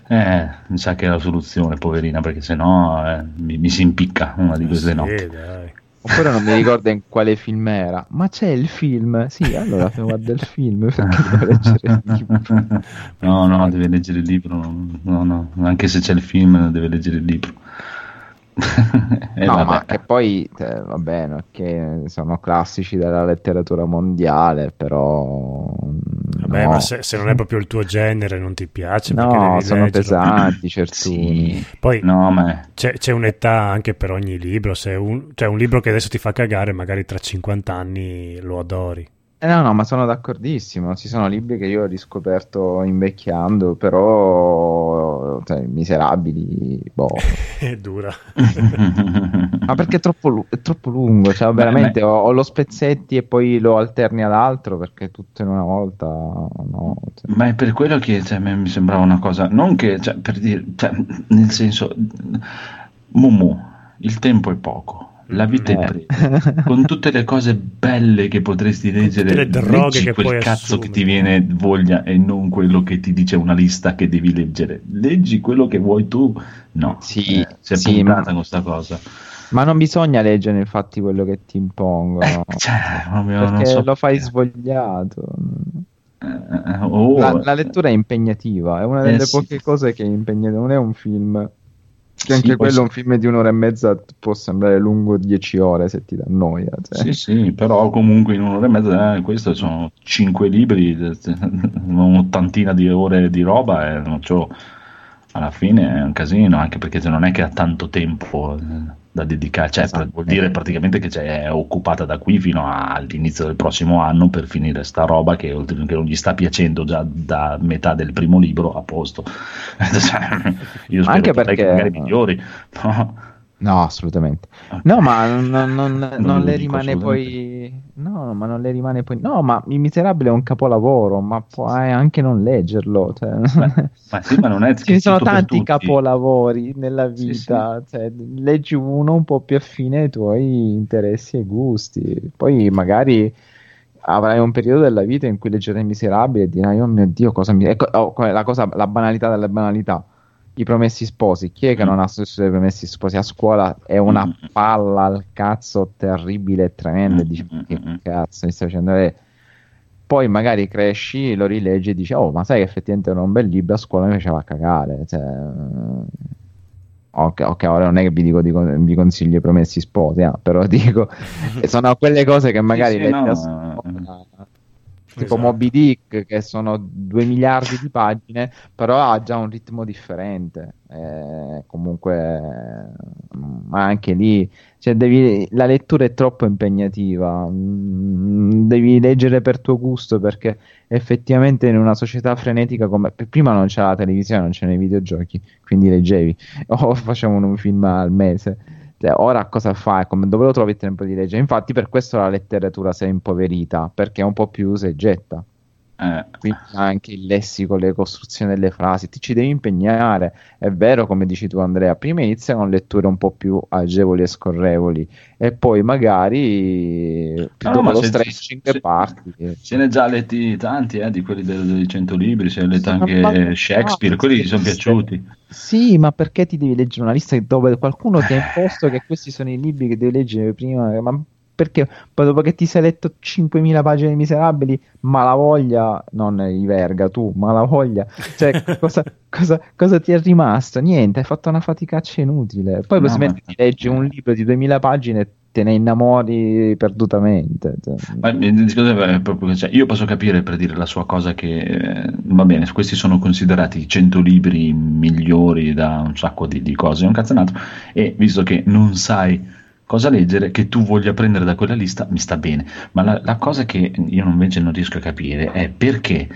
Eh, mi sa che è la soluzione, poverina, perché sennò eh, mi, mi si impicca una di queste
Sì,
notti.
dai.
Oppure non mi ricordo in quale film era. Ma c'è il film? Sì, allora guarda il film perché devo leggere il libro.
No, no, deve leggere il libro. No, no, anche se c'è il film, deve leggere il libro. Eh,
no, ma che poi, eh, va bene, che sono classici della letteratura mondiale, però...
Vabbè,
no.
ma se, se non è proprio il tuo genere, non ti piace, perché
No,
devi
sono
leggerlo.
pesanti certuni.
Sì.
Poi
No, ma
c'è, c'è un'età anche per ogni libro. Se un, cioè un libro che adesso ti fa cagare, magari tra 50 anni lo adori.
Eh, no, no, ma sono d'accordissimo. Ci sono libri che io ho riscoperto invecchiando, però, cioè, miserabili, boh.
È dura.
Ma perché è troppo, è troppo lungo, cioè
Beh,
veramente
beh.
ho, ho lo spezzetti e poi lo alterni ad altro perché tutto in una volta, no. cioè.
Ma è per quello che cioè, mi mi sembrava una cosa, non che, cioè, per dire, cioè, nel senso, Mumu, il tempo è poco, la vita è
Eh.
breve, con tutte le cose belle che potresti leggere,
tutte le droghe
leggi
che
quel
puoi
cazzo che
assumere.
ti viene voglia e non quello che ti dice una lista che devi leggere, leggi quello che vuoi tu, no,
Sì,
eh, si è
sì,
puntata
ma-
con sta cosa.
Ma non bisogna leggere infatti quello che ti impongono,
Eh, cioè, proprio
perché
so
lo fai
perché.
svogliato.
Eh, eh, oh,
La, la lettura è impegnativa, è una
Eh,
delle
sì.
poche cose che è impegnativa, non è un film. Che anche
poi
quello,
sì.
un film di un'ora e mezza, può sembrare lungo 10 ore se ti dà noia. cioè.
Sì, sì, però comunque in un'ora e mezza, eh, questo sono cinque libri, eh, un'ottantina di ore di roba e non c'ho- alla fine è un casino, anche perché se non è che ha tanto tempo eh, da dedicare, cioè
Esatto.
vuol dire praticamente che c'è- è occupata da qui fino all'inizio del prossimo anno per finire sta roba che, che non gli sta piacendo già da metà del primo libro a posto. Cioè, Io spero
Anche
che
perché-
magari migliori. no?
No, assolutamente.
Ok.
No, ma non, non- non-
Non
le rimane poi. No, ma non le rimane poi. No, ma Il Miserabile è un capolavoro, ma puoi anche non leggerlo. Cioè...
Ma, ma sì, ma non è
ne sono tanti capolavori nella
Sì,
vita, cioè, leggi uno un po' più affine ai tuoi interessi e gusti, poi magari avrai un periodo della vita in cui leggerai Miserabile e dirai, oh mio Dio, cosa mi... Ecco, oh, la, cosa, la banalità delle banalità i promessi sposi. Chi è che
mm.
non ha successo i promessi sposi a scuola? È una
mm.
palla al cazzo terribile e tremenda.
Mm, Dice, che
cazzo mi stai facendo? E poi magari cresci, lo rileggi e dici, oh, ma sai che effettivamente era un bel libro, a scuola mi faceva cagare. Cioè, ok, ok, ora non è che vi, dico, dico, vi consiglio i promessi sposi, eh, però dico, sono quelle cose che magari
sì, sì,
leggi
no.
a scuola tipo
esatto.
Moby Dick che sono 2 miliardi di pagine però ha già un ritmo differente. Eh, comunque anche lì cioè devi, la lettura è troppo impegnativa. Mm, devi leggere per tuo gusto perché effettivamente in una società frenetica come prima non c'era la televisione non c'erano i videogiochi quindi leggevi. O facevano un film al mese. Cioè, ora cosa fai? Come, dove lo trovi il tempo di leggere? Infatti, per questo la letteratura si è impoverita, perché è un po' più usa getta.
Eh.
Quindi anche il lessico, le costruzioni delle frasi, ti ci devi impegnare. È vero, come dici tu, Andrea, prima inizia con letture un po' più agevoli e scorrevoli, e poi magari più
no,
dopo lo stretching
se,
parti.
Ce ne già letti tanti eh, di quelli dei, dei 100 libri, se
letti
anche Shakespeare,
no,
quelli ti sono piaciuti.
Sì, ma perché ti devi leggere una lista dove qualcuno ti ha imposto che questi sono i libri che devi leggere prima? Ma perché poi dopo che ti sei letto 5.000 pagine miserabili, malavoglia, non i verga tu, malavoglia, cioè cosa, cosa, cosa, ti è rimasto? Niente, hai fatto una faticaccia inutile. Poi
no, smetti
di leggere un libro di 2.000 pagine e te ne innamori perdutamente. Cioè.
Ma proprio cioè, io posso capire per dire la sua cosa che eh, va bene, questi sono considerati i 100 libri migliori da un sacco di, di cose, è un cazzonato, e visto che non sai cosa leggere che tu voglia prendere da quella lista mi sta bene. Ma la, la cosa che io invece non riesco a capire è perché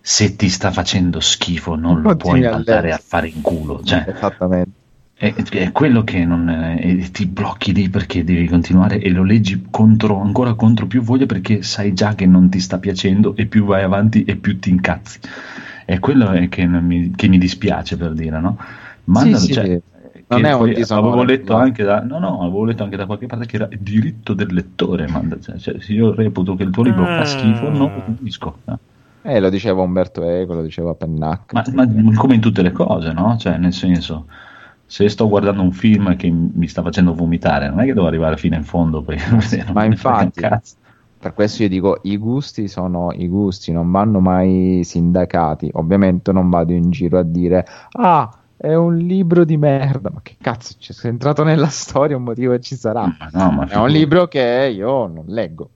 se ti sta facendo schifo non lo puoi
andare
a fare in culo. Cioè,
Esattamente.
È, è, quello che non, è, ti blocchi lì perché devi continuare e lo leggi contro, ancora contro più voglia perché sai già che non ti sta piacendo e più vai avanti e più ti incazzi. È quello che mi, che mi dispiace per dire, no? Mandalo,
sì, sì.
Cioè,
non è un disonore.
Avevo letto, anche da, no, no, avevo letto anche da qualche parte che era il diritto del lettore. Manda, cioè, cioè, se io reputo che il tuo libro fa schifo, non lo ah. pubblisco.
Eh, lo diceva Umberto Eco, lo diceva Pennac.
Ma, ma, come in tutte le cose, no? Cioè, nel senso, se sto guardando un film che mi sta facendo vomitare, non è che devo arrivare fino in fondo perché
Ma infatti, per questo io dico, i gusti sono i gusti, non vanno mai sindacati. Ovviamente non vado in giro a dire, ah è un libro di merda. Ma che cazzo, cioè, se è entrato nella storia un motivo ci sarà.
Ah, no, ma
è un libro che io non leggo.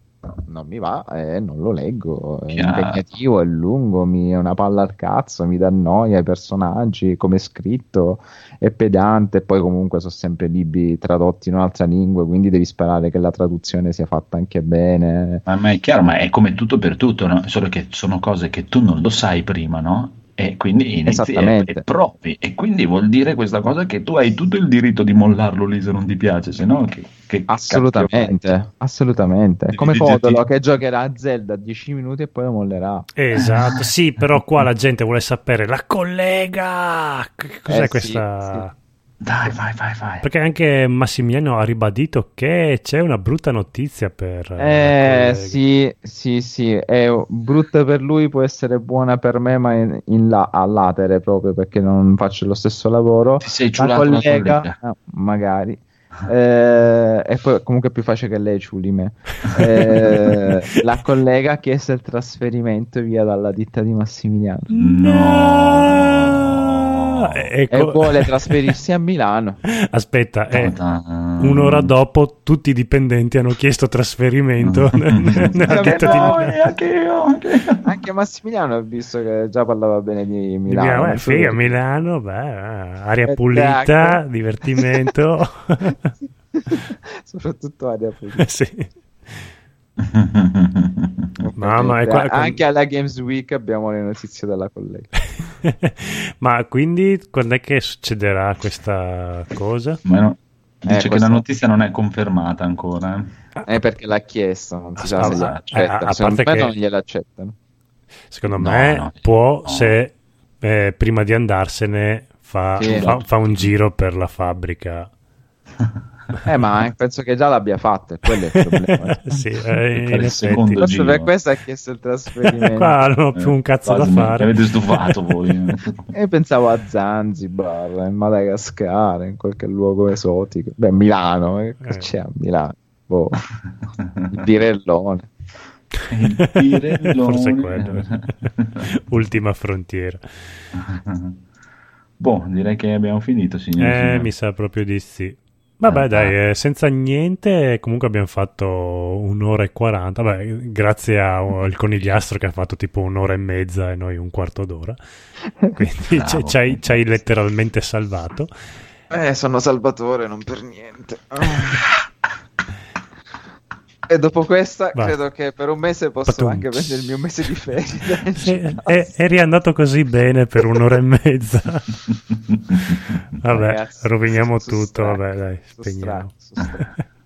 Non mi va, eh, non lo leggo. È
Chiaro.
impegnativo, è lungo, mi, è una palla al cazzo, mi dà noia i personaggi, come è scritto, è pedante. Poi, comunque, sono sempre libri tradotti in un'altra lingua, quindi devi sperare che la traduzione sia fatta anche bene.
Ma, ma è chiaro, ma è come tutto per tutto, no? solo che sono cose che tu non lo sai prima, no? e quindi inizi e, e, provi. E quindi vuol dire questa cosa che tu hai tutto il diritto di mollarlo lì se non ti piace, se no che, che
Assolutamente, assolutamente. Come Fotolo che giocherà a Zelda 10 minuti e poi lo mollerà.
Esatto, sì, però qua la gente vuole sapere la collega. Cos'è
eh, questa... Sì,
sì.
Dai, vai, vai, vai.
Perché anche Massimiliano ha ribadito che c'è una brutta notizia per...
Eh,
eh
sì, sì, sì, è brutta per lui, può essere buona per me, ma in, in la, all'atere proprio perché non faccio lo stesso lavoro.
Ti sei giurato la
collega,
collega.
No, ah, magari. Eh, e poi comunque è più facile che lei ciuli me. Eh, la collega ha chiesto il trasferimento via dalla ditta di Massimiliano.
No!
Eh,
ecco.
e vuole trasferirsi a Milano.
Aspetta, eh, un'ora dopo tutti i dipendenti hanno chiesto trasferimento nella città di
Anche, io, anche, io.
anche Massimiliano ha visto che già parlava bene di Milano.
Milano eh,
eh
figa, Milano, beh, aria
esatto.
pulita, divertimento.
Soprattutto aria pulita.
sì. Mamma, qua,
anche alla Games Week abbiamo le notizie della collega.
Ma quindi quando è che succederà questa cosa?
No, dice
eh,
questa...
che
la notizia non è confermata ancora. Eh,
eh perché l'ha chiesto, non si
ah, sa
se
ah,
l'accetta.
Eh, ah,
Secondo me
che...
non gliel'accettano.
Secondo
no,
me
no,
può, se eh, prima di andarsene, fa, fa, fa un giro per la fabbrica.
eh, ma penso che già l'abbia fatto, quello è il problema.
sì, eh,
il secondo giro.
per questo ha chiesto il trasferimento.
Qua non ho eh, più un cazzo
eh, da
fare.
Avete stufato voi.
Io pensavo a Zanzibar, in Madagascar, in qualche luogo esotico. Beh, Milano, eh.
eh.
c'è a Milano. Boh. Il birellone.
Il birellone.
Forse quello. Ultima frontiera.
Boh, direi che abbiamo finito, signori.
Eh,
signori.
mi sa proprio di sì. Vabbè,
Eh,
dai, eh, senza niente, comunque abbiamo fatto un'ora e quaranta. Beh, grazie al conigliastro che ha fatto tipo un'ora e mezza e noi un quarto d'ora. Quindi ci hai letteralmente salvato.
Eh, sono Salvatore, non per niente. E dopo questa,
Vai.
credo che per un mese posso
Patum.
anche prendere il mio mese di ferie.
E- eri andato così bene per un'ora e mezza. Vabbè,
Ragazzi,
roviniamo tutto.
strano,
Vabbè, dai, spegniamo.
strano, sono strano.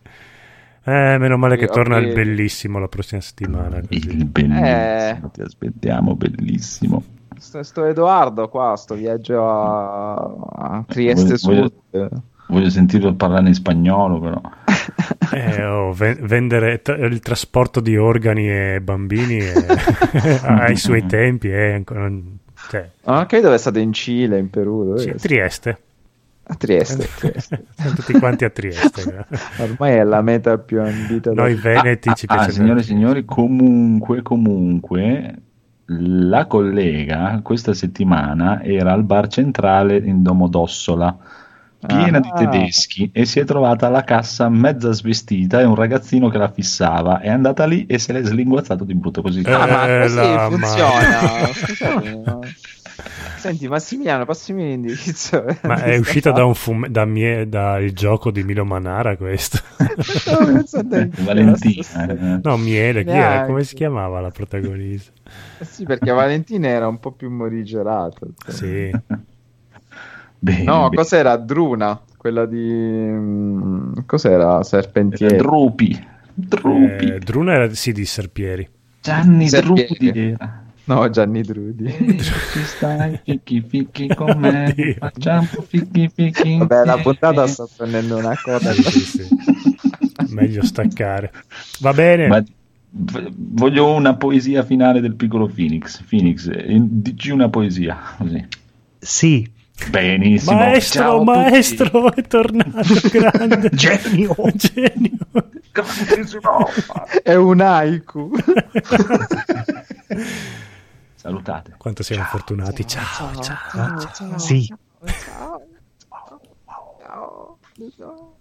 Eh, meno male che
Sì,
torna il
ok.
bellissimo la prossima settimana.
Il
Così.
bellissimo,
Eh.
ti aspettiamo, bellissimo.
Sto, sto Edoardo qua, sto viaggio a, a Trieste
Voglio-
Sud.
Voglio sentirlo parlare in spagnolo, però.
Eh, oh, ve- vendere t- il trasporto di organi e bambini eh, ai suoi tempi è ancora. Cioè,
Ah, Anche dove state in Cile, in Perù? Dove
sì,
è?
Trieste.
A Trieste. Trieste.
Siamo tutti quanti a Trieste.
Ormai è la meta più ambita.
Noi veneti ci
Ah,
piace.
signore e signori, comunque, comunque, la collega questa settimana era al bar centrale in Domodossola, piena di
Ah.
tedeschi, e si è trovata alla cassa mezza svestita e un ragazzino che la fissava. È andata lì e se l'è slinguazzato di brutto così.
Eh,
Ah, ma così
la
funziona. Senti, Massimiliano, passami l'indirizzo.
Ma è uscita da un fume- da mie- dal gioco di Milo Manara questo.
Valentina. eh.
No, Miele, chi era?
Neanche.
Come si chiamava la protagonista?
Eh Sì, perché Valentina era un po' più morigerata.
Sì.
Bene,
No,
bene.
cos'era? Druna, quella di... mm, Cos'era? Serpentieri.
Drupi. Drupi.
Eh, Druna era sì di Serpieri.
Gianni
Serpieri.
Drupi era.
No, Gianni Drudi.
Ci stai, ficchi ficchi con me,
Oddio.
facciamo ficchi ficchi
Vabbè, la puntata sta prendendo una coda.
Sì, sì. Meglio staccare. Va bene.
Ma- voglio una poesia finale del piccolo Phoenix. Phoenix, eh, dici una poesia così.
Sì,
Benissimo.
Maestro,
Ciao
maestro, è tornato grande.
Genio.
Genio.
È un haiku.
Salutate.
Quanto siamo fortunati. Ciao, ciao, ciao.
sì.
Ciao. Ciao. Ciao.